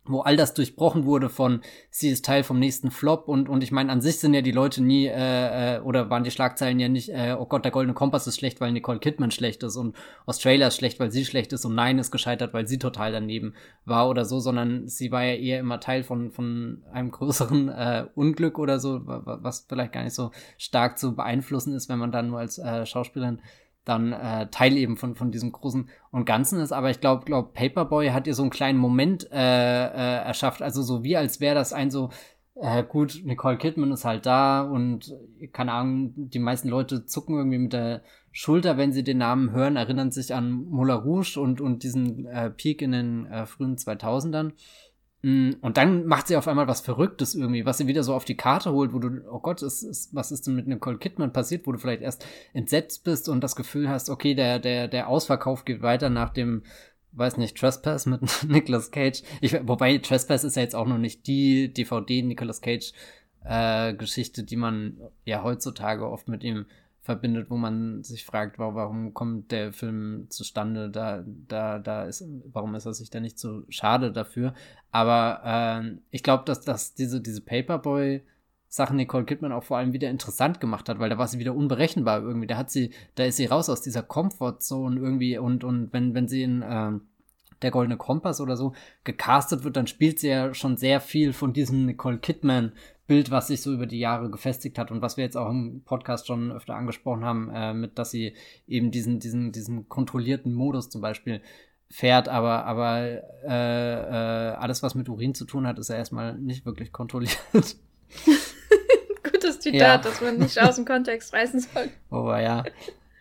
S1: wo all das durchbrochen wurde von sie ist Teil vom nächsten Flop und und ich meine an sich sind ja die Leute nie äh, äh, oder waren die Schlagzeilen ja nicht äh, oh Gott der goldene Kompass ist schlecht weil Nicole Kidman schlecht ist und Australia ist schlecht weil sie schlecht ist und Nein ist gescheitert weil sie total daneben war oder so sondern sie war ja eher immer Teil von von einem größeren äh, Unglück oder so was vielleicht gar nicht so stark zu beeinflussen ist wenn man dann nur als äh, Schauspielerin dann äh, Teil eben von, von diesem großen und Ganzen ist. Aber ich glaube, glaub, Paperboy hat ihr so einen kleinen Moment äh, äh, erschafft. Also so wie als wäre das ein so, äh, gut, Nicole Kidman ist halt da und keine Ahnung, die meisten Leute zucken irgendwie mit der Schulter, wenn sie den Namen hören, erinnern sich an Moulin Rouge und, und diesen äh, Peak in den äh, frühen 2000ern. Mm, und dann macht sie auf einmal was Verrücktes irgendwie, was sie wieder so auf die Karte holt, wo du, oh Gott, ist, ist, was ist denn mit Nicole Kidman passiert, wo du vielleicht erst entsetzt bist und das Gefühl hast, okay, der, der, der Ausverkauf geht weiter nach dem, weiß nicht, Trespass mit Nicolas Cage. Ich, wobei Trespass ist ja jetzt auch noch nicht die DVD Nicolas Cage äh, Geschichte, die man ja heutzutage oft mit ihm verbindet, wo man sich fragt, warum kommt der Film zustande, da, da, da ist, warum ist er sich da nicht so schade dafür. Aber äh, ich glaube, dass, dass diese, diese Paperboy Sachen Nicole Kidman auch vor allem wieder interessant gemacht hat, weil da war sie wieder unberechenbar irgendwie. Da hat sie, da ist sie raus aus dieser Comfortzone irgendwie und, und wenn, wenn sie in äh, der Goldene Kompass oder so gecastet wird, dann spielt sie ja schon sehr viel von diesem Nicole Kidman Bild, was sich so über die Jahre gefestigt hat und was wir jetzt auch im Podcast schon öfter angesprochen haben, äh, mit, dass sie eben diesen, diesen, diesen kontrollierten Modus zum Beispiel fährt, aber, aber äh, äh, alles, was mit Urin zu tun hat, ist ja erstmal nicht wirklich kontrolliert.
S2: Gutes Zitat, ja. das man nicht aus dem Kontext reißen soll.
S1: Oh ja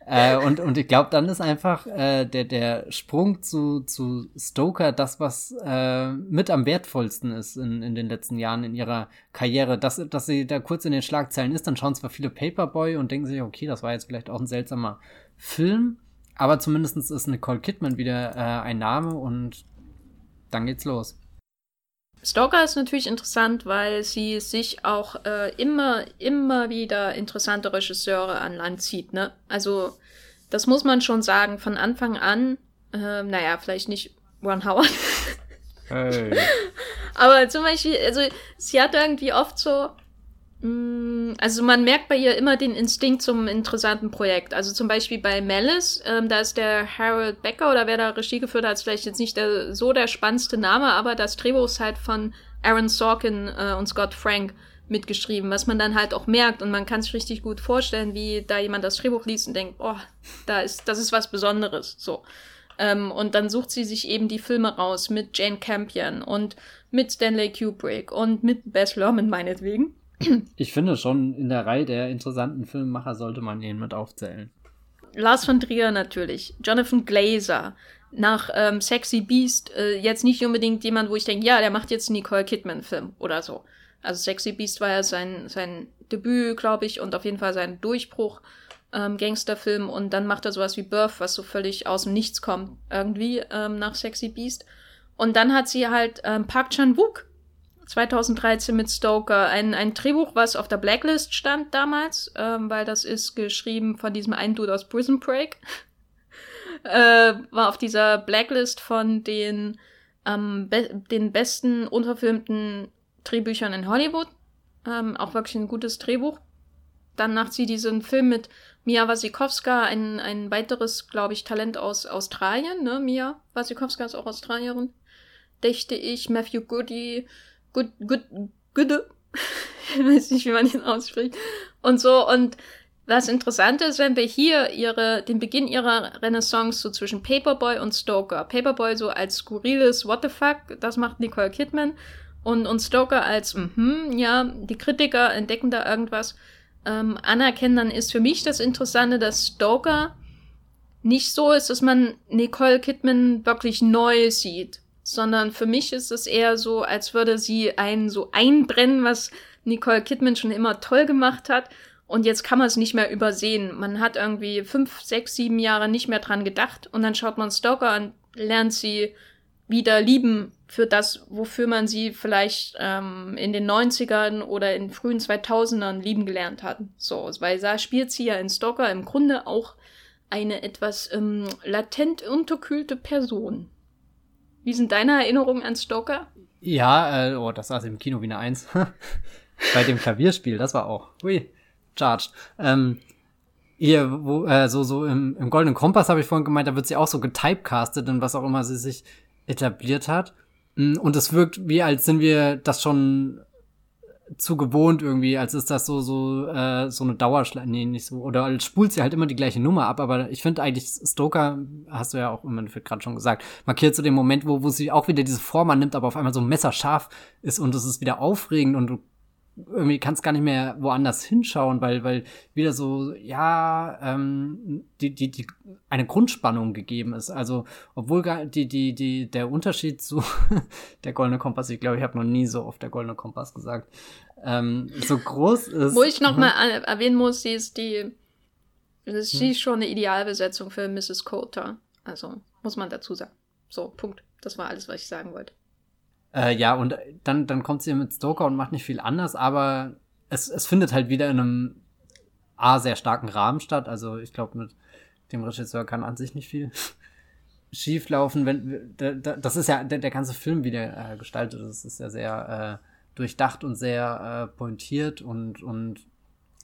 S1: äh, und, und ich glaube, dann ist einfach äh, der, der Sprung zu, zu Stoker das, was äh, mit am wertvollsten ist in, in den letzten Jahren in ihrer Karriere. Dass, dass sie da kurz in den Schlagzeilen ist, dann schauen zwar viele Paperboy und denken sich, okay, das war jetzt vielleicht auch ein seltsamer Film, aber zumindest ist Nicole Kidman wieder äh, ein Name und dann geht's los.
S2: Stalker ist natürlich interessant, weil sie sich auch äh, immer, immer wieder interessante Regisseure an Land zieht. Ne? Also das muss man schon sagen, von Anfang an, äh, naja, vielleicht nicht Ron Howard. Hey. Aber zum Beispiel, also sie hat irgendwie oft so, also man merkt bei ihr immer den Instinkt zum interessanten Projekt. Also zum Beispiel bei Malice, ähm, da ist der Harold Becker oder wer da Regie geführt hat, ist vielleicht jetzt nicht der, so der spannendste Name, aber das Drehbuch ist halt von Aaron Sorkin äh, und Scott Frank mitgeschrieben, was man dann halt auch merkt und man kann sich richtig gut vorstellen, wie da jemand das Drehbuch liest und denkt, oh, da ist, das ist was Besonderes, so. Ähm, und dann sucht sie sich eben die Filme raus mit Jane Campion und mit Stanley Kubrick und mit Bess Lerman meinetwegen.
S1: Ich finde schon, in der Reihe der interessanten Filmemacher sollte man ihn mit aufzählen.
S2: Lars von Trier natürlich, Jonathan Glazer, nach ähm, Sexy Beast äh, jetzt nicht unbedingt jemand, wo ich denke, ja, der macht jetzt einen Nicole Kidman-Film oder so. Also Sexy Beast war ja sein, sein Debüt, glaube ich, und auf jeden Fall sein Durchbruch. Ähm, Gangsterfilm und dann macht er sowas wie Birth, was so völlig aus dem Nichts kommt, irgendwie ähm, nach Sexy Beast. Und dann hat sie halt ähm, Park Chan-wook 2013 mit Stoker, ein, ein Drehbuch, was auf der Blacklist stand damals, ähm, weil das ist geschrieben von diesem einen Dude aus Prison Break. äh, war auf dieser Blacklist von den, ähm, be den besten unverfilmten Drehbüchern in Hollywood. Ähm, auch wirklich ein gutes Drehbuch. Dann macht sie diesen Film mit Mia Wasikowska, ein, ein weiteres, glaube ich, Talent aus Australien. Ne? Mia Wasikowska ist auch Australierin. Dächte ich. Matthew Goody, Good, Good, Good, ich weiß nicht, wie man ihn ausspricht. Und so, und was interessant ist, wenn wir hier ihre, den Beginn ihrer Renaissance so zwischen Paperboy und Stoker. Paperboy so als skurriles What the fuck, das macht Nicole Kidman. Und, und Stoker als, mhm, ja, die Kritiker entdecken da irgendwas ähm, anerkennen, dann ist für mich das Interessante, dass Stoker nicht so ist, dass man Nicole Kidman wirklich neu sieht, sondern für mich ist es eher so, als würde sie einen so einbrennen, was Nicole Kidman schon immer toll gemacht hat und jetzt kann man es nicht mehr übersehen. Man hat irgendwie fünf, sechs, sieben Jahre nicht mehr dran gedacht und dann schaut man Stalker und lernt sie wieder lieben für das, wofür man sie vielleicht ähm, in den 90ern oder in frühen 2000ern lieben gelernt hat. So, weil da spielt sie ja in Stalker im Grunde auch eine etwas ähm, latent unterkühlte Person. Wie sind deine Erinnerungen an Stalker?
S1: Ja, äh, oh, das saß im Kino wie eine Eins. Bei dem Klavierspiel, das war auch. Ui charged. Ähm, hier, wo, äh, so, so im, im Goldenen Kompass habe ich vorhin gemeint, da wird sie auch so getypecastet und was auch immer sie sich etabliert hat. Mm, und es wirkt wie, als sind wir das schon zu gewohnt irgendwie, als ist das so so äh, so eine Dauerschleife, nee, nicht so oder als spult sie halt immer die gleiche Nummer ab, aber ich finde eigentlich Stoker, hast du ja auch im Endeffekt gerade schon gesagt, markiert so den Moment, wo wo sie auch wieder diese Form annimmt, aber auf einmal so messerscharf ist und es ist wieder aufregend und du irgendwie kannst gar nicht mehr woanders hinschauen, weil, weil wieder so, ja, ähm, die, die, die, eine Grundspannung gegeben ist. Also, obwohl gar die, die, die, der Unterschied zu der Goldene Kompass, ich glaube, ich habe noch nie so oft der Goldene Kompass gesagt, ähm, so groß ist.
S2: Wo ich noch mal erwähnen muss, sie ist die, das ist hm. schon eine Idealbesetzung für Mrs. Coulter. Also, muss man dazu sagen. So, Punkt. Das war alles, was ich sagen wollte.
S1: Äh, ja, und dann, dann kommt sie mit Stoker und macht nicht viel anders, aber es, es findet halt wieder in einem A sehr starken Rahmen statt. Also ich glaube, mit dem Regisseur kann an sich nicht viel schief laufen. Wenn, das ist ja der, der ganze Film wieder äh, gestaltet. Das ist ja sehr äh, durchdacht und sehr äh, pointiert und, und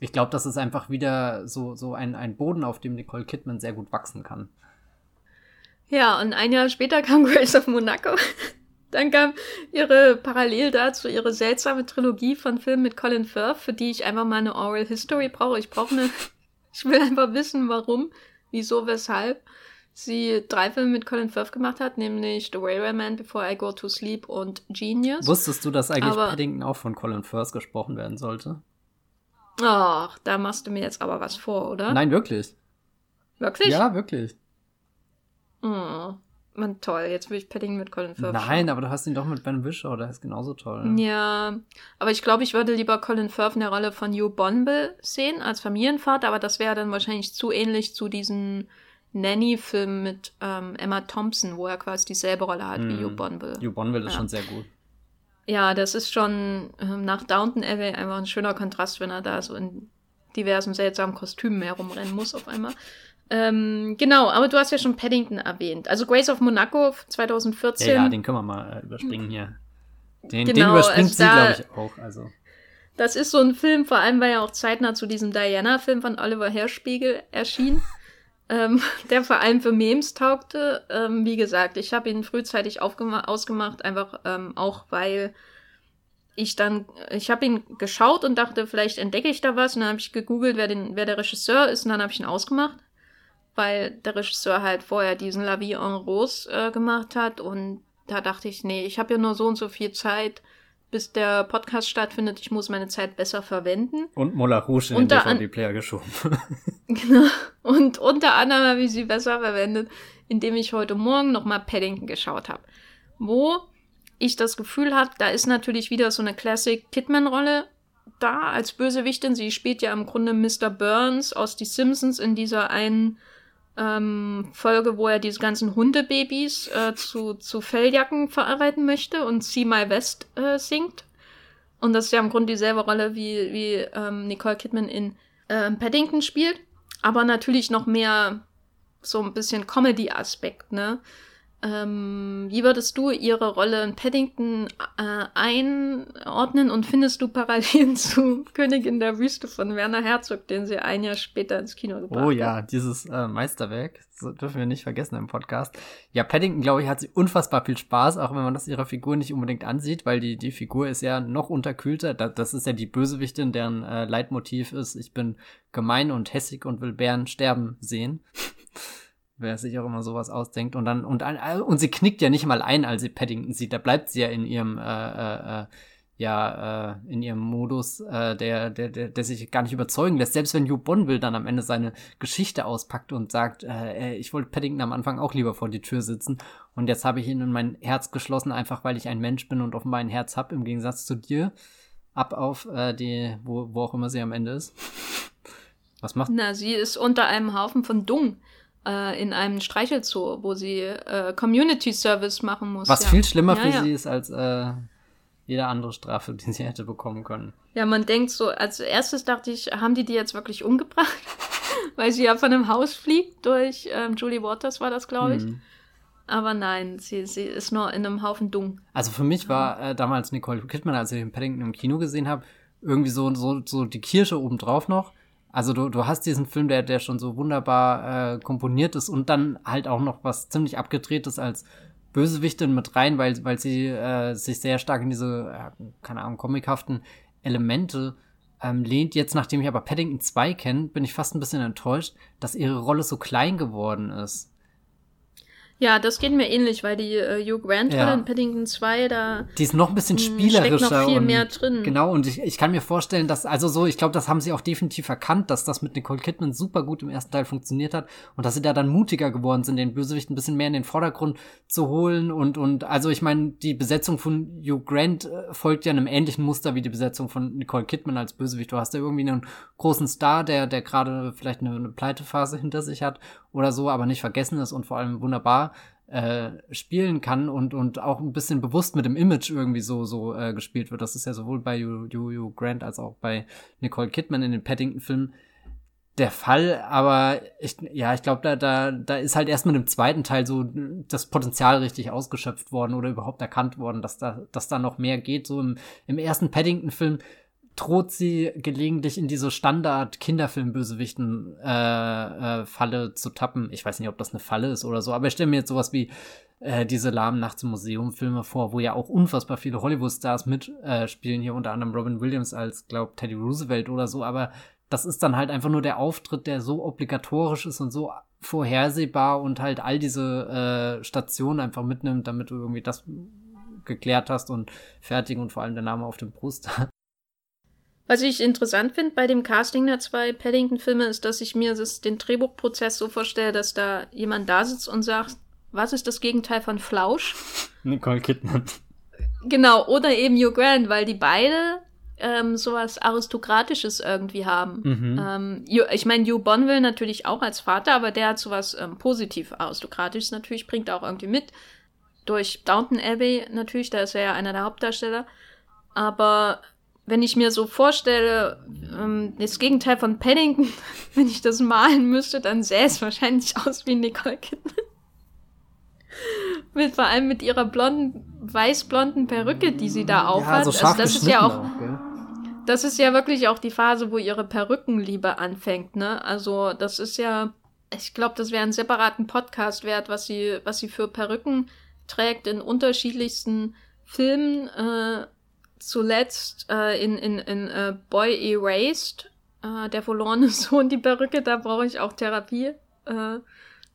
S1: ich glaube, das ist einfach wieder so, so ein, ein Boden, auf dem Nicole Kidman sehr gut wachsen kann.
S2: Ja, und ein Jahr später kam Grace of Monaco. Dann kam ihre parallel dazu ihre seltsame Trilogie von Filmen mit Colin Firth, für die ich einfach mal eine Oral History brauche. Ich brauche eine, ich will einfach wissen, warum, wieso, weshalb sie drei Filme mit Colin Firth gemacht hat, nämlich The Railway Before I Go to Sleep und Genius.
S1: Wusstest du, dass eigentlich aber, Paddington auch von Colin Firth gesprochen werden sollte?
S2: Ach, da machst du mir jetzt aber was vor, oder?
S1: Nein, wirklich.
S2: Wirklich?
S1: Ja, wirklich.
S2: Oh. Man, toll, jetzt will ich Paddington mit Colin Firth.
S1: Nein, aber du hast ihn doch mit Ben Wishaw, der ist genauso toll.
S2: Ja, aber ich glaube, ich würde lieber Colin Firth in der Rolle von Hugh Bonville sehen als Familienvater, aber das wäre dann wahrscheinlich zu ähnlich zu diesen Nanny-Film mit ähm, Emma Thompson, wo er quasi dieselbe Rolle hat mm. wie Hugh Bonville.
S1: Hugh Bonville ist ja. schon sehr gut.
S2: Ja, das ist schon ähm, nach Downton Abbey einfach ein schöner Kontrast, wenn er da so in diversen seltsamen Kostümen herumrennen muss auf einmal. Ähm, genau, aber du hast ja schon Paddington erwähnt. Also Grace of Monaco 2014. Ja,
S1: ja den können wir mal äh, überspringen hier. Den, genau, den überspringt also sie, glaube ich, auch. Also.
S2: Das ist so ein Film, vor allem weil er auch zeitnah zu diesem Diana-Film von Oliver Herspiegel erschien, ähm, der vor allem für Memes taugte. Ähm, wie gesagt, ich habe ihn frühzeitig ausgemacht, einfach ähm, auch weil ich dann, ich habe ihn geschaut und dachte, vielleicht entdecke ich da was. Und dann habe ich gegoogelt, wer, den, wer der Regisseur ist, und dann habe ich ihn ausgemacht weil der Regisseur halt vorher diesen La Vie en Rose äh, gemacht hat und da dachte ich, nee, ich habe ja nur so und so viel Zeit, bis der Podcast stattfindet. Ich muss meine Zeit besser verwenden.
S1: Und Mola Rouge in den DVD-Player geschoben.
S2: genau. Und unter anderem habe ich sie besser verwendet, indem ich heute Morgen nochmal Paddington geschaut habe. Wo ich das Gefühl habe, da ist natürlich wieder so eine Classic Kidman-Rolle da als Bösewichtin. Sie spielt ja im Grunde Mr. Burns aus Die Simpsons in dieser einen ähm, Folge, wo er diese ganzen Hundebabys äh, zu, zu Felljacken verarbeiten möchte und See My West äh, singt. Und das ist ja im Grunde dieselbe Rolle, wie, wie ähm, Nicole Kidman in äh, Paddington spielt. Aber natürlich noch mehr so ein bisschen Comedy-Aspekt, ne? Ähm, wie würdest du ihre Rolle in Paddington äh, einordnen und findest du Parallelen zu Königin der Wüste von Werner Herzog, den sie ein Jahr später ins Kino gebracht hat?
S1: Oh ja, dieses äh, Meisterwerk, das dürfen wir nicht vergessen im Podcast. Ja, Paddington, glaube ich, hat sie unfassbar viel Spaß, auch wenn man das ihrer Figur nicht unbedingt ansieht, weil die, die Figur ist ja noch unterkühlter. Das, das ist ja die Bösewichtin, deren äh, Leitmotiv ist, ich bin gemein und hässig und will Bären sterben sehen wer sich auch immer sowas ausdenkt. Und dann, und, und sie knickt ja nicht mal ein, als sie Paddington sieht. Da bleibt sie ja in ihrem, äh, äh, äh, ja, äh, in ihrem Modus, äh, der, der, der, der sich gar nicht überzeugen lässt. Selbst wenn Hugh Bonneville dann am Ende seine Geschichte auspackt und sagt, äh, ich wollte Paddington am Anfang auch lieber vor die Tür sitzen. Und jetzt habe ich ihn in mein Herz geschlossen, einfach weil ich ein Mensch bin und offenbar ein Herz habe, im Gegensatz zu dir. Ab auf die, wo, wo auch immer sie am Ende ist. Was macht?
S2: Na, sie ist unter einem Haufen von Dung äh, in einem Streichelzoo, wo sie äh, Community Service machen muss.
S1: Was ja. viel schlimmer ja, für ja. sie ist als äh, jede andere Strafe, die sie hätte bekommen können.
S2: Ja, man denkt so, als erstes dachte ich, haben die die jetzt wirklich umgebracht? Weil sie ja von einem Haus fliegt durch ähm, Julie Waters war das, glaube ich. Mhm. Aber nein, sie, sie ist nur in einem Haufen Dung.
S1: Also für mich war äh, damals Nicole Kidman, als ich den Paddington im Kino gesehen habe, irgendwie so, so, so die Kirsche obendrauf noch also du, du hast diesen Film, der, der schon so wunderbar äh, komponiert ist und dann halt auch noch was ziemlich abgedrehtes als Bösewichtin mit rein, weil, weil sie äh, sich sehr stark in diese, äh, keine Ahnung, comichaften Elemente ähm, lehnt. Jetzt, nachdem ich aber Paddington 2 kenne, bin ich fast ein bisschen enttäuscht, dass ihre Rolle so klein geworden ist.
S2: Ja, das geht mir ähnlich, weil die äh, Hugh Grant ja. in Paddington 2 da.
S1: Die ist noch ein bisschen spielerischer. Steckt
S2: noch viel
S1: und,
S2: mehr drin.
S1: Genau, und ich, ich kann mir vorstellen, dass, also so, ich glaube, das haben sie auch definitiv erkannt, dass das mit Nicole Kidman super gut im ersten Teil funktioniert hat und dass sie da dann mutiger geworden sind, den Bösewicht ein bisschen mehr in den Vordergrund zu holen und, und, also ich meine, die Besetzung von Hugh Grant äh, folgt ja einem ähnlichen Muster wie die Besetzung von Nicole Kidman als Bösewicht. Du hast ja irgendwie einen großen Star, der, der gerade vielleicht eine, eine Pleitephase hinter sich hat oder so, aber nicht vergessen ist und vor allem wunderbar äh, spielen kann und, und auch ein bisschen bewusst mit dem Image irgendwie so, so äh, gespielt wird. Das ist ja sowohl bei Hugh Grant als auch bei Nicole Kidman in den Paddington-Filmen der Fall, aber ich, ja, ich glaube, da, da, da ist halt erst mit dem zweiten Teil so das Potenzial richtig ausgeschöpft worden oder überhaupt erkannt worden, dass da, dass da noch mehr geht. So im, im ersten Paddington-Film droht sie gelegentlich in diese Standard-Kinderfilm-Bösewichten-Falle äh, äh, zu tappen. Ich weiß nicht, ob das eine Falle ist oder so, aber ich stelle mir jetzt sowas wie äh, diese lahmen Nachts im Museum-Filme vor, wo ja auch unfassbar viele Hollywood-Stars mitspielen, äh, hier unter anderem Robin Williams als, glaub, Teddy Roosevelt oder so, aber das ist dann halt einfach nur der Auftritt, der so obligatorisch ist und so vorhersehbar und halt all diese äh, Stationen einfach mitnimmt, damit du irgendwie das geklärt hast und fertig und vor allem der Name auf dem Brust
S2: Was ich interessant finde bei dem Casting der zwei Paddington-Filme ist, dass ich mir das, den Drehbuchprozess so vorstelle, dass da jemand da sitzt und sagt, was ist das Gegenteil von Flausch?
S1: Nicole Kidman.
S2: Genau, oder eben Hugh Grant, weil die beide ähm, sowas Aristokratisches irgendwie haben. Mhm. Ähm, ich meine, Hugh Bonville natürlich auch als Vater, aber der hat sowas ähm, positiv Aristokratisches natürlich, bringt auch irgendwie mit. Durch Downton Abbey natürlich, da ist er ja einer der Hauptdarsteller. Aber wenn ich mir so vorstelle, ähm, das Gegenteil von Paddington, wenn ich das malen müsste, dann sähe es wahrscheinlich aus wie Nicole Kidman. mit, vor allem mit ihrer blonden, weiß-blonden Perücke, die sie da aufhat.
S1: Ja, so also das ist ja auch, auch
S2: das ist ja wirklich auch die Phase, wo ihre Perückenliebe anfängt, ne? Also, das ist ja, ich glaube, das wäre einen separaten Podcast wert, was sie, was sie für Perücken trägt in unterschiedlichsten Filmen. Äh, zuletzt äh, in, in, in äh, Boy Erased, äh, der verlorene Sohn, die Perücke, da brauche ich auch Therapie, äh,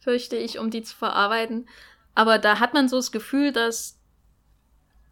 S2: fürchte ich, um die zu verarbeiten. Aber da hat man so das Gefühl, dass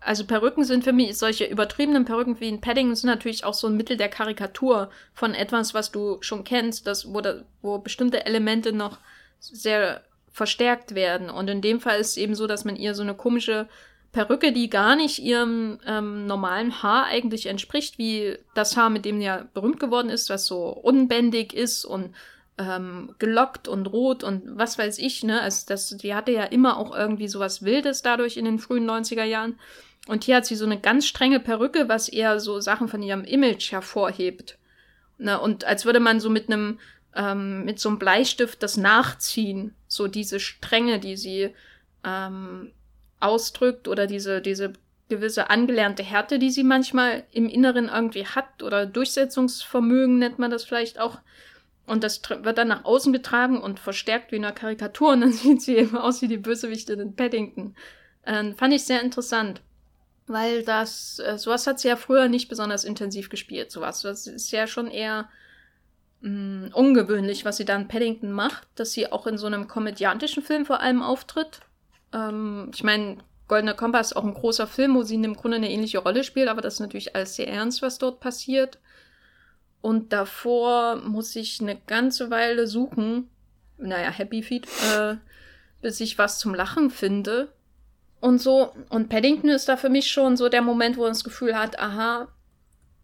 S2: also Perücken sind für mich, solche übertriebenen Perücken wie ein Padding sind natürlich auch so ein Mittel der Karikatur von etwas, was du schon kennst, das, wo, da, wo bestimmte Elemente noch sehr verstärkt werden. Und in dem Fall ist es eben so, dass man ihr so eine komische Perücke, die gar nicht ihrem ähm, normalen Haar eigentlich entspricht, wie das Haar, mit dem sie ja berühmt geworden ist, was so unbändig ist und ähm, gelockt und rot und was weiß ich, ne? Also das, die hatte ja immer auch irgendwie sowas Wildes dadurch in den frühen 90er Jahren. Und hier hat sie so eine ganz strenge Perücke, was eher so Sachen von ihrem Image hervorhebt. Ne? Und als würde man so mit einem, ähm, mit so einem Bleistift das nachziehen. So diese Strenge, die sie ähm, ausdrückt oder diese, diese gewisse angelernte Härte, die sie manchmal im Inneren irgendwie hat oder Durchsetzungsvermögen nennt man das vielleicht auch. Und das wird dann nach außen getragen und verstärkt wie in einer Karikatur und dann sieht sie eben aus wie die Bösewichte in Paddington. Ähm, fand ich sehr interessant. Weil das, äh, sowas hat sie ja früher nicht besonders intensiv gespielt, sowas. Das ist ja schon eher mh, mm, ungewöhnlich, was sie dann Paddington macht, dass sie auch in so einem komödiantischen Film vor allem auftritt. Ähm, ich meine, Goldener Kompass ist auch ein großer Film, wo sie im Grunde eine ähnliche Rolle spielt, aber das ist natürlich alles sehr ernst, was dort passiert. Und davor muss ich eine ganze Weile suchen, naja, Happy Feet, äh, bis ich was zum Lachen finde. Und so, und Paddington ist da für mich schon so der Moment, wo man das Gefühl hat, aha,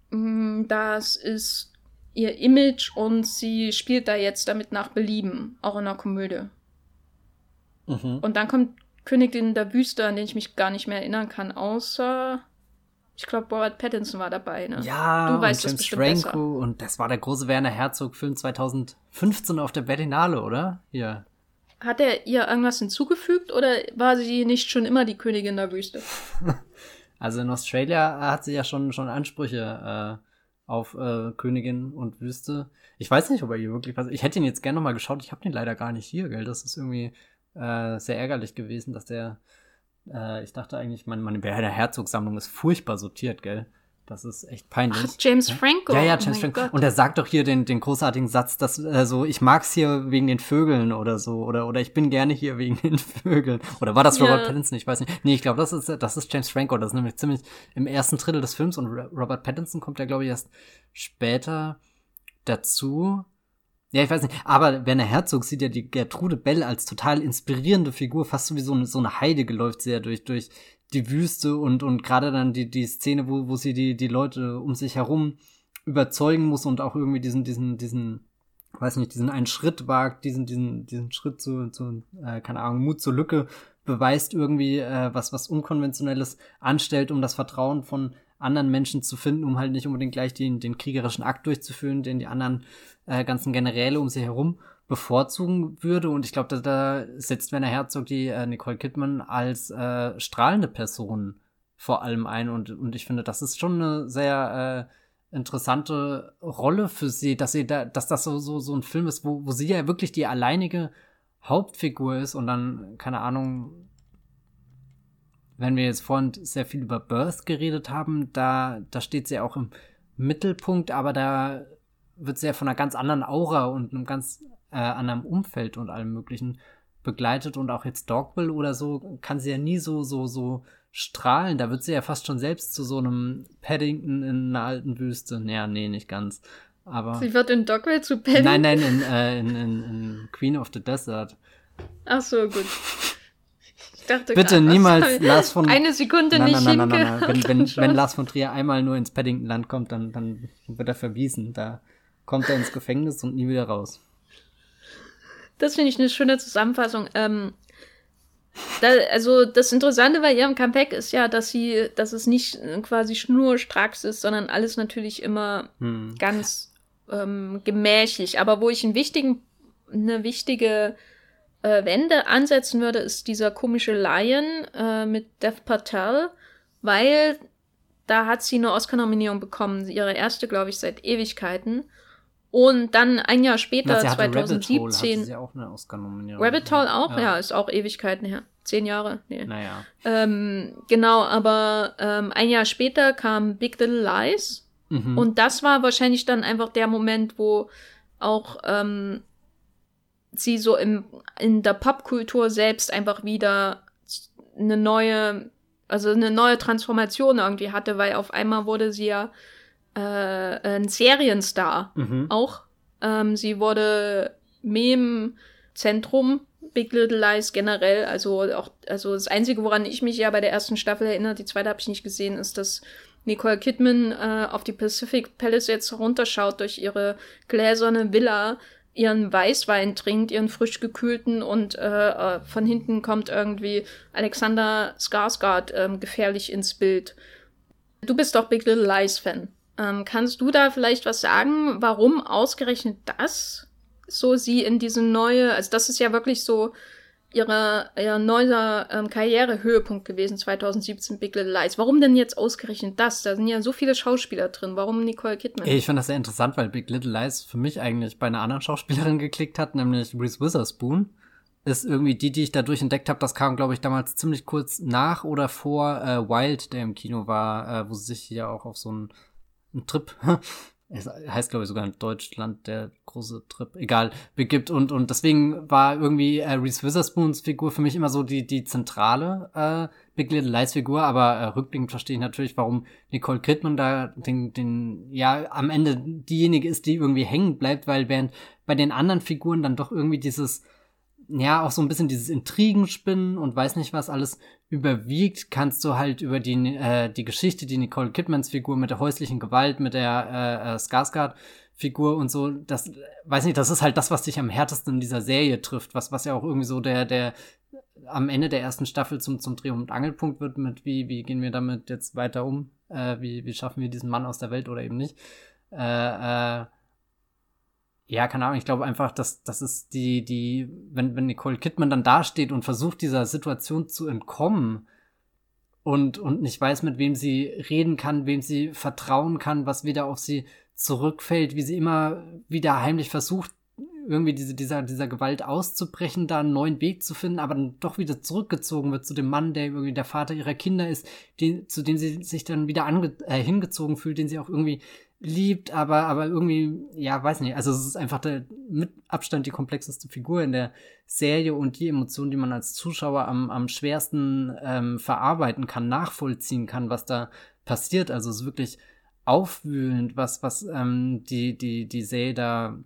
S2: mh, mm, das ist ihr Image und sie spielt da jetzt damit nach Belieben, auch in der Komödie. Mhm. Und dann kommt Königin der Wüste, an den ich mich gar nicht mehr erinnern kann, außer ich glaube, Robert Pattinson war dabei, ne?
S1: Ja, du weißt und James Franco und das war der große Werner Herzog-Film 2015 auf der Berlinale, oder? Ja.
S2: Hat er ihr irgendwas hinzugefügt oder war sie nicht schon immer die Königin der Wüste?
S1: also in Australia hat sie ja schon, schon Ansprüche äh, auf äh, Königin und Wüste. Ich weiß nicht, ob er hier wirklich was. Ich hätte ihn jetzt gerne nochmal geschaut. Ich habe den leider gar nicht hier, gell? Das ist irgendwie äh, sehr ärgerlich gewesen, dass der äh, ich dachte eigentlich, meine, meine Herzog-Sammlung ist furchtbar sortiert, gell? Das ist echt peinlich. Ach,
S2: James Franco.
S1: Ja, ja, James oh Franco. Gott. Und er sagt doch hier den, den großartigen Satz, dass äh, so, ich mag's hier wegen den Vögeln oder so, oder, oder ich bin gerne hier wegen den Vögeln. Oder war das Robert ja. Pattinson? Ich weiß nicht. Nee, ich glaube, das ist, das ist James Franco. Das ist nämlich ziemlich im ersten Drittel des Films und Robert Pattinson kommt ja, glaube ich, erst später dazu. Ja, ich weiß nicht, aber Werner Herzog sieht ja die Gertrude Bell als total inspirierende Figur, fast so wie so eine, so eine Heide läuft sie ja durch, durch die Wüste und, und gerade dann die, die Szene, wo, wo sie die, die Leute um sich herum überzeugen muss und auch irgendwie diesen, diesen, diesen, weiß nicht, diesen einen Schritt wagt, diesen, diesen, diesen Schritt zu, zu äh, keine Ahnung, Mut zur Lücke beweist irgendwie, äh, was, was Unkonventionelles anstellt, um das Vertrauen von anderen Menschen zu finden, um halt nicht unbedingt gleich den, den kriegerischen Akt durchzuführen, den die anderen äh, ganzen Generäle um sie herum bevorzugen würde. Und ich glaube, da, da setzt Werner Herzog die äh, Nicole Kidman als äh, strahlende Person vor allem ein. Und, und ich finde, das ist schon eine sehr äh, interessante Rolle für sie, dass sie da, dass das so, so, so ein Film ist, wo, wo sie ja wirklich die alleinige Hauptfigur ist und dann, keine Ahnung, wenn wir jetzt vorhin sehr viel über Birth geredet haben, da, da steht sie auch im Mittelpunkt, aber da wird sie ja von einer ganz anderen Aura und einem ganz äh, anderen Umfeld und allem möglichen begleitet und auch jetzt Dogville oder so kann sie ja nie so, so, so strahlen. Da wird sie ja fast schon selbst zu so einem Paddington in einer alten Wüste. Naja, nee, nicht ganz. Aber.
S2: Sie wird in Dogville zu Paddington?
S1: Nein, nein, in, äh, in, in, in Queen of the Desert.
S2: Ach so, gut
S1: dachte Bitte grad, niemals Lars von
S2: eine Sekunde nein, nicht nein, nein, nein,
S1: nein, Wenn, wenn, wenn Lars von Trier einmal nur ins Paddington-Land kommt, dann, dann wird er verwiesen. Da kommt er ins Gefängnis und nie wieder raus.
S2: Das finde ich eine schöne Zusammenfassung. Ähm, da, also das Interessante bei ihrem Comeback ist ja, dass sie, dass es nicht quasi schnurstracks ist, sondern alles natürlich immer hm. ganz ähm, gemächlich. Aber wo ich einen wichtigen, eine wichtige äh, Wende ansetzen würde, ist dieser komische Lion äh, mit Dev Patel, weil da hat sie eine Oscar-Nominierung bekommen, ihre erste, glaube ich, seit Ewigkeiten. Und dann ein Jahr später, Na, 2017. Rabbit Hole, sie auch eine Oscar-Nominierung. Rabbit Hole auch, ja. ja. ist auch Ewigkeiten her. Zehn Jahre? Nee.
S1: Naja.
S2: Ähm, genau, aber ähm, ein Jahr später kam Big Little Lies. Mhm. Und das war wahrscheinlich dann einfach der Moment, wo auch ähm, sie so im, in der Popkultur selbst einfach wieder eine neue, also eine neue Transformation irgendwie hatte, weil auf einmal wurde sie ja äh, ein Serienstar mhm. auch. Ähm, sie wurde Mem-Zentrum Big Little Lies generell. Also auch, also das Einzige, woran ich mich ja bei der ersten Staffel erinnere, die zweite habe ich nicht gesehen, ist, dass Nicole Kidman äh, auf die Pacific Palace jetzt runterschaut durch ihre gläserne Villa, ihren Weißwein trinkt, ihren frisch gekühlten und äh, äh von hinten kommt irgendwie Alexander Skarsgård äh, gefährlich ins Bild. Du bist doch Big Little Lies Fan. Ähm, kannst du da vielleicht was sagen, warum ausgerechnet das so sie in diese neue, also das ist ja wirklich so ihre, ihr neuer ähm, Karrierehöhepunkt gewesen, 2017 Big Little Lies. Warum denn jetzt ausgerechnet das? Da sind ja so viele Schauspieler drin. Warum Nicole Kidman?
S1: Ich finde das sehr interessant, weil Big Little Lies für mich eigentlich bei einer anderen Schauspielerin geklickt hat, nämlich Reese Witherspoon. Ist irgendwie die, die ich dadurch entdeckt habe, das kam, glaube ich, damals ziemlich kurz nach oder vor äh, Wild, der im Kino war, äh, wo sie sich hier auch auf so einen, einen Trip es heißt glaube ich sogar in Deutschland der große Trip, egal, begibt. Und und deswegen war irgendwie äh, Reese Witherspoons Figur für mich immer so die die zentrale äh, Big Little Lies Figur, aber äh, rückblickend verstehe ich natürlich, warum Nicole Kidman da den den ja am Ende diejenige ist, die irgendwie hängen bleibt, weil während bei den anderen Figuren dann doch irgendwie dieses ja, auch so ein bisschen dieses Intrigenspinnen und weiß nicht was alles überwiegt, kannst du halt über die, äh, die Geschichte, die Nicole Kidmans Figur mit der häuslichen Gewalt, mit der äh, äh, Skarsgård Figur und so, das, weiß nicht, das ist halt das, was dich am härtesten in dieser Serie trifft, was, was ja auch irgendwie so der, der, am Ende der ersten Staffel zum, zum Dreh- und Angelpunkt wird mit, wie, wie gehen wir damit jetzt weiter um, äh, wie, wie schaffen wir diesen Mann aus der Welt oder eben nicht, äh, äh, ja, keine Ahnung, ich glaube einfach, dass das ist die, die, wenn, wenn Nicole Kidman dann dasteht und versucht, dieser Situation zu entkommen und, und nicht weiß, mit wem sie reden kann, wem sie vertrauen kann, was wieder auf sie zurückfällt, wie sie immer wieder heimlich versucht, irgendwie diese, dieser, dieser Gewalt auszubrechen, da einen neuen Weg zu finden, aber dann doch wieder zurückgezogen wird zu dem Mann, der irgendwie der Vater ihrer Kinder ist, den, zu dem sie sich dann wieder ange, äh, hingezogen fühlt, den sie auch irgendwie liebt, aber, aber irgendwie, ja, weiß nicht. Also es ist einfach der mit Abstand die komplexeste Figur in der Serie und die Emotionen, die man als Zuschauer am, am schwersten ähm, verarbeiten kann, nachvollziehen kann, was da passiert. Also es ist wirklich aufwühlend, was, was ähm, die, die, die Serie da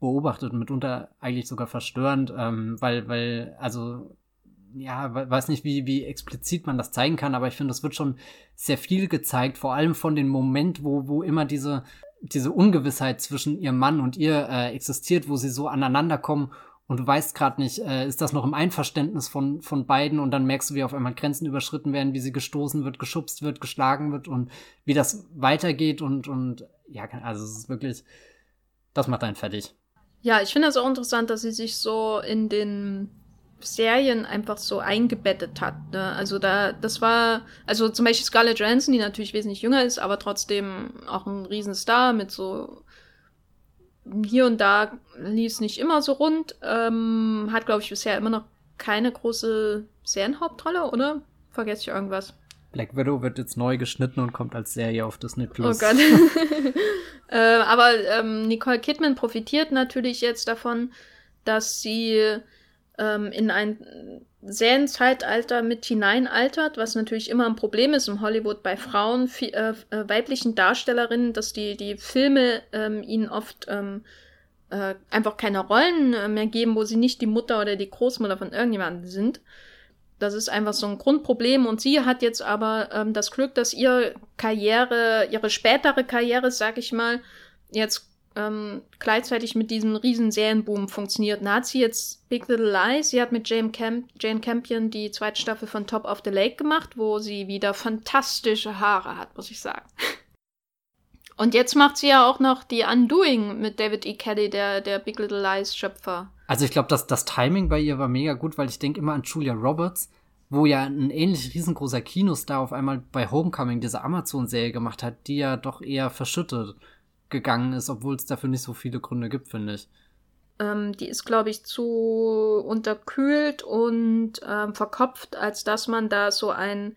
S1: beobachtet und mitunter eigentlich sogar verstörend, ähm, weil, weil, also ja, weiß nicht, wie, wie explizit man das zeigen kann, aber ich finde, es wird schon sehr viel gezeigt, vor allem von dem Moment, wo, wo immer diese, diese Ungewissheit zwischen ihrem Mann und ihr äh, existiert, wo sie so aneinander kommen und du weißt gerade nicht, äh, ist das noch im Einverständnis von, von beiden und dann merkst du, wie auf einmal Grenzen überschritten werden, wie sie gestoßen wird, geschubst wird, geschlagen wird und wie das weitergeht und, und ja, also es ist wirklich, das macht einen fertig.
S2: Ja, ich finde es auch interessant, dass sie sich so in den Serien einfach so eingebettet hat. Ne? Also da, das war, also zum Beispiel Scarlett Johansson, die natürlich wesentlich jünger ist, aber trotzdem auch ein Riesenstar mit so hier und da lief es nicht immer so rund. Ähm, hat, glaube ich, bisher immer noch keine große Serienhauptrolle, oder? Vergesse ich irgendwas?
S1: Black Widow wird jetzt neu geschnitten und kommt als Serie auf Disney Plus.
S2: Oh Gott. äh, aber ähm, Nicole Kidman profitiert natürlich jetzt davon, dass sie ähm, in ein Serienzeitalter mit hineinaltert, was natürlich immer ein Problem ist im Hollywood bei Frauen, äh, äh, weiblichen Darstellerinnen, dass die, die Filme ähm, ihnen oft ähm, äh, einfach keine Rollen äh, mehr geben, wo sie nicht die Mutter oder die Großmutter von irgendjemandem sind. Das ist einfach so ein Grundproblem. Und sie hat jetzt aber ähm, das Glück, dass ihre Karriere, ihre spätere Karriere, sag ich mal, jetzt ähm, gleichzeitig mit diesem riesen Serienboom funktioniert. Und hat sie jetzt Big Little Lies, sie hat mit Jane, Camp Jane Campion die zweite Staffel von Top of the Lake gemacht, wo sie wieder fantastische Haare hat, muss ich sagen. Und jetzt macht sie ja auch noch die Undoing mit David E. Kelly, der, der Big Little Lies Schöpfer.
S1: Also ich glaube, das, das Timing bei ihr war mega gut, weil ich denke immer an Julia Roberts, wo ja ein ähnlich riesengroßer Kinostar auf einmal bei Homecoming diese Amazon-Serie gemacht hat, die ja doch eher verschüttet gegangen ist, obwohl es dafür nicht so viele Gründe gibt, finde ich.
S2: Ähm, die ist, glaube ich, zu unterkühlt und ähm, verkopft, als dass man da so ein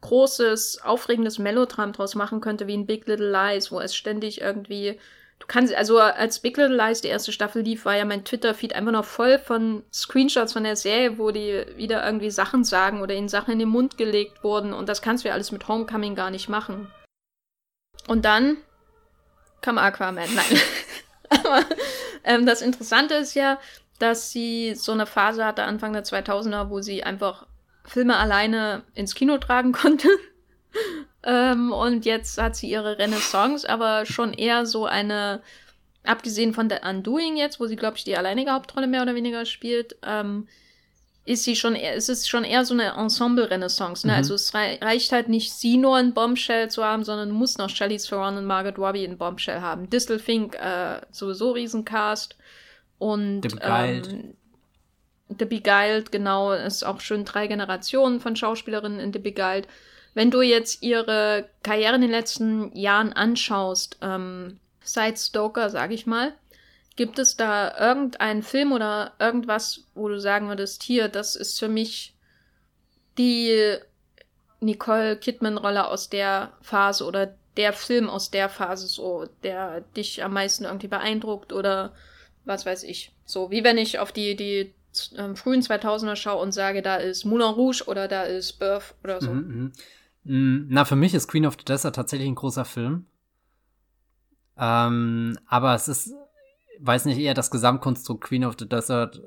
S2: großes, aufregendes Melodram draus machen könnte, wie in Big Little Lies, wo es ständig irgendwie. Du kannst, also als Big Little Lies die erste Staffel lief, war ja mein Twitter-Feed einfach noch voll von Screenshots von der Serie, wo die wieder irgendwie Sachen sagen oder ihnen Sachen in den Mund gelegt wurden. Und das kannst du ja alles mit Homecoming gar nicht machen. Und dann kam Aquaman. Nein. Aber ähm, das Interessante ist ja, dass sie so eine Phase hatte, Anfang der 2000er, wo sie einfach Filme alleine ins Kino tragen konnte. ähm, und jetzt hat sie ihre Renaissance, aber schon eher so eine, abgesehen von der Undoing jetzt, wo sie, glaube ich, die alleinige Hauptrolle mehr oder weniger spielt, ähm, ist sie schon eher, ist es schon eher so eine Ensemble-Renaissance. Ne? Mhm. Also es reicht halt nicht, sie nur in Bombshell zu haben, sondern muss noch Charlize Theron und Margaret Robbie in Bombshell haben. Distel Fink, äh, sowieso Riesencast. Und The Beguiled. Ähm, The Beguiled, genau, ist auch schön drei Generationen von Schauspielerinnen in The Beguiled. Wenn du jetzt ihre Karriere in den letzten Jahren anschaust, ähm, seit Stoker, sag ich mal, Gibt es da irgendeinen Film oder irgendwas, wo du sagen würdest, hier, das ist für mich die Nicole Kidman-Rolle aus der Phase oder der Film aus der Phase so, der dich am meisten irgendwie beeindruckt oder was weiß ich. So, wie wenn ich auf die, die ähm, frühen 2000er schaue und sage, da ist Moulin Rouge oder da ist Birth oder so. Mhm,
S1: mh. Na, für mich ist Queen of the Desert tatsächlich ein großer Film. Ähm, aber es ist weiß nicht, eher das Gesamtkonstrukt Queen of the Desert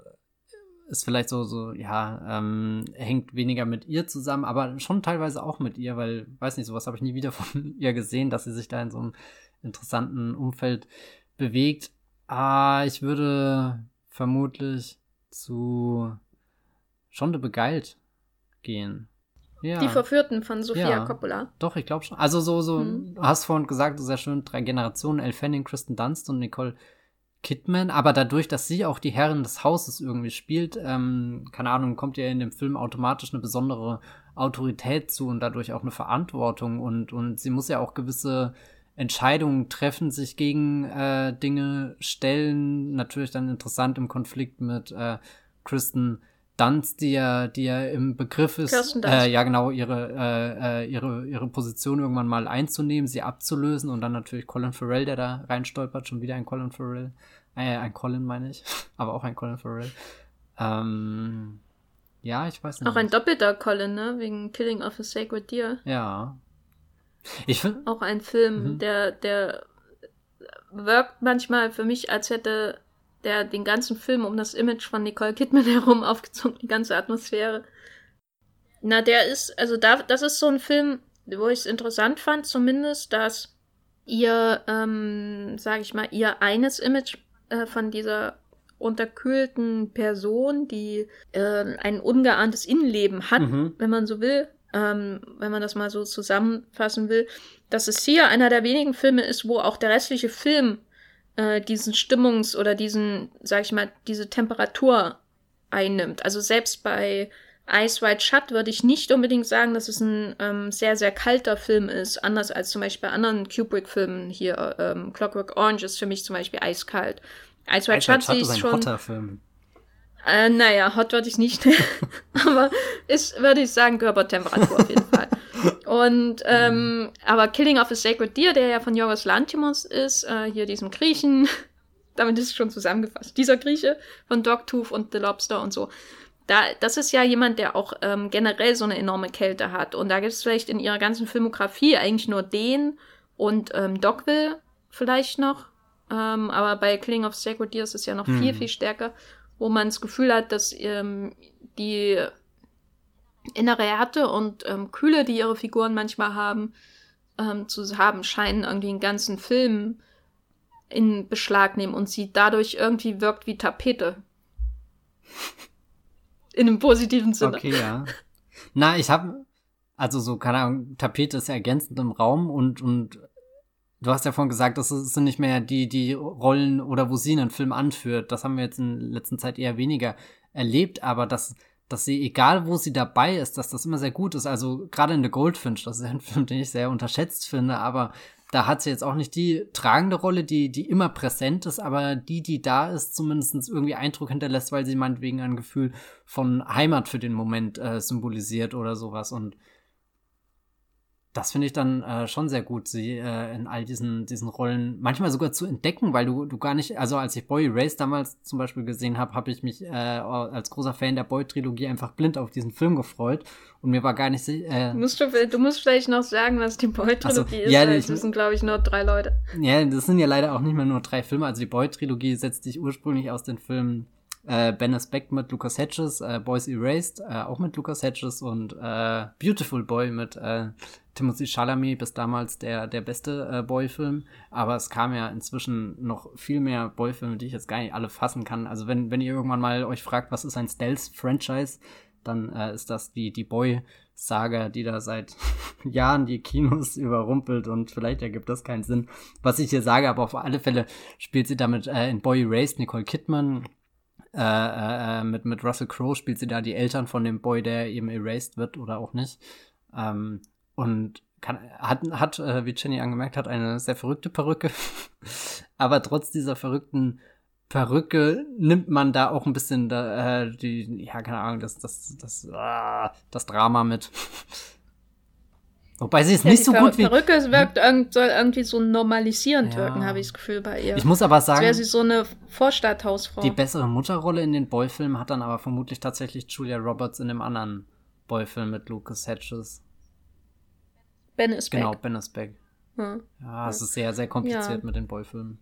S1: ist vielleicht so, so, ja, ähm, hängt weniger mit ihr zusammen, aber schon teilweise auch mit ihr, weil, weiß nicht, sowas habe ich nie wieder von ihr gesehen, dass sie sich da in so einem interessanten Umfeld bewegt. Ah, ich würde vermutlich zu Schonde begeilt gehen.
S2: Ja. Die Verführten von Sofia ja, Coppola.
S1: Doch, ich glaube schon. Also so, so, hm. du hast vorhin gesagt, sehr schön, drei Generationen, Elle Fanning, Kristen Dunst und Nicole Kidman, aber dadurch, dass sie auch die Herrin des Hauses irgendwie spielt, ähm, keine Ahnung, kommt ihr in dem Film automatisch eine besondere Autorität zu und dadurch auch eine Verantwortung und, und sie muss ja auch gewisse Entscheidungen treffen, sich gegen äh, Dinge stellen. Natürlich dann interessant im Konflikt mit äh, Kristen Dunst, die ja, die ja im Begriff ist, äh, ja genau, ihre, äh, äh, ihre, ihre Position irgendwann mal einzunehmen, sie abzulösen und dann natürlich Colin Farrell, der da reinstolpert, schon wieder ein Colin Farrell, äh, ein Colin meine ich, aber auch ein Colin Farrell. Ähm, ja, ich weiß nicht.
S2: Auch ein doppelter Colin, ne, wegen Killing of a Sacred Deer.
S1: Ja. Ich finde.
S2: Auch ein Film, mhm. der, der wirkt manchmal für mich, als hätte der den ganzen Film um das Image von Nicole Kidman herum aufgezogen, die ganze Atmosphäre. Na, der ist, also da, das ist so ein Film, wo ich es interessant fand, zumindest, dass ihr, ähm, sag ich mal, ihr eines Image äh, von dieser unterkühlten Person, die äh, ein ungeahntes Innenleben hat, mhm. wenn man so will, ähm, wenn man das mal so zusammenfassen will, dass es hier einer der wenigen Filme ist, wo auch der restliche Film äh, diesen Stimmungs- oder diesen, sag ich mal, diese Temperatur einnimmt. Also selbst bei Ice White Shut würde ich nicht unbedingt sagen, dass es ein ähm, sehr, sehr kalter Film ist, anders als zum Beispiel bei anderen Kubrick-Filmen hier. Ähm, Clockwork Orange ist für mich zum Beispiel eiskalt. Ice White Shut sehe ich schon. Film. Äh, naja, hot würde ich nicht. aber ist, würde ich sagen, Körpertemperatur auf jeden Fall. Und, ähm, mhm. aber Killing of a Sacred Deer, der ja von Yorgos Lantimos ist, äh, hier diesem Griechen, damit ist es schon zusammengefasst, dieser Grieche von Dogtooth und The Lobster und so. Da, das ist ja jemand, der auch ähm, generell so eine enorme Kälte hat. Und da gibt es vielleicht in ihrer ganzen Filmografie eigentlich nur den und ähm, Dogville vielleicht noch. Ähm, aber bei Killing of Sacred Deer ist es ja noch mhm. viel, viel stärker, wo man das Gefühl hat, dass ähm, die innere Härte und ähm, Kühle, die ihre Figuren manchmal haben, ähm, zu haben scheinen, irgendwie einen ganzen Film in Beschlag nehmen und sie dadurch irgendwie wirkt wie Tapete. in einem positiven Sinne.
S1: Okay, ja. Na, ich habe also so, keine Ahnung, Tapete ist ergänzend im Raum und, und du hast ja vorhin gesagt, das sind nicht mehr die, die Rollen oder wo sie einen Film anführt. Das haben wir jetzt in letzter Zeit eher weniger erlebt, aber das, dass sie, egal wo sie dabei ist, dass das immer sehr gut ist. Also gerade in The Goldfinch, das ist ein Film, den ich sehr unterschätzt finde, aber da hat sie jetzt auch nicht die tragende Rolle, die, die immer präsent ist, aber die, die da ist, zumindest irgendwie Eindruck hinterlässt, weil sie meinetwegen ein Gefühl von Heimat für den Moment äh, symbolisiert oder sowas. Und das finde ich dann äh, schon sehr gut, sie äh, in all diesen, diesen Rollen manchmal sogar zu entdecken, weil du, du gar nicht, also als ich Boy Race damals zum Beispiel gesehen habe, habe ich mich äh, als großer Fan der Boy-Trilogie einfach blind auf diesen Film gefreut und mir war gar nicht
S2: äh, musst du, du musst vielleicht noch sagen, was die Boy-Trilogie ist, ja, weil das sind, glaube ich, nur drei Leute.
S1: Ja, das sind ja leider auch nicht mehr nur drei Filme, also die Boy-Trilogie setzt sich ursprünglich aus den Filmen Äh, is Back mit Lucas Hedges, äh, Boys Erased, äh, auch mit Lucas Hedges und äh, Beautiful Boy mit äh, Timothy Chalamet, bis damals der, der beste äh, Boy-Film. Aber es kam ja inzwischen noch viel mehr Boy-Filme, die ich jetzt gar nicht alle fassen kann. Also wenn, wenn ihr irgendwann mal euch fragt, was ist ein Stealth-Franchise, dann äh, ist das die, die Boy-Saga, die da seit Jahren die Kinos überrumpelt und vielleicht ergibt das keinen Sinn, was ich hier sage, aber auf alle Fälle spielt sie damit äh, in Boy Erased Nicole Kidman, äh, äh, mit, mit Russell Crowe spielt sie da die Eltern von dem Boy, der eben erased wird oder auch nicht. Ähm, und kann, hat, hat äh, wie Jenny angemerkt hat, eine sehr verrückte Perücke. Aber trotz dieser verrückten Perücke nimmt man da auch ein bisschen da, äh, die, ja, keine Ahnung, das, das, das, ah, das Drama mit. Wobei sie es ja, nicht so gut
S2: wie. Perücke wirkt irgend, soll irgendwie so normalisierend ja. wirken, habe ich das Gefühl bei ihr.
S1: Ich muss aber sagen.
S2: wäre sie so eine Vorstadthausfrau.
S1: Die bessere Mutterrolle in den Boy-Filmen hat dann aber vermutlich tatsächlich Julia Roberts in dem anderen Boy-Film mit Lucas Hedges.
S2: Ben is
S1: Genau,
S2: back.
S1: Ben is back. Hm. Ja, es ist sehr, sehr kompliziert ja. mit den Boy-Filmen.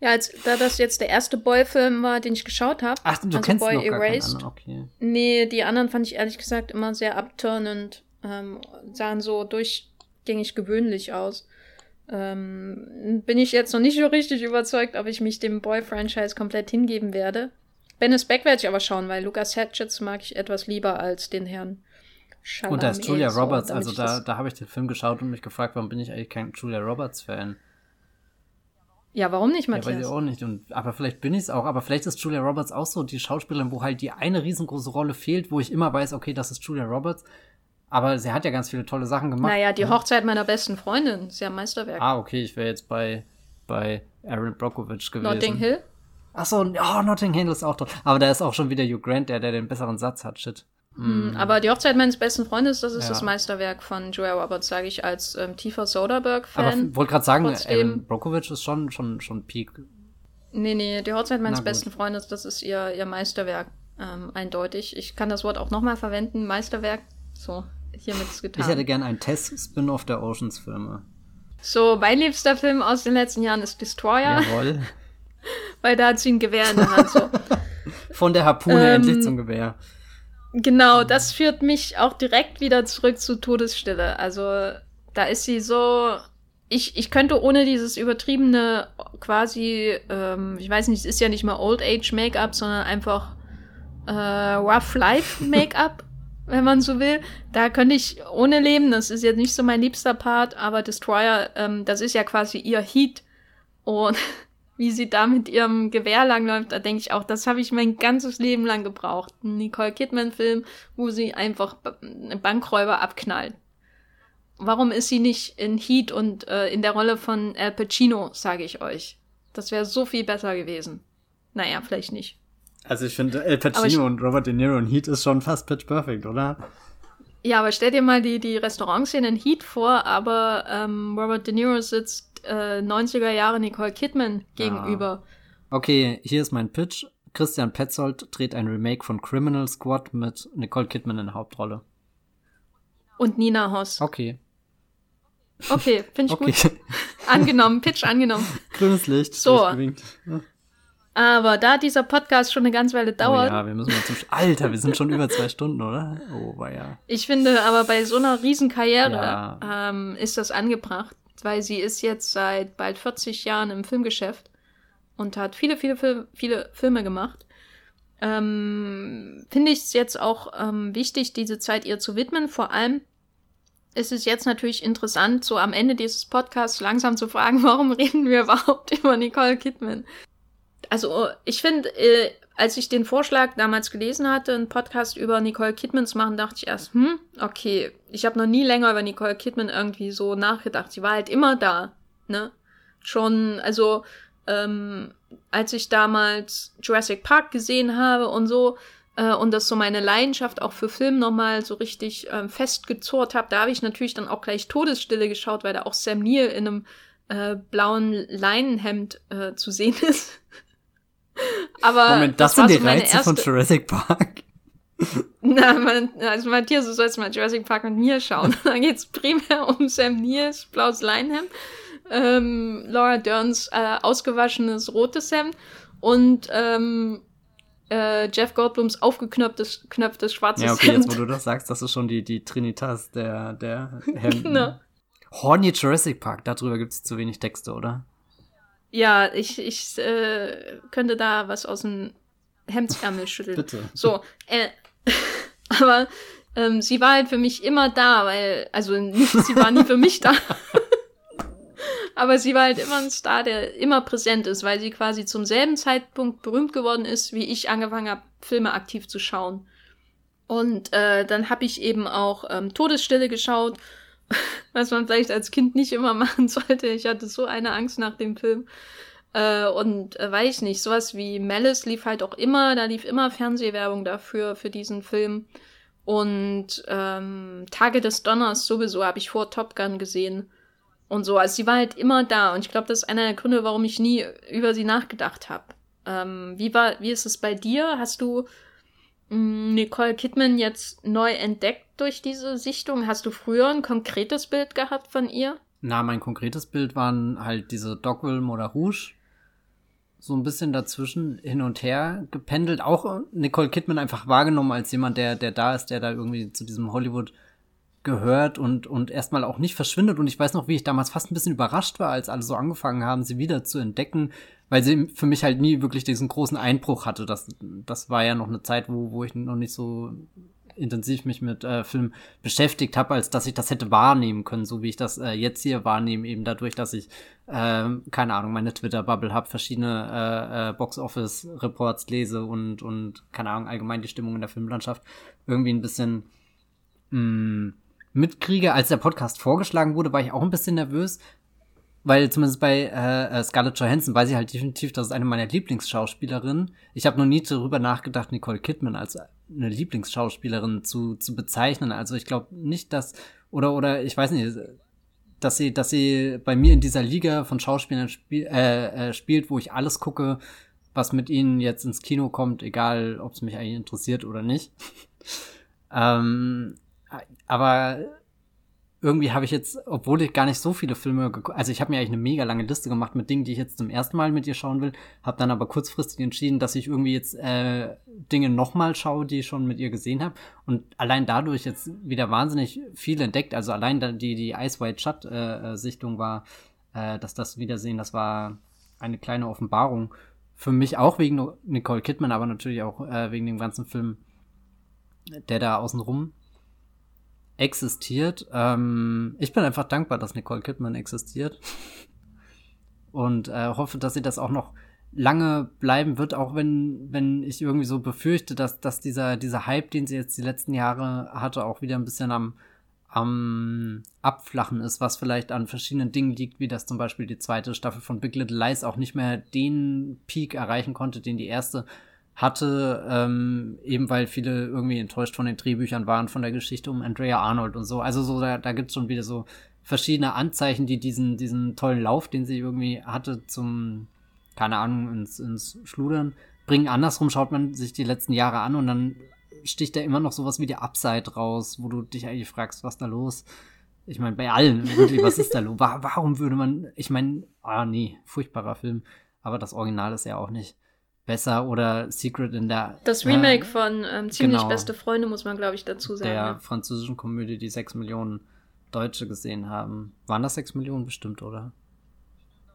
S2: Ja, als, da das jetzt der erste Boy-Film war, den ich geschaut habe.
S1: Ach, du also kennst Boy noch Erased. Gar okay.
S2: Nee, die anderen fand ich ehrlich gesagt immer sehr abturnend. Ähm, sahen so durchgängig gewöhnlich aus. Ähm, bin ich jetzt noch nicht so richtig überzeugt, ob ich mich dem Boy-Franchise komplett hingeben werde. Ben is Back werde ich aber schauen, weil Lucas Hatchets mag ich etwas lieber als den Herrn
S1: Chalamet. Und da ist Julia Roberts, so, also da, da habe ich den Film geschaut und mich gefragt, warum bin ich eigentlich kein Julia Roberts-Fan?
S2: Ja, warum nicht, Matthias?
S1: Ja, weiß ich auch nicht. Und, aber vielleicht bin ich es auch. Aber vielleicht ist Julia Roberts auch so die Schauspielerin, wo halt die eine riesengroße Rolle fehlt, wo ich immer weiß, okay, das ist Julia Roberts. Aber sie hat ja ganz viele tolle Sachen gemacht.
S2: Naja, die Hochzeit meiner besten Freundin ist ja Meisterwerk.
S1: Ah, okay, ich wäre jetzt bei, bei Aaron Brockovich gewesen.
S2: Notting Hill?
S1: Achso, oh, Notting Hill ist auch toll. Aber da ist auch schon wieder Hugh Grant, der, der den besseren Satz hat. Shit.
S2: Mm. Aber die Hochzeit meines besten Freundes, das ist ja. das Meisterwerk von Julia Roberts, sage ich als ähm, tiefer Soderbergh-Fan.
S1: Aber wollte gerade sagen, Aaron Brockovich ist schon, schon, schon Peak.
S2: Nee, nee, die Hochzeit meines besten Freundes, das ist ihr, ihr Meisterwerk, ähm, eindeutig. Ich kann das Wort auch nochmal verwenden, Meisterwerk. So, hiermit getan.
S1: Ich hätte gern einen Test-Spin-Off der Oceans-Filme.
S2: So, mein liebster Film aus den letzten Jahren ist Destroyer.
S1: Jawohl.
S2: Weil da hat sie ein Gewehr in der Hand, so.
S1: Von der Harpune ähm, endlich zum Gewehr.
S2: Genau, das führt mich auch direkt wieder zurück zu Todesstille. Also da ist sie so. Ich, ich könnte ohne dieses übertriebene quasi, ähm, ich weiß nicht, es ist ja nicht mal Old Age Make-up, sondern einfach äh, Rough Life Make-up, wenn man so will. Da könnte ich ohne leben. Das ist jetzt nicht so mein liebster Part, aber Destroyer, ähm, das ist ja quasi ihr Heat. Und wie sie da mit ihrem Gewehr langläuft, da denke ich auch, das habe ich mein ganzes Leben lang gebraucht. Ein Nicole Kidman-Film, wo sie einfach Bankräuber abknallt. Warum ist sie nicht in Heat und äh, in der Rolle von Al Pacino, sage ich euch. Das wäre so viel besser gewesen. Naja, vielleicht nicht.
S1: Also ich finde, Al Pacino und Robert De Niro in Heat ist schon fast pitch perfect, oder?
S2: Ja, aber stell dir mal die, die Restaurantszene in Heat vor, aber ähm, Robert De Niro sitzt äh, 90er Jahre Nicole Kidman gegenüber.
S1: Ja. Okay, hier ist mein Pitch. Christian Petzold dreht ein Remake von Criminal Squad mit Nicole Kidman in der Hauptrolle.
S2: Und Nina Hoss.
S1: Okay.
S2: Okay, finde ich okay. gut. angenommen, Pitch angenommen.
S1: Grünes Licht.
S2: So. Aber da dieser Podcast schon eine ganze Weile dauert.
S1: Oh ja, wir müssen mal zum. Sch Alter, wir sind schon über zwei Stunden, oder? Oh, ja.
S2: Ich finde aber bei so einer Riesenkarriere ja. ähm, ist das angebracht weil sie ist jetzt seit bald 40 Jahren im Filmgeschäft und hat viele, viele, viele, viele Filme gemacht. Ähm, Finde ich es jetzt auch ähm, wichtig, diese Zeit ihr zu widmen. Vor allem ist es jetzt natürlich interessant, so am Ende dieses Podcasts langsam zu fragen, warum reden wir überhaupt über Nicole Kidman? Also ich finde, äh, als ich den Vorschlag damals gelesen hatte, einen Podcast über Nicole Kidman zu machen, dachte ich erst, hm, okay, ich habe noch nie länger über Nicole Kidman irgendwie so nachgedacht. Sie war halt immer da, ne? Schon, also, ähm, als ich damals Jurassic Park gesehen habe und so, äh, und das so meine Leidenschaft auch für Film nochmal so richtig ähm, festgezurrt habe, da habe ich natürlich dann auch gleich Todesstille geschaut, weil da auch Sam Neill in einem äh, blauen Leinenhemd äh, zu sehen ist. Aber
S1: Moment, das, das sind die so Reize von Jurassic Park.
S2: Na, man, also Matthias, du sollst mal Jurassic Park mit mir schauen. da geht es primär um Sam Neil's blaues Leinhemd, ähm, Laura Derns äh, ausgewaschenes rotes Hemd und ähm, äh, Jeff Goldblums aufgeknöpftes knöpftes schwarzes
S1: Ja, okay,
S2: Hemd.
S1: jetzt wo du das sagst, das ist schon die, die Trinitas der, der Hemden.
S2: Genau.
S1: Horny Jurassic Park, darüber gibt es zu wenig Texte, oder?
S2: Ja, ich, ich äh, könnte da was aus dem Hemdsärmel schütteln.
S1: Bitte.
S2: So, äh, aber ähm, sie war halt für mich immer da, weil, also nicht, sie war nie für mich da. aber sie war halt immer ein Star, der immer präsent ist, weil sie quasi zum selben Zeitpunkt berühmt geworden ist, wie ich angefangen habe, Filme aktiv zu schauen. Und äh, dann habe ich eben auch ähm, Todesstille geschaut, was man vielleicht als Kind nicht immer machen sollte. Ich hatte so eine Angst nach dem Film. Äh, und äh, weiß nicht, sowas wie Malice lief halt auch immer, da lief immer Fernsehwerbung dafür, für diesen Film. Und ähm, Tage des Donners sowieso habe ich vor Top Gun gesehen. Und so, also sie war halt immer da. Und ich glaube, das ist einer der Gründe, warum ich nie über sie nachgedacht habe. Ähm, wie war, wie ist es bei dir? Hast du Nicole Kidman jetzt neu entdeckt durch diese Sichtung? Hast du früher ein konkretes Bild gehabt von ihr?
S1: Na, mein konkretes Bild waren halt diese Dogwilm oder Rouge. So ein bisschen dazwischen hin und her gependelt. Auch Nicole Kidman einfach wahrgenommen als jemand, der, der da ist, der da irgendwie zu diesem Hollywood gehört und, und erstmal auch nicht verschwindet. Und ich weiß noch, wie ich damals fast ein bisschen überrascht war, als alle so angefangen haben, sie wieder zu entdecken, weil sie für mich halt nie wirklich diesen großen Einbruch hatte. Das, das war ja noch eine Zeit, wo, wo ich noch nicht so intensiv mich mit äh, Film beschäftigt habe, als dass ich das hätte wahrnehmen können, so wie ich das äh, jetzt hier wahrnehme, eben dadurch, dass ich, äh, keine Ahnung, meine Twitter-Bubble habe, verschiedene äh, äh, Box-Office-Reports lese und, und, keine Ahnung, allgemein die Stimmung in der Filmlandschaft irgendwie ein bisschen mh, mitkriege. Als der Podcast vorgeschlagen wurde, war ich auch ein bisschen nervös, weil zumindest bei äh, Scarlett Johansson weiß ich halt definitiv, das ist eine meiner Lieblingsschauspielerinnen. Ich habe noch nie darüber nachgedacht, Nicole Kidman als eine Lieblingsschauspielerin zu, zu bezeichnen. Also ich glaube nicht, dass oder oder ich weiß nicht, dass sie dass sie bei mir in dieser Liga von Schauspielern spiel, äh, äh, spielt, wo ich alles gucke, was mit ihnen jetzt ins Kino kommt, egal ob es mich eigentlich interessiert oder nicht. ähm, aber irgendwie habe ich jetzt, obwohl ich gar nicht so viele Filme geguckt, also ich habe mir eigentlich eine mega lange Liste gemacht mit Dingen, die ich jetzt zum ersten Mal mit ihr schauen will, habe dann aber kurzfristig entschieden, dass ich irgendwie jetzt äh, Dinge nochmal schaue, die ich schon mit ihr gesehen habe und allein dadurch jetzt wieder wahnsinnig viel entdeckt. Also allein die die Ice White Shut äh, Sichtung war, äh, dass das Wiedersehen, das war eine kleine Offenbarung für mich auch wegen Nicole Kidman, aber natürlich auch äh, wegen dem ganzen Film, der da außenrum existiert. Ähm, ich bin einfach dankbar, dass Nicole Kidman existiert. Und äh, hoffe, dass sie das auch noch lange bleiben wird, auch wenn, wenn ich irgendwie so befürchte, dass, dass dieser, dieser Hype, den sie jetzt die letzten Jahre hatte, auch wieder ein bisschen am, am Abflachen ist, was vielleicht an verschiedenen Dingen liegt, wie das zum Beispiel die zweite Staffel von Big Little Lies auch nicht mehr den Peak erreichen konnte, den die erste hatte, ähm, eben weil viele irgendwie enttäuscht von den Drehbüchern waren, von der Geschichte um Andrea Arnold und so. Also so, da, da gibt es schon wieder so verschiedene Anzeichen, die diesen, diesen tollen Lauf, den sie irgendwie hatte, zum, keine Ahnung, ins, ins Schludern bringen. Andersrum schaut man sich die letzten Jahre an und dann sticht da immer noch sowas wie der Upside raus, wo du dich eigentlich fragst, was da los? Ich meine, bei allen, wirklich, was ist da los? Warum würde man, ich meine, ah nee, furchtbarer Film, aber das Original ist ja auch nicht besser oder Secret in der.
S2: Das Remake äh, von ähm, Ziemlich genau, beste Freunde, muss man, glaube ich, dazu sagen.
S1: Der ja. französischen Komödie, die sechs Millionen Deutsche gesehen haben. Waren das sechs Millionen bestimmt, oder?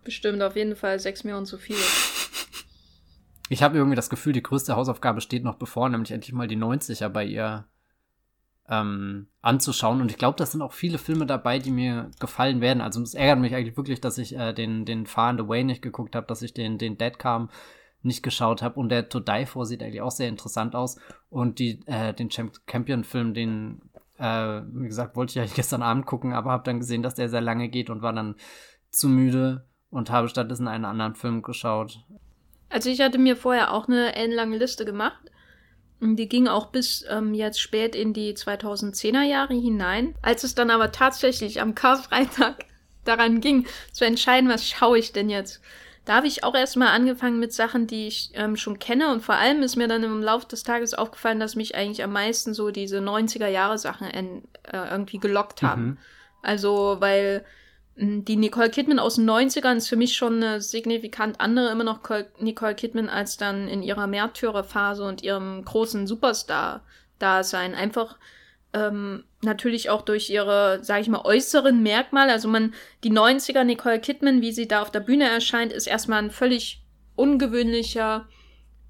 S2: Bestimmt, auf jeden Fall sechs Millionen zu viel.
S1: Ich habe irgendwie das Gefühl, die größte Hausaufgabe steht noch bevor, nämlich endlich mal die 90er bei ihr ähm, anzuschauen. Und ich glaube, das sind auch viele Filme dabei, die mir gefallen werden. Also es ärgert mich eigentlich wirklich, dass ich äh, den, den Far and Away nicht geguckt habe, dass ich den, den Dead kam nicht geschaut habe. Und der To Die For sieht eigentlich auch sehr interessant aus. Und die, äh, den Champion-Film, den, äh, wie gesagt, wollte ich eigentlich gestern Abend gucken, aber habe dann gesehen, dass der sehr lange geht und war dann zu müde und habe stattdessen einen anderen Film geschaut.
S2: Also ich hatte mir vorher auch eine ellenlange Liste gemacht. Die ging auch bis ähm, jetzt spät in die 2010er Jahre hinein. Als es dann aber tatsächlich am Karfreitag daran ging, zu entscheiden, was schaue ich denn jetzt, da habe ich auch erstmal angefangen mit Sachen, die ich ähm, schon kenne. Und vor allem ist mir dann im Laufe des Tages aufgefallen, dass mich eigentlich am meisten so diese 90er Jahre Sachen äh, irgendwie gelockt haben. Mhm. Also, weil Die Nicole Kidman aus den 90ern ist für mich schon eine signifikant andere, immer noch Nicole Kidman als dann in ihrer Märtyrerphase und ihrem großen Superstar-Dasein. Einfach ähm, natürlich auch durch ihre, sag ich mal, äußeren Merkmale. Also man, die 90er Nicole Kidman, wie sie da auf der Bühne erscheint, ist erstmal ein völlig ungewöhnlicher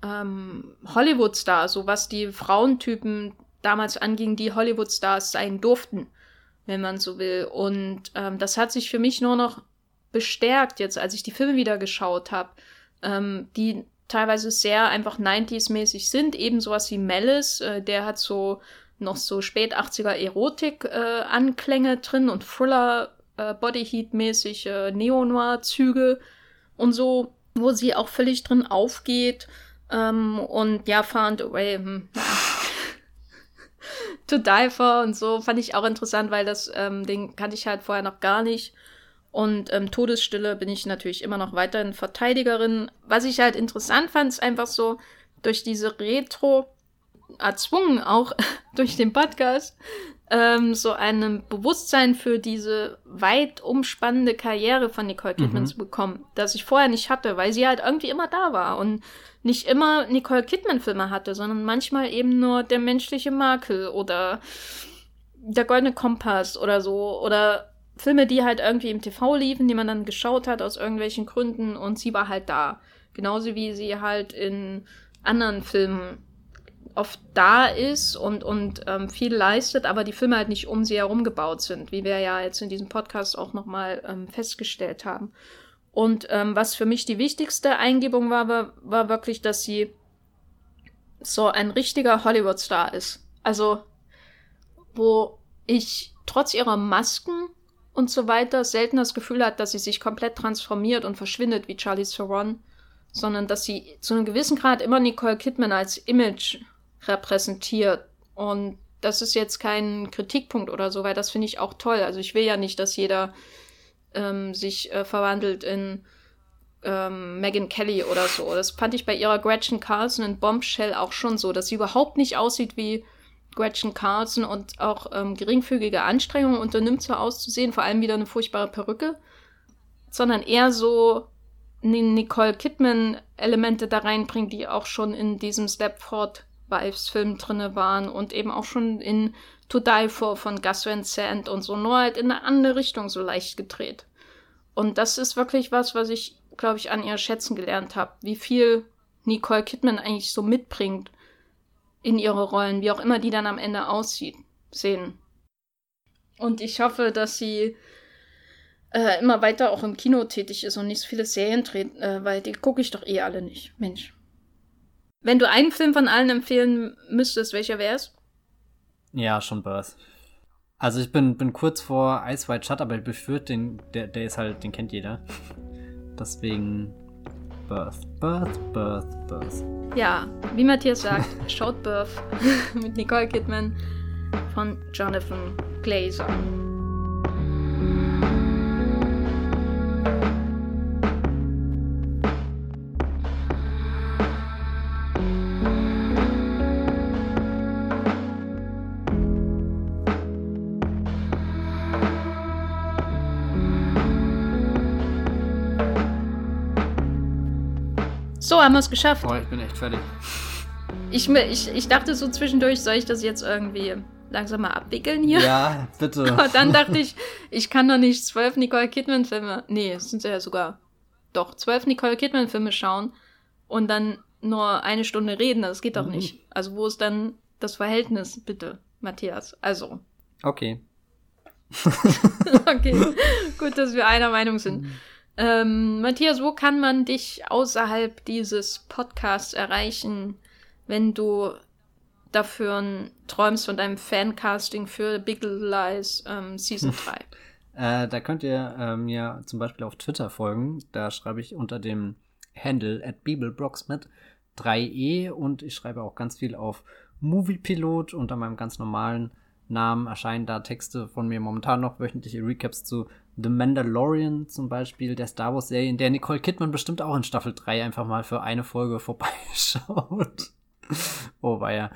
S2: ähm, Hollywood-Star, so was die Frauentypen damals anging, die Hollywood-Stars sein durften, wenn man so will. Und ähm, das hat sich für mich nur noch bestärkt, jetzt als ich die Filme wieder geschaut habe, ähm, die teilweise sehr einfach 90s-mäßig sind. Eben sowas wie Malice, äh, der hat so noch so spät 80er Erotik-Anklänge äh, drin und Thriller, äh, Bodyheat-mäßig äh, Neo-Noir-Züge und so, wo sie auch völlig drin aufgeht. Ähm, und ja, Far Away, hm, ja. To Die For und so fand ich auch interessant, weil das, ähm, den kannte ich halt vorher noch gar nicht. Und ähm, Todesstille bin ich natürlich immer noch weiterhin Verteidigerin. Was ich halt interessant fand, ist einfach so, durch diese Retro erzwungen, auch durch den Podcast, ähm, so ein Bewusstsein für diese weit umspannende Karriere von Nicole Kidman mhm. zu bekommen, das ich vorher nicht hatte, weil sie halt irgendwie immer da war und nicht immer Nicole Kidman-Filme hatte, sondern manchmal eben nur der menschliche Makel oder der goldene Kompass oder so oder Filme, die halt irgendwie im TV liefen, die man dann geschaut hat aus irgendwelchen Gründen und sie war halt da. Genauso wie sie halt in anderen Filmen oft da ist und, und ähm, viel leistet, aber die Filme halt nicht um sie herum gebaut sind, wie wir ja jetzt in diesem Podcast auch nochmal ähm, festgestellt haben. Und ähm, was für mich die wichtigste Eingebung war, war, war wirklich, dass sie so ein richtiger Hollywood-Star ist. Also, wo ich trotz ihrer Masken und so weiter selten das Gefühl hat, dass sie sich komplett transformiert und verschwindet wie Charlie Theron, sondern dass sie zu einem gewissen Grad immer Nicole Kidman als Image repräsentiert. Und das ist jetzt kein Kritikpunkt oder so, weil das finde ich auch toll. Also ich will ja nicht, dass jeder ähm, sich äh, verwandelt in ähm, Megan Kelly oder so. Das fand ich bei ihrer Gretchen Carlson in Bombshell auch schon so, dass sie überhaupt nicht aussieht wie Gretchen Carlson und auch ähm, geringfügige Anstrengungen unternimmt, so auszusehen, vor allem wieder eine furchtbare Perücke, sondern eher so Nicole Kidman Elemente da reinbringt, die auch schon in diesem Stepford Vibes-Film drinne waren und eben auch schon in To Die For von Gus Van Sant und so, nur halt in eine andere Richtung so leicht gedreht. Und das ist wirklich was, was ich, glaube ich, an ihr schätzen gelernt habe, wie viel Nicole Kidman eigentlich so mitbringt in ihre Rollen, wie auch immer die dann am Ende aussieht, sehen. Und ich hoffe, dass sie äh, immer weiter auch im Kino tätig ist und nicht so viele Serien dreht, äh, weil die gucke ich doch eh alle nicht. Mensch. Wenn du einen Film von allen empfehlen müsstest, welcher wär's?
S1: Ja, schon Birth. Also ich bin, bin kurz vor Ice White Shut, aber ich befürchte, den, der, der ist halt, den kennt jeder. Deswegen Birth, Birth, Birth, Birth.
S2: Ja, wie Matthias sagt, schaut Birth mit Nicole Kidman von Jonathan Glazer. Haben wir es geschafft.
S1: Boah, ich bin echt fertig.
S2: Ich, ich, ich dachte so zwischendurch, soll ich das jetzt irgendwie langsam mal abwickeln hier?
S1: Ja, bitte.
S2: Aber dann dachte ich, ich kann doch nicht zwölf Nicole Kidman-Filme, nee, es sind ja sogar, doch, zwölf Nicole Kidman-Filme schauen und dann nur eine Stunde reden. Das geht doch mhm. nicht. Also wo ist dann das Verhältnis, bitte, Matthias? Also.
S1: Okay.
S2: okay, gut, dass wir einer Meinung sind. Ähm, Matthias, wo kann man dich außerhalb dieses Podcasts erreichen, wenn du dafür träumst von deinem Fancasting für Big Lies ähm, Season 3?
S1: äh, da könnt ihr äh, mir zum Beispiel auf Twitter folgen. Da schreibe ich unter dem Handle at Bibelbrox mit 3e und ich schreibe auch ganz viel auf Moviepilot unter meinem ganz normalen Namen erscheinen da Texte von mir momentan noch wöchentliche Recaps zu The Mandalorian zum Beispiel, der Star Wars Serie, in der Nicole Kidman bestimmt auch in Staffel 3 einfach mal für eine Folge vorbeischaut. oh, war ja.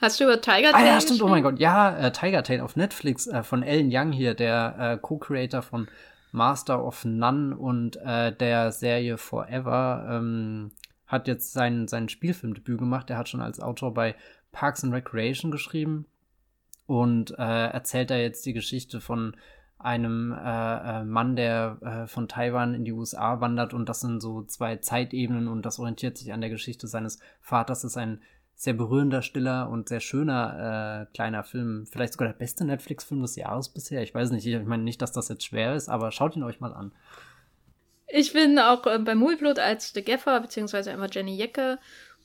S2: Hast du über Tiger
S1: Tail? Ah ja, stimmt, oh mein Gott. Ja, äh, Tiger Tail auf Netflix äh, von Ellen Young hier, der äh, Co-Creator von Master of None und äh, der Serie Forever ähm, hat jetzt sein, sein Spielfilmdebüt gemacht. Er hat schon als Autor bei Parks and Recreation geschrieben und äh, erzählt da jetzt die Geschichte von einem äh, äh, Mann, der äh, von Taiwan in die USA wandert und das sind so zwei Zeitebenen und das orientiert sich an der Geschichte seines Vaters. Das ist ein sehr berührender, stiller und sehr schöner äh, kleiner Film. Vielleicht sogar der beste Netflix-Film des Jahres bisher. Ich weiß nicht, ich meine nicht, dass das jetzt schwer ist, aber schaut ihn euch mal an.
S2: Ich bin auch äh, bei Movieblood als The Gaffer, beziehungsweise immer Jenny Jecke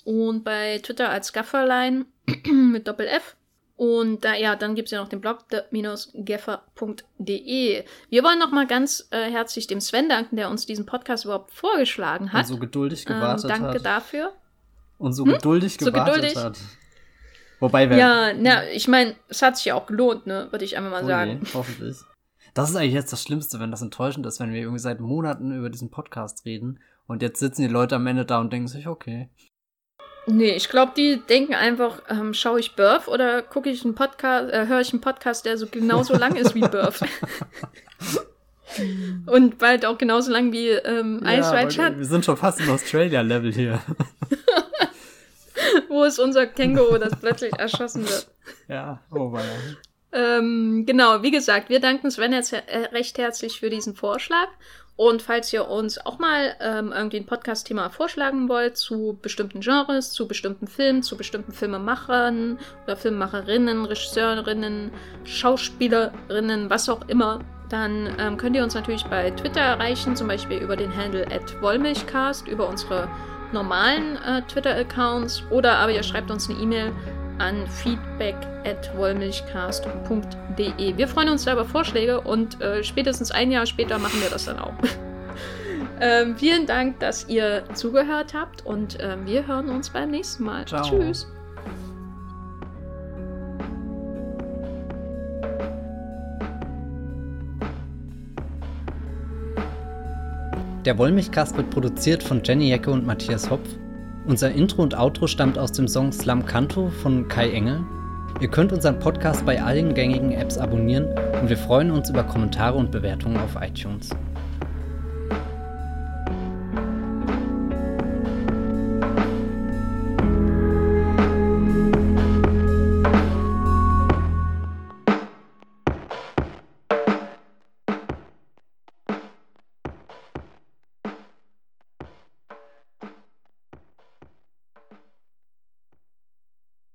S2: und bei Twitter als Gafferline mit Doppel-F. Und da, ja, dann gibt es ja noch den Blog geffer.de. Wir wollen noch mal ganz äh, herzlich dem Sven danken, der uns diesen Podcast überhaupt vorgeschlagen hat.
S1: Und so geduldig gewartet ähm,
S2: danke
S1: hat.
S2: Danke dafür.
S1: Und so hm? geduldig gewartet so geduldig. hat.
S2: Wobei wir. Ja, na, ich meine, es hat sich ja auch gelohnt, ne, würde ich einfach mal oh sagen.
S1: Hoffentlich. Das ist eigentlich jetzt das Schlimmste, wenn das enttäuschend ist, wenn wir irgendwie seit Monaten über diesen Podcast reden und jetzt sitzen die Leute am Ende da und denken sich, okay.
S2: Nee, ich glaube, die denken einfach, ähm, schaue ich Birth oder gucke ich einen Podcast, äh, höre ich einen Podcast, der so genauso lang ist wie Birth. Und bald auch genauso lang wie ähm, ja, Ice Shut.
S1: Wir sind schon fast im Australia-Level hier.
S2: Wo ist unser Känguru, das plötzlich erschossen wird?
S1: Ja, oh weia.
S2: Ähm, genau, wie gesagt, wir danken Sven jetzt äh, recht herzlich für diesen Vorschlag. Und falls ihr uns auch mal ähm, irgendwie ein Podcast-Thema vorschlagen wollt zu bestimmten Genres, zu bestimmten Filmen, zu bestimmten Filmemachern oder Filmemacherinnen, Regisseurinnen, Schauspielerinnen, was auch immer, dann ähm, könnt ihr uns natürlich bei Twitter erreichen, zum Beispiel über den Handle at Wollmilchcast, über unsere normalen äh, Twitter-Accounts. Oder aber ihr schreibt uns eine E-Mail an feedback at wollmilchcast.de. Wir freuen uns da über Vorschläge und äh, spätestens ein Jahr später machen wir das dann auch. ähm, vielen Dank, dass ihr zugehört habt und äh, wir hören uns beim nächsten Mal. Ciao. Tschüss.
S1: Der Wollmilchcast wird produziert von Jenny Jecke und Matthias Hopf unser Intro und Outro stammt aus dem Song Slam Canto von Kai Engel. Ihr könnt unseren Podcast bei allen gängigen Apps abonnieren und wir freuen uns über Kommentare und Bewertungen auf iTunes.